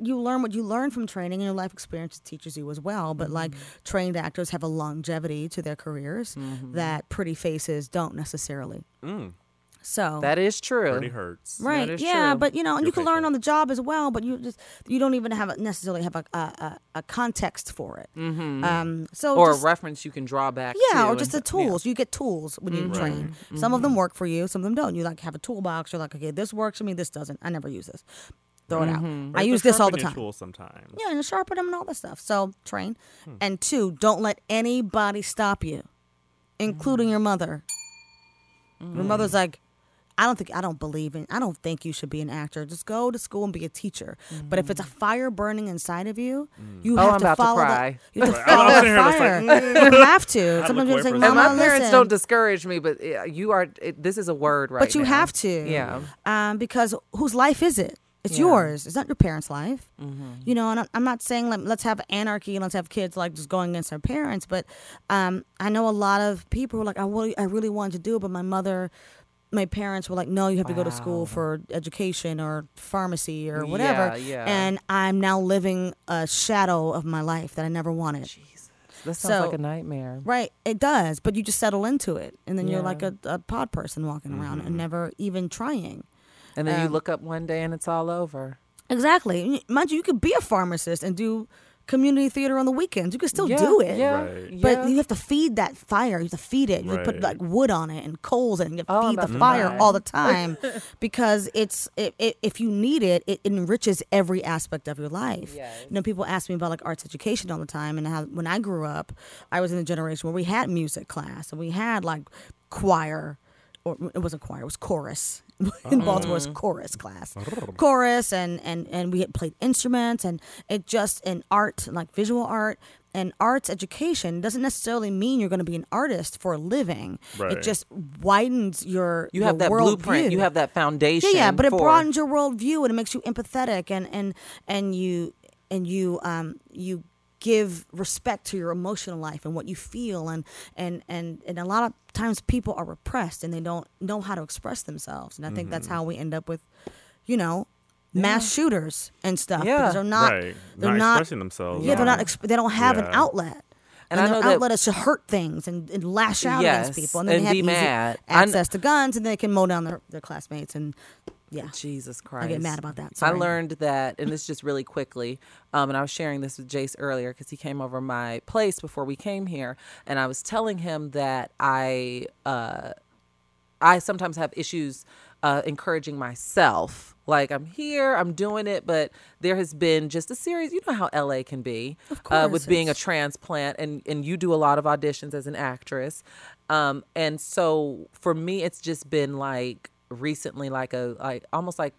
you learn what you learn from training, and your life experience teaches you as well. But like Mm-hmm. trained actors have a longevity to their careers that pretty faces don't necessarily. Mm, So that is true. pretty hurts. Right. is Yeah, true. but you know, and You'll you can learn it. on the job as well. But you just you don't even have a, necessarily have a a, a, a context for it. Mm-hmm. Um. So or just, a reference you can draw back yeah, to or just the and- yeah. tools. You get tools when you train. Some of them work for you. Some of them don't. You like have a toolbox. You're like, okay, this works for me. This doesn't. I never use this. Throw it out. I use this all the time. Tools sometimes. Yeah, and sharpen them and all that stuff. So train. Hmm. And two, don't let anybody stop you, including your mother. Hmm. Your mother's like, I don't think I don't believe in I don't think you should be an actor. Just go to school and be a teacher. But if it's a fire burning inside of you, you Oh, have I'm to about to follow cry. the you have to Right. I'm follow sitting the fire. like, you have to. Sometimes you're like, Mama, my parents listen. don't discourage me, but you are. It, this is a word right But you now. have to. Yeah. Um, because whose life is it? It's Yeah. yours. It's not your parents' life. Mm-hmm. You know, and I'm- not saying like let's have anarchy and let's have kids like just going against their parents, but um, I know a lot of people who are like, I really, I really wanted to do it, but my mother, my parents were like, no, you have to go to school for education or pharmacy or whatever. Yeah, yeah. And I'm now living a shadow of my life that I never wanted. Jesus, that sounds So- like a nightmare. Right, it does, but you just settle into it, and then you're like a, a pod person walking around and never even trying. And then you Um, look up one day and it's all over. Exactly. Mind you, you could be a pharmacist and do community theater on the weekends. You can still Yeah, do it. Yeah, Right. But yeah. you have to feed that fire. You have to feed it. You put like wood on it and coals and you have to Oh, feed the fire die. all the time because it's it, it, if you need it, it enriches every aspect of your life. Yes. You know, people ask me about like arts education all the time, and how when I grew up, I was in a generation where we had music class and we had like choir, or it wasn't choir, it was chorus. in Baltimore, it's chorus class, chorus, and and and we had played instruments, and it just in art, like visual art. And arts education doesn't necessarily mean you're going to be an artist for a living. Right. It just widens your you have your that world blueprint. view. You have that foundation. Yeah, yeah, but it broadens your worldview and it makes you empathetic and and and you and you um you give respect to your emotional life and what you feel and and and and a lot of times people are repressed and they don't know how to express themselves and I think Mm-hmm. that's how we end up with, you know, mass shooters and stuff Yeah. because they're not right. they're not, not expressing themselves. yeah, they're not exp- they don't have an outlet. And And, I their know outlet is to hurt things and, and lash out Yes, against people, and then and they have be easy mad. I kn- access to guns, and they can mow down their, their classmates. And yeah, Jesus Christ. I get mad about that. So I learned that, and this just really quickly, um, and I was sharing this with Jayce earlier because he came over my place before we came here, and I was telling him that I, uh, I sometimes have issues uh, encouraging myself. Like I'm here, I'm doing it, but there has been just a series. You know how LA can be Of uh, with being a transplant, and and you do a lot of auditions as an actress, um, and so for me, it's just been like recently, like a like almost like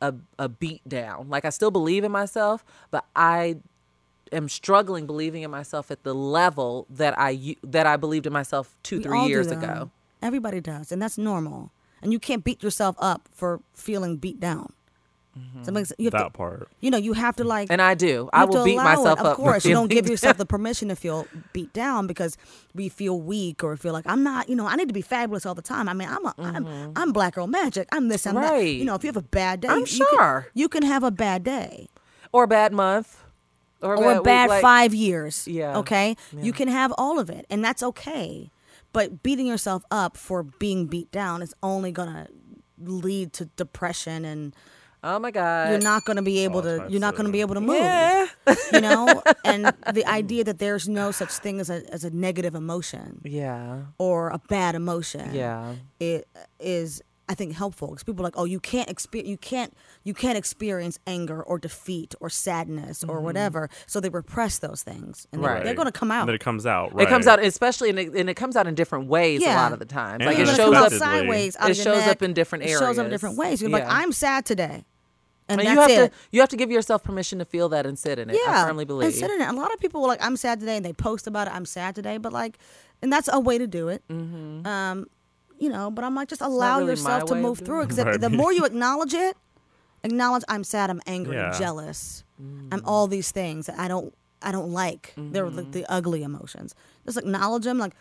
a a beat down. Like I still believe in myself, but I am struggling believing in myself at the level that I that I believed in myself two We three years ago. Everybody does, and that's normal. And you can't beat yourself up for feeling beat down. So it makes, you have that to, part. you know, you have to like. And I do. I will beat myself it. up. Of course, you don't give yourself the permission to feel beat down because we feel weak or feel like I'm not. You know, I need to be fabulous all the time. I mean, I'm a, am I'm black girl magic. I'm this. I'm that. Mm-hmm. You know, if you have a bad day, I'm you can- sure. you can have a bad day or a bad month, or a or a week, bad like- five years. Yeah. Okay. Yeah. You can have all of it, and that's okay. But beating yourself up for being beat down is only gonna lead to depression, and Oh my god! you're not gonna be able Oh, to. You're not gonna be able to move. Yeah. You know, and the idea that there's no such thing as a as a negative emotion Yeah. or a bad emotion. Yeah. it is I think helpful because people are like, oh, you can't experience, you can't, you can't experience anger or defeat or sadness or whatever. So they repress those things, and they're, Right. they're going to come out. And then it comes out. Right. It comes out, especially, in, and it comes out in different ways yeah. a lot of the times. And Like it shows up. come Unexpectedly. out sideways. It of your shows up in different areas. It shows up in different ways. You're like, I'm sad today, and, And you have it. to you have to give yourself permission to feel that and sit in it. yeah, I firmly believe. And sit in it. A lot of people are like, I'm sad today, and they post about it. I'm sad today, but like, and that's a way to do it. Mm-hmm. Um, you know, but I'm like, just allow really yourself to move through it. it. Because Right. the more you acknowledge it, acknowledge I'm sad, I'm angry, I'm jealous, Mm. I'm all these things that I don't, I don't like. They're Mm-hmm. like the ugly emotions. Just acknowledge them. Like,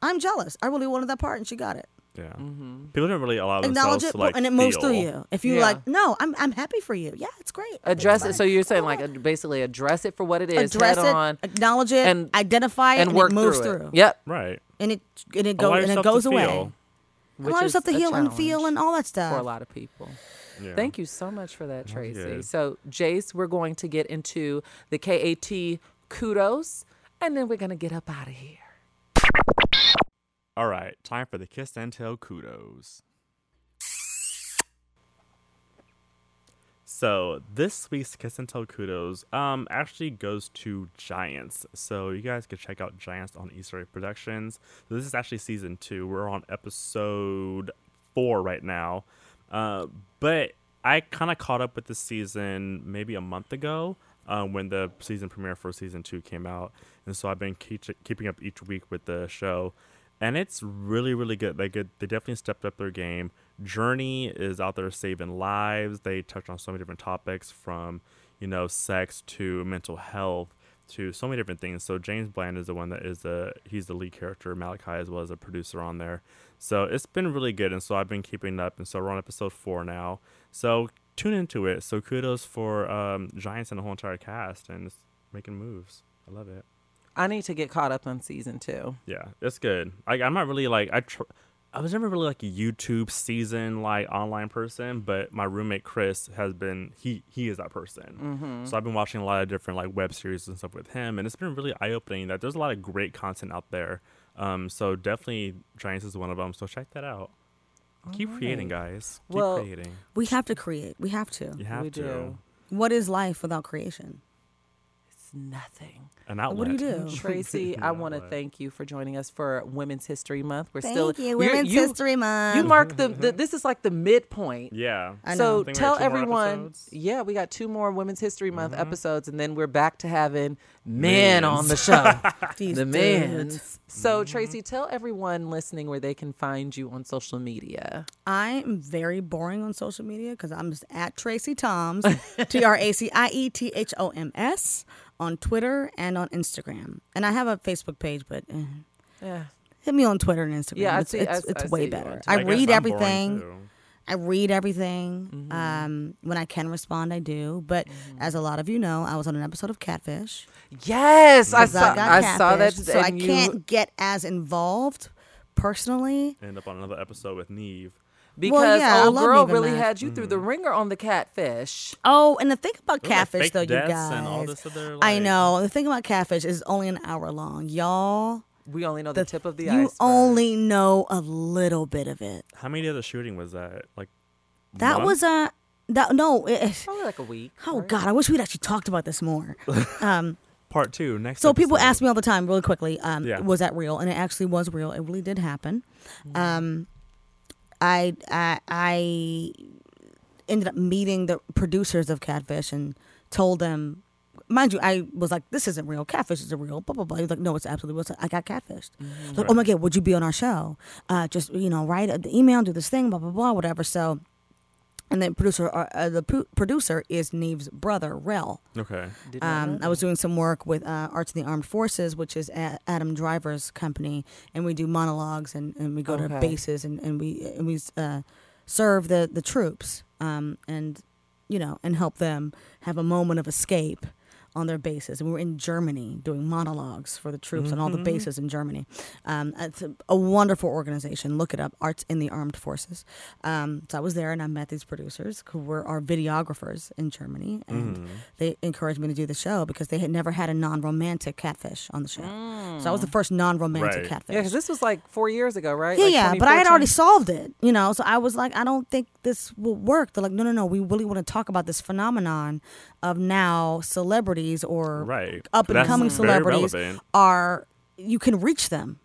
I'm jealous. I really wanted that part, and she got it. Yeah. Mm-hmm. People don't really allow Acknowledge it, to like and it moves through you. If you Yeah. like, no, I'm, I'm happy for you. Yeah, it's great. Address It's it. So you're saying like ad- basically address it for what it is, address head it, on, acknowledge it, and- identify it, and and, work it moves through, through. Yep. Right. And it and it Allow goes and it goes away. feel. Which Allow is yourself to a heal and feel and all that stuff. for a lot of people. Yeah. Thank you so much for that, Tracie. good. So, Jayce, we're going to get into the KAT kudos, and then we're going to get up out of here. All right, time for the kiss and tell kudos. So this week's kiss and tell kudos um actually goes to Giants. So you guys can check out Giants on Issa Rae Productions. So this is actually season two. We're on episode four right now. Uh, but I kind of caught up with the season maybe a month ago um, when the season premiere for season two came out, and so I've been keep- keeping up each week with the show, and it's really really good. They good. They definitely stepped up their game. Journey is out there saving lives. They touch on so many different topics from you know sex to mental health to so many different things. So James Bland is the one that is the he's the lead character. Malachi as well as a producer on there. So it's been really good, and so I've been keeping up, and so we're on episode four now. So tune into it. So kudos for um, Giants and the whole entire cast, and making moves. I love it. I need to get caught up on season two. Yeah, it's good. Like I'm not really like I. Tr- I was never really like a YouTube season like online person, but my roommate Chris has been he he is that person. Mm-hmm. So I've been watching a lot of different like web series and stuff with him, and it's been really eye opening that there's a lot of great content out there. Um, so definitely Giants is one of them. So check that out. Keep creating, guys. Keep Well, creating. We have to create. We have to. You have we to. do. What is life without creation? It's nothing. An outlet. What do you do? Tracie, I want to thank you for joining us for Women's History Month. We're Thank still you, Women's you, History Month. You mark the, the this is like the midpoint. Yeah. So I think we tell got two more everyone, episodes. Mm-hmm. yeah, we got two more Women's History Month episodes, and then we're back to having men on the show. The dudes. men. So Mm-hmm. Tracie, tell everyone listening where they can find you on social media. I'm very boring on social media because I'm just at Tracie Thoms, T R A C I E T H O M S, on Twitter and on Instagram. And I have a Facebook page, but eh, Yeah. hit me on Twitter and Instagram. Yeah, I it's see- it's, I- it's I way see better. on I, read I'm everything. I read everything. Mm-hmm. Um, when I can respond, I do. But as a lot of you know, I was on an episode of Catfish. Yes, I because saw. got I saw that. catfished, so I you- can't get as involved personally. End up on another episode with Nev. Because yeah, I old girl really Mac. had you through the ringer on the catfish. Oh, and the thing about Wasn't catfish, though, you guys, and all this other, I know the thing about catfish is only an hour long, y'all. We only know the, tip of the ice. you iceberg. only know a little bit of it. How many of the shooting was that? Like That month? was a that no. It, probably like a week. oh right? God, I wish we'd actually talked about this more. Um, part two next. so people ask me all the time, really quickly, um, Yeah. was that real? And it actually was real. It really did happen. Um, I I I ended up meeting the producers of Catfish and told them. Mind you, I was like, "This isn't real. Catfish is a real." Blah blah blah. He was like, "No, it's absolutely real." So I got catfished. Like, oh my god, would you be on our show? Uh, just you know, write the email, do this thing, blah blah blah, whatever. So, and the producer, uh, uh, the pro- producer is Nev's brother, Rel. Okay. Did not Um, I was doing some work with uh, Arts in the Armed Forces, which is a- Adam Driver's company, and we do monologues and, and we go to Okay. bases and, and we and we uh, serve the the troops um, and you know and help them have a moment of escape on their bases. And we were in Germany doing monologues for the troops on all the bases in Germany. Um, it's a, a wonderful organization. Look it up, Arts in the Armed Forces. Um, so I was there and I met these producers who were our videographers in Germany, and they encouraged me to do the show because they had never had a non-romantic catfish on the show. So I was the first non-romantic Right. catfish. Yeah, because this was like four years ago, right? Yeah, Like yeah, but I had already solved it, you know. So I was like, I don't think this will work. They're like, no, no, no. We really want to talk about this phenomenon of now celebrities or Right. up and coming celebrities are you can reach them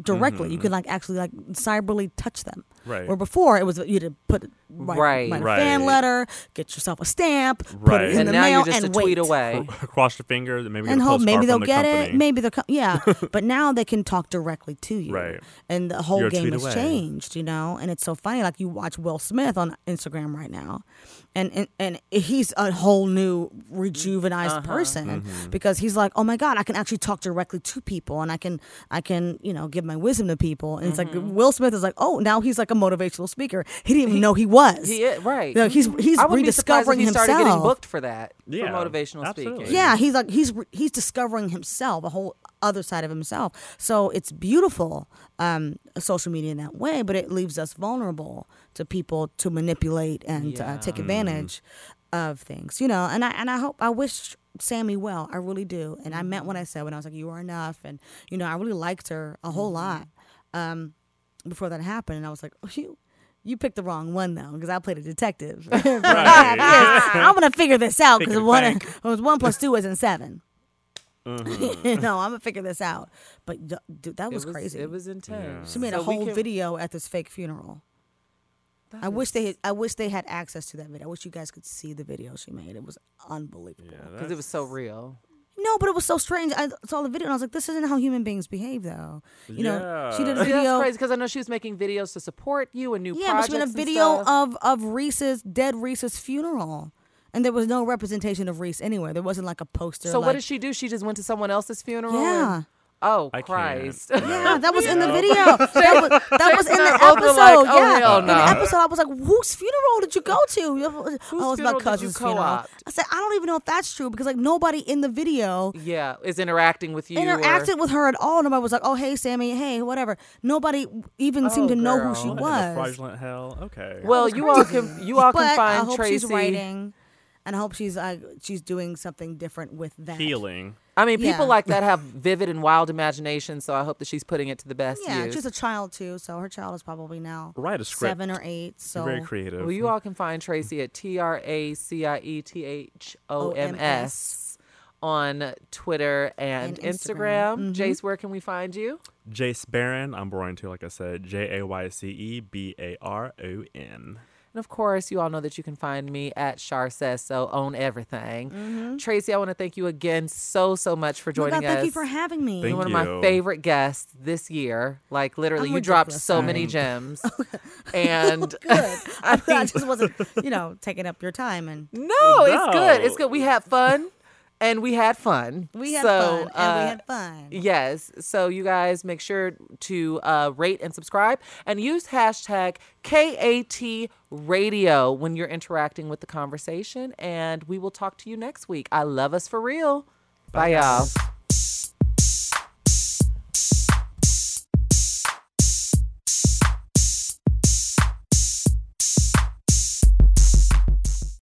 directly. You can like actually like cyberly touch them. Mm-hmm. Right. Where before it was you had to put write, Right. write a fan letter, get yourself a stamp, put it in And the now mail, you're just and a tweet wait away. Cross your fingers and maybe and hope maybe they'll from the get it. Maybe they'll come. Yeah, but now they can talk directly to you. Right. And the whole You're game has away. changed, you know. And it's so funny. Like you watch Will Smith on Instagram right now, and and, and he's a whole new rejuvenized Uh-huh. person Mm-hmm. because he's like, oh my god, I can actually talk directly to people, and I can I can you know give my wisdom to people. And it's like Mm-hmm. Will Smith is like, oh, now he's like a motivational speaker. He didn't even know he was. He is, right. Yeah, he's he's I wouldn't be surprised if rediscovering he started getting booked for that. Yeah, for motivational absolutely. speaking. Yeah, he's like he's he's discovering himself, a whole other side of himself. So it's beautiful, um, social media in that way, but it leaves us vulnerable to people to manipulate and Yeah. uh, take advantage of things, you know. And I and I hope I wish Sammy well, I really do, and I meant what I said when I was like, "You are enough," and you know, I really liked her a whole lot um, before that happened, and I was like, oh, "You." You picked the wrong one though, because I played a detective. For a. I'm gonna figure this out because one was one plus two isn't 7 Mhm. you know, I'm gonna figure this out. But dude, that It was, crazy. It was intense. she made a So we whole can- video at this fake funeral. That I wish they had, I wish they had access to that video. I wish you guys could see the video she made. It was unbelievable. Yeah, because it was so real. No, but it was so strange. I saw the video and I was like, this isn't how human beings behave, though. You know, she did a Yeah. See, that's video. crazy because I know she was making videos to support you and new Yeah, but she made a video of of Reese's dead Reese's funeral, and there was no representation of Reese anywhere. There wasn't like a poster. So like, what did she do? She just went to someone else's funeral. Yeah. and- Oh I can't. Christ! Yeah, that was in the video. That was, that was in the episode. like, oh, yeah, hell in the episode, I was like, "Whose funeral did you go to?" oh, it's funeral my cousin's funeral. I said, "I don't even know if that's true because like nobody in the video yeah, is interacting with you. or- interacted with her at all. Nobody was like, "Oh, hey, Sammy, hey, whatever." Nobody even seemed Oh, to know who she In was. fraudulent hell. Okay. Well, you all can you all but can find I hope Tracie. she's writing, and I hope she's uh, she's doing something different with that. healing. I mean, people Yeah. like that have vivid and wild imaginations, so I hope that she's putting it to the best Yeah, use. she's a child too, so her child is probably now Write a script. seven or eight. So Very creative. well, you all can find Tracie at T R A C I E T H O M S on Twitter and, And Instagram. Instagram. Mm-hmm. Jayce, where can we find you? Jayce Baron. I'm boring too, like I said. J A Y C E B A R O N. And of course, you all know that you can find me at Char Says So on everything. Mm-hmm. Tracie, I want to thank you again so, so much for Oh my joining God, thank you for having me. Thank You're one of my favorite guests this year. Like literally, I'm you dropped so sorry. many gems. and Good. I, I just wasn't, you know, taking up your time and no, it's good. It's good. We had fun, and we had fun. we had So, fun and uh, we had fun. Yes. So you guys make sure to uh, rate and subscribe and use hashtag KAT radio when you're interacting with the conversation. And we will talk to you next week. I love us for real. Bye, y'all.